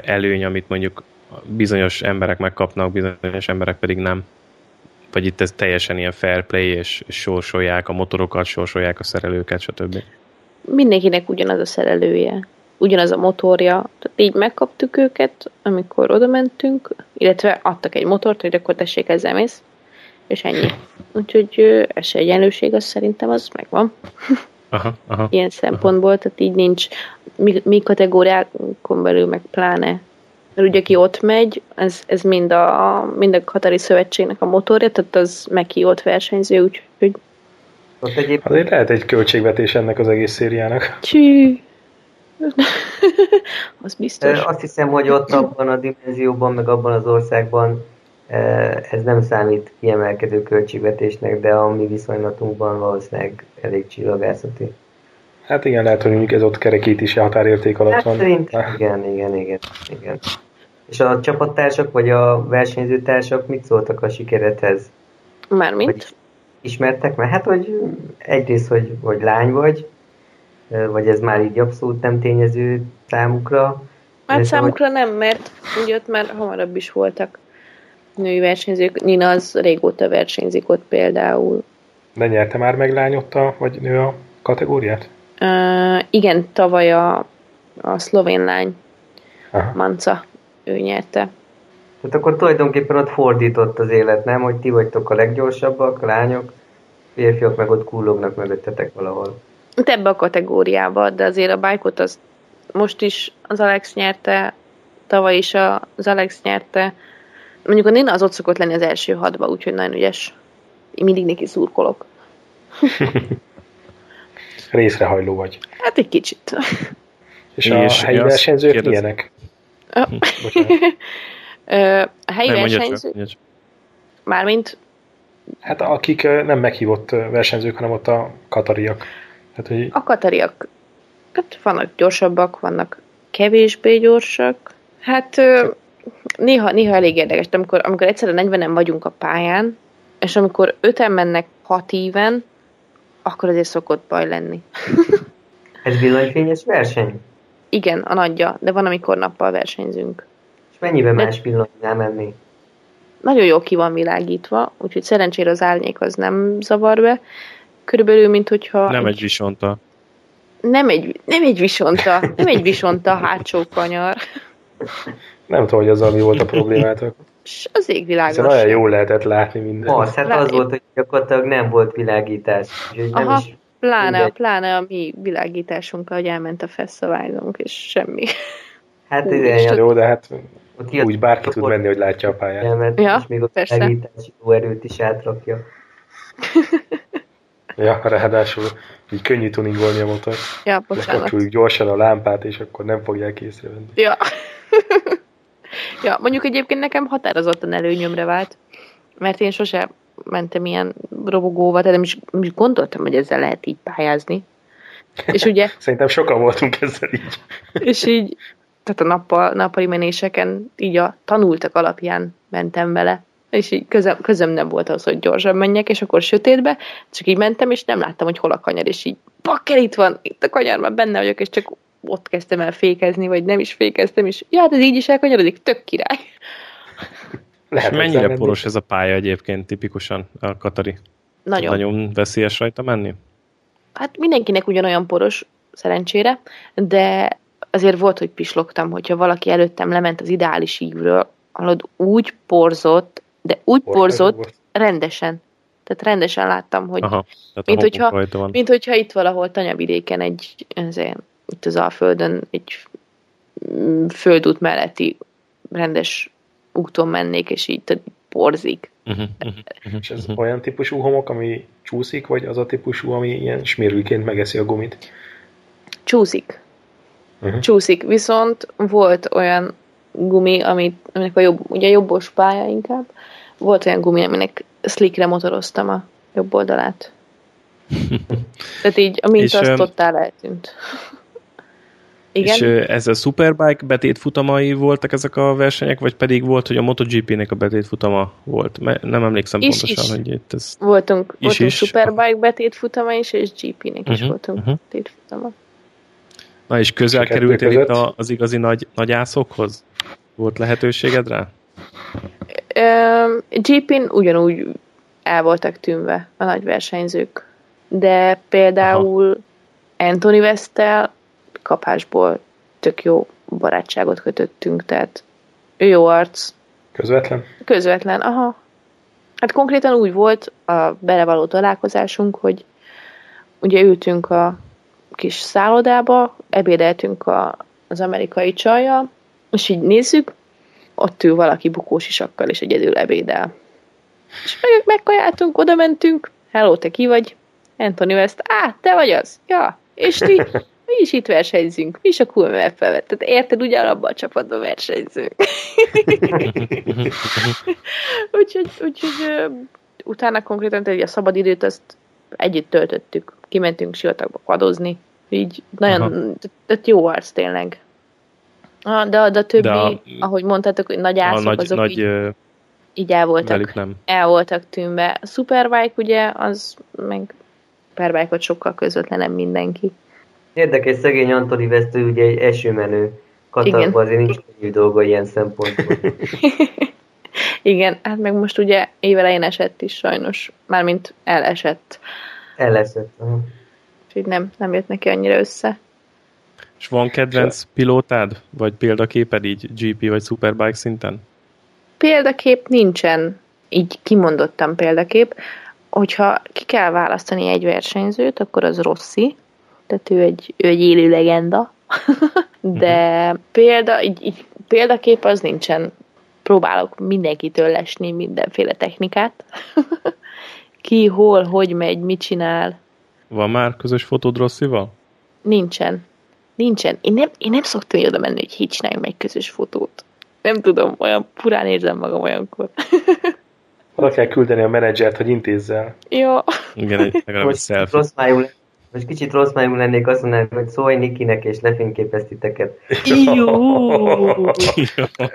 előny, amit mondjuk bizonyos emberek megkapnak, bizonyos emberek pedig nem? Vagy itt ez teljesen ilyen fair play, és sorsolják a motorokat, sorsolják a szerelőket, stb. Mindenkinek ugyanaz a szerelője, ugyanaz a motorja. Tehát így megkaptuk őket, amikor oda mentünk, illetve adtak egy motort, hogy akkor tessék ezzel mész, és ennyi. Úgyhogy egyenlőség az szerintem az megvan. Aha, aha, Ilyen szempontból, aha. tehát így nincs mi, mi kategóriákon belül meg pláne Mert ugye aki ott megy, ez, ez mind, a, mind a Katari Szövetségnek a motorja, tehát az ki ott versenyző, úgyhogy... Ott egyéb... Azért lehet egy költségvetés ennek az egész szériának. Csű. az biztos. Azt hiszem, hogy ott abban a dimenzióban, meg abban az országban ez nem számít kiemelkedő költségvetésnek, de a mi viszonylatunkban valószínűleg elég csillagászati. Hát igen, lehet, hogy mondjuk ez ott kerekítési határérték alatt hát van. Szerintem igen, igen, igen, igen. És a csapattársak vagy a versenyzőtársak mit szóltak a sikerethez? Mármint? Hogy ismertek? Mert hát, hogy egyrészt, hogy, hogy lány vagy, vagy ez már így abszolút nem tényező számukra. Hát számukra hogy... nem, mert ugye ott már hamarabb is voltak női versenyzők. Nina az régóta versenyzik ott például. De nyerte már meg lány ott a, vagy nő a kategóriát? Uh, igen, tavaly a, a szlovén lány, Aha. Manca, ő nyerte. Tehát akkor tulajdonképpen ott fordított az élet, nem? Hogy ti vagytok a leggyorsabbak, a lányok, férfiak meg ott kullognak mögöttetek valahol. Itt ebbe a kategóriába, de azért a bájkot az most is az Alex nyerte, tavaly is az Alex nyerte. Mondjuk a Nina az ott szokott lenni az első hadba, úgyhogy nagyon ügyes. Én mindig neki szurkolok. Részrehajló vagy. Hát egy kicsit. És, és a helyi versenyzők kérdez... milyenek? a helyi nem, versenyzők... Mármint? Hát akik nem meghívott versenyzők, hanem ott a katariak. Hát, hogy... A katariak hát vannak gyorsabbak, vannak kevésbé gyorsak. Hát néha, néha elég érdekes, de amikor, amikor egyszerűen 40-en vagyunk a pályán, és amikor öten mennek hat éven, akkor azért szokott baj lenni. Ez villanyfényes verseny? Igen, a nagyja, de van, amikor nappal versenyzünk. És mennyiben de... más pillanatnál menni? Nagyon jó ki van világítva, úgyhogy szerencsére az árnyék az nem zavar be. Körülbelül, mint hogyha... Nem egy visonta. Nem egy, nem egy visonta, nem egy visonta hátsó kanyar. Nem tudom, hogy az mi volt a problémátok. És az égvilágos. Hiszen olyan jól lehetett látni minden. Az, hát az volt, hogy gyakorlatilag nem volt világítás. Aha, nem is pláne, a, pláne a mi világításunkkal, hogy elment a fesztiválunk, és semmi. Hát ez ilyen jó, de hát úgy bárki tud menni, hogy látja a pályát. Elment, ja, és még a világítási erőt is átrakja. ja, ráadásul így könnyű tuningolni a motor. Ja, bocsánat. Lekapcsoljuk gyorsan a lámpát, és akkor nem fogják észrevenni. Ja. ja, mondjuk egyébként nekem határozottan előnyömre vált, mert én sose mentem ilyen robogóval, de nem is, nem is gondoltam, hogy ezzel lehet így pályázni. És ugye... Szerintem sokan voltunk ezzel így. és így, tehát a nappal, nappali menéseken így a tanultak alapján mentem vele. És így közöm, közöm nem volt az, hogy gyorsan menjek, és akkor sötétbe, csak így mentem, és nem láttam, hogy hol a kanyar, és így bakker, itt van, itt a kanyar, már benne vagyok, és csak ott kezdtem el fékezni, vagy nem is fékeztem, és ja, hát ez így is elkanyarodik, tök király. Lehet és mennyire menni? poros ez a pálya egyébként tipikusan a Katari? Nagyon. Nagyon veszélyes rajta menni? Hát mindenkinek ugyanolyan poros, szerencsére, de azért volt, hogy pislogtam, hogyha valaki előttem lement az ideális ívről, hallod, úgy porzott, de úgy Porság porzott, volt. rendesen. Tehát rendesen láttam, hogy Aha, mint, hogyha, mint hogyha itt valahol tanyavidéken egy, ezért, itt az Alföldön egy földút melletti rendes úton mennék, és így tehát porzik. Uh-huh, uh-huh, és ez olyan típusú homok, ami csúszik, vagy az a típusú, ami ilyen smirülként megeszi a gumit? Csúszik. Uh-huh. Csúszik, viszont volt olyan gumi, amit, aminek a jobb, ugye jobbos pálya inkább, volt olyan gumi, aminek slickre motoroztam a jobb oldalát. Tehát így a minta azt totál eltűnt. Igen? És ez a Superbike betét futamai voltak ezek a versenyek, vagy pedig volt, hogy a MotoGP-nek a betét futama volt? Nem emlékszem is, pontosan, is. hogy itt ez... Voltunk, is, voltunk is. Superbike betét futama is, és GP-nek uh-huh, is mhm, voltunk uh-huh. betét futama. Na és közel kerültél itt az igazi nagy, nagy ászokhoz? Volt lehetőséged rá? GP-n ugyanúgy el voltak tűnve a nagy versenyzők. De például Aha. Anthony Westtel kapásból tök jó barátságot kötöttünk, tehát ő jó arc. Közvetlen? Közvetlen, aha. Hát konkrétan úgy volt a belevaló találkozásunk, hogy ugye ültünk a kis szállodába, ebédeltünk a, az amerikai csajjal, és így nézzük, ott ül valaki bukós isakkal, és egyedül ebédel. És meg, megkajáltunk, oda mentünk, hello, te ki vagy? Anthony West, á, te vagy az? Ja, és ti, mi is itt versenyzünk, mi is a cool map Tehát érted, ugyanabban a csapatban versenyzünk. úgyhogy, úgyhogy utána konkrétan tehát a szabad időt azt együtt töltöttük. Kimentünk sivatagba kadozni. Így nagyon, tehát jó arc tényleg. Ah, de, de a többi, de a, ahogy mondtátok, hogy nagy ászok, nagy, azok nagy, így, így el voltak, nem. el voltak tűnve. A Superbike ugye, az meg Superbike-ot sokkal közvetlenebb mindenki. Érdekes, szegény Antoni Vesztő ugye egy esőmenő. Katarban azért nincs könnyű dolga ilyen szempontból. Igen, hát meg most ugye évelején esett is sajnos, mármint elesett. Elesett, Úgyhogy nem, nem jött neki annyira össze. És van kedvenc pilótád? Vagy példaképed így GP vagy Superbike szinten? Példakép nincsen, így kimondottam példakép. Hogyha ki kell választani egy versenyzőt, akkor az Rossi, tehát ő egy, ő egy élő legenda. De példa, így, így, példakép az nincsen. Próbálok mindenkitől lesni mindenféle technikát. Ki, hol, hogy megy, mit csinál. Van már közös fotód Rosszival? Nincsen. Nincsen. Én nem, én nem szoktam oda menni, hogy így csináljunk egy közös fotót. Nem tudom, olyan purán érzem magam olyankor. Oda kell küldeni a menedzsert, hogy intézzel. Jó. Igen, egy, legalább egy selfie. Most kicsit rossz májú lennék azt mondanám, hogy szólj Nikinek és lefényképeztiteket. Jó.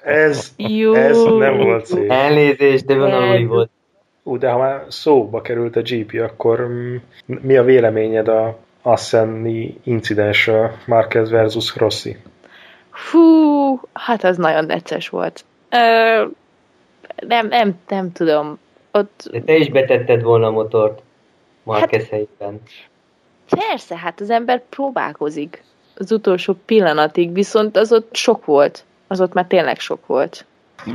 ez, Jó. ez nem volt szép. Elnézést, de van volt. Ú, de ha már szóba került a GP, akkor mi a véleményed a Asseni incidensről Marquez versus Rossi? Fú, hát az nagyon necces volt. Ö, nem, nem, nem tudom. Ott... De te is betetted volna a motort Marquez hát, helyében. Persze, hát az ember próbálkozik az utolsó pillanatig, viszont az ott sok volt. Az ott már tényleg sok volt.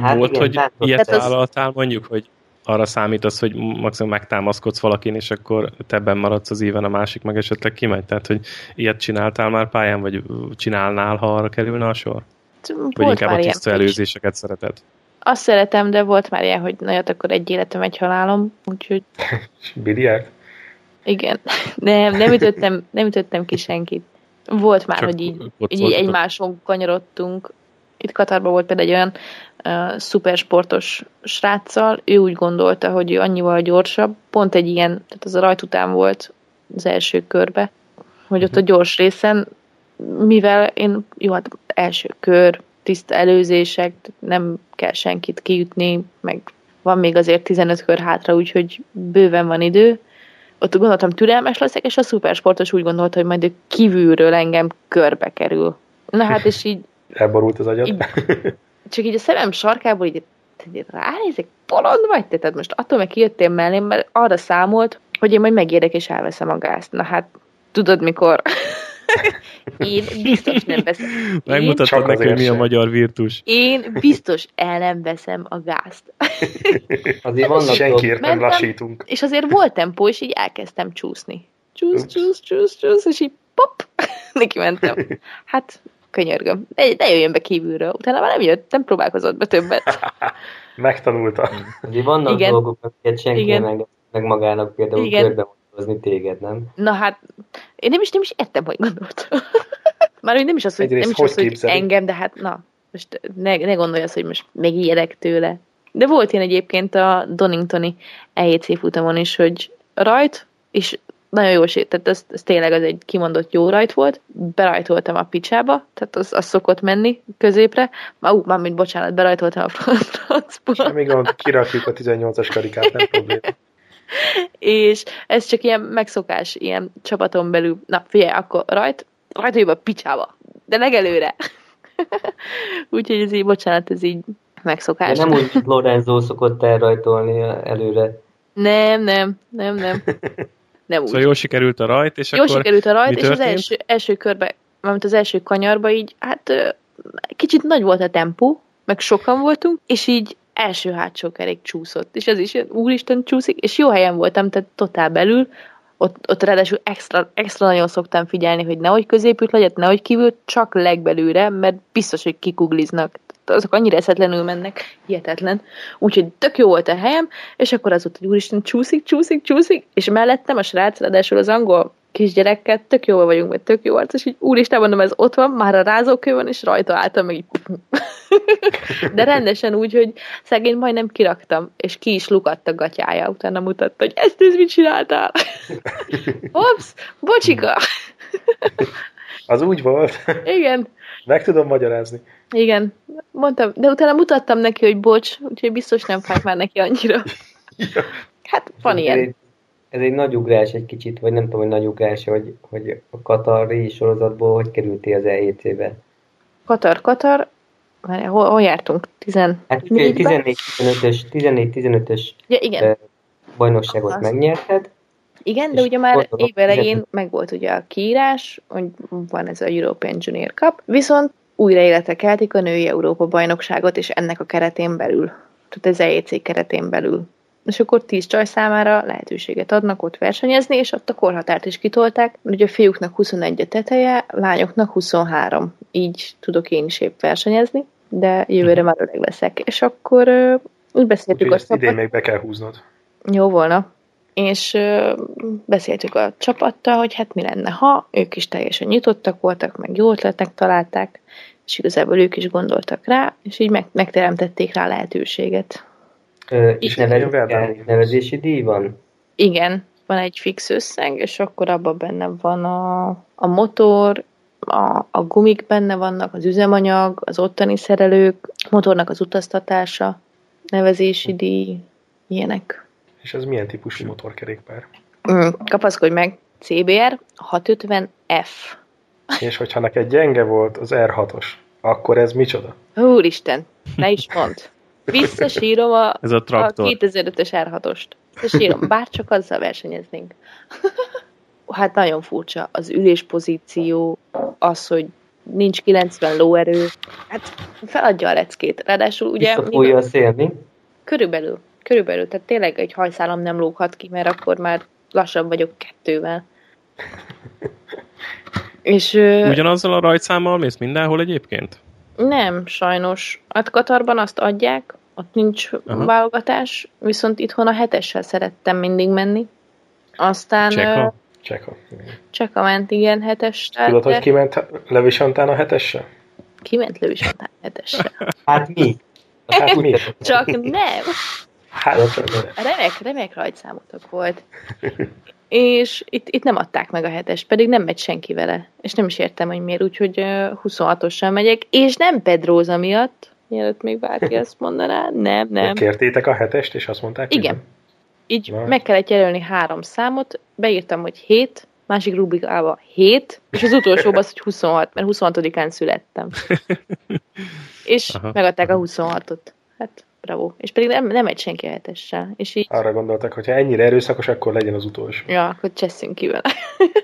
Hát volt, igen, hogy ilyet vállaltál mondjuk, hogy arra számítasz, hogy maximum megtámaszkodsz valakin, és akkor te ebben maradsz az éven, a másik meg esetleg kimegy. Tehát, hogy ilyet csináltál már pályán, vagy csinálnál, ha arra kerülne a sor? Volt vagy inkább a tiszta előzéseket is. szereted? Azt szeretem, de volt már ilyen, hogy na akkor egy életem, egy halálom, úgyhogy... Biliárd? Igen. Nem, nem ütöttem, nem ütöttem ki senkit. Volt már, Csak hogy így, így egymáson kanyarodtunk. Itt Katarban volt például egy olyan uh, szupersportos sráccal, ő úgy gondolta, hogy ő annyival gyorsabb, pont egy ilyen, tehát az a rajt után volt az első körbe, hogy ott a mhm. gyors részen, mivel én, jó, hát első kör, tiszta előzések, nem kell senkit kiütni, meg van még azért 15 kör hátra, úgyhogy bőven van idő. Ott gondoltam, türelmes leszek, és a szupersportos úgy gondolta, hogy majd ő kívülről engem körbe kerül. Na hát, és így... Elborult az agyad? Így, csak így a szemem sarkából így, így ránézek, bolond vagy te? Tehát most attól meg kijöttél mellém, mert arra számolt, hogy én majd megérek és elveszem a gázt. Na hát, tudod mikor? Én biztos nem veszem. Megmutattad neki, hogy mi a magyar virtus. Én biztos el nem veszem a gázt. azért vannak Senkiért nem lassítunk. És azért volt tempó, és így elkezdtem csúszni. Csúsz, csúsz, csúsz, csúsz, és így pop, neki mentem. Hát, könyörgöm. De, de jöjjön be kívülről. Utána már nem jött, nem próbálkozott be többet. Megtanulta. Azért vannak Igen. dolgok, amiket senki Igen. nem meg magának, például Igen. körbe hozni téged, nem? Na hát, én nem is, nem is értem, hogy gondoltam. Már hogy nem is az, hogy, nem is az, hogy engem, de hát na, most ne, ne gondolj azt, hogy most megijedek tőle. De volt ilyen egyébként a Doningtoni EJC futamon is, hogy rajt, és nagyon jó tehát ez, ez tényleg az egy kimondott jó rajt volt, berajtoltam a picsába, tehát az, az szokott menni középre, már, ú, már mint bocsánat, berajtoltam a francba. Semmi gond, kirakjuk a 18-as karikát, nem probléma. És ez csak ilyen megszokás, ilyen csapaton belül, na figyelj, akkor rajt, rajta a picsába, de legelőre. Úgyhogy ez így, bocsánat, ez így megszokás. De nem úgy, Lorenzo szokott elrajtolni előre. Nem, nem, nem, nem. Nem úgy. Szóval jól sikerült a rajt, és jól akkor sikerült a rajt, és az első, első körbe, mert az első kanyarba így, hát kicsit nagy volt a tempó, meg sokan voltunk, és így első-hátsó kerék csúszott, és ez is úristen csúszik, és jó helyen voltam, tehát totál belül, ott, ott ráadásul extra, extra nagyon szoktam figyelni, hogy nehogy középült legyen, nehogy kívül, csak legbelőre, mert biztos, hogy kikugliznak. azok annyira eszetlenül mennek, hihetetlen. Úgyhogy tök jó volt a helyem, és akkor az ott, hogy úristen, csúszik, csúszik, csúszik, és mellettem a srác, ráadásul az angol kisgyerekkel, tök jó vagyunk, vagy tök jó arc, és így úristen, mondom, ez ott van, már a rázókő van, és rajta álltam, meg így de rendesen úgy, hogy szegény majdnem kiraktam, és ki is lukadt a gatyája, utána mutatta, hogy ezt ez mit csináltál? Hops, bocsika! Az úgy volt. Igen. Meg tudom magyarázni. Igen, mondtam, de utána mutattam neki, hogy bocs, úgyhogy biztos nem fájt már neki annyira. Hát van ilyen ez egy nagy ugrás egy kicsit, vagy nem tudom, hogy nagy ugrás, hogy, hogy a Katari sorozatból hogy kerültél az EJC-be? Katar, Katar, már hol, hol jártunk? 14 hát 14-15-ös 14-15-ös ja, igen. bajnokságot az. megnyerted. Igen, de ugye már évelején meg volt ugye a kiírás, hogy van ez a European Junior Cup, viszont újra életre keltik a női Európa bajnokságot, és ennek a keretén belül, tehát az EEC keretén belül és akkor 10 csaj számára lehetőséget adnak ott versenyezni, és ott a korhatárt is kitolták, ugye a fiúknak 21 a teteje, lányoknak 23. Így tudok én is épp versenyezni, de jövőre mhm. már öreg leszek. És akkor úgy beszéltük Úgyhogy a csapat... idén még be kell húznod. Jó volna. És uh, beszéltük a csapattal, hogy hát mi lenne, ha ők is teljesen nyitottak voltak, meg jó ötletek találták, és igazából ők is gondoltak rá, és így meg, megteremtették rá lehetőséget. Ö, és nevez, nevezési díj van? Igen, van egy fix összeg, és akkor abban benne van a, a motor, a, a gumik benne vannak, az üzemanyag, az ottani szerelők, motornak az utaztatása, nevezési díj, ilyenek. És ez milyen típusú motorkerékpár? Mm, kapaszkodj meg, CBR 650F. És hogyha neked gyenge volt az R6-os, akkor ez micsoda? Úristen, ne is mondd. Visszasírom a, Ez a, a 2005-ös R6-ost. Visszasírom, bárcsak azzal versenyeznénk. hát nagyon furcsa. Az üléspozíció, az, hogy nincs 90 lóerő, hát feladja a leckét. Ráadásul ugye... Visszafújja a szél, mi? Körülbelül. Körülbelül. Tehát tényleg egy hajszálam nem lóghat ki, mert akkor már lassabb vagyok kettővel. És, Ugyanazzal a rajtszámmal mész mindenhol egyébként? Nem, sajnos. Hát Katarban azt adják, ott nincs Aha. válogatás, viszont itthon a hetessel szerettem mindig menni. Aztán... Cseka? Cseka. Cseka ment, igen, hetessel. Tudod, hogy kiment Levisantán a hetessel? Kiment Levisantán a hetessel. hát mi? Hát mi? Csak nem. Hát, remek, remek rajtszámotok volt és itt, itt nem adták meg a hetes, pedig nem megy senki vele, és nem is értem, hogy miért, úgyhogy 26-osan megyek, és nem Pedróza miatt, mielőtt még bárki ezt mondaná, nem, nem. Kértétek a hetest, és azt mondták? Igen. Így Na. meg kellett jelölni három számot, beírtam, hogy 7, másik rubrikába 7, és az utolsó az, hogy 26, mert 26-án születtem. és Aha. megadták a 26-ot. Hát bravo. És pedig nem, nem egy senki hetessel. És így... Arra gondoltak, hogy ha ennyire erőszakos, akkor legyen az utolsó. Ja, akkor cseszünk ki vele.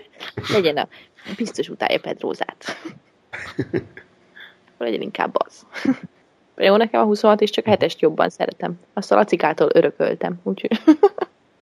legyen a biztos utálja Pedrózát. akkor legyen inkább az. Jó, nekem a 26 és csak a hetest jobban szeretem. Azt a lacikától örököltem, úgyhogy...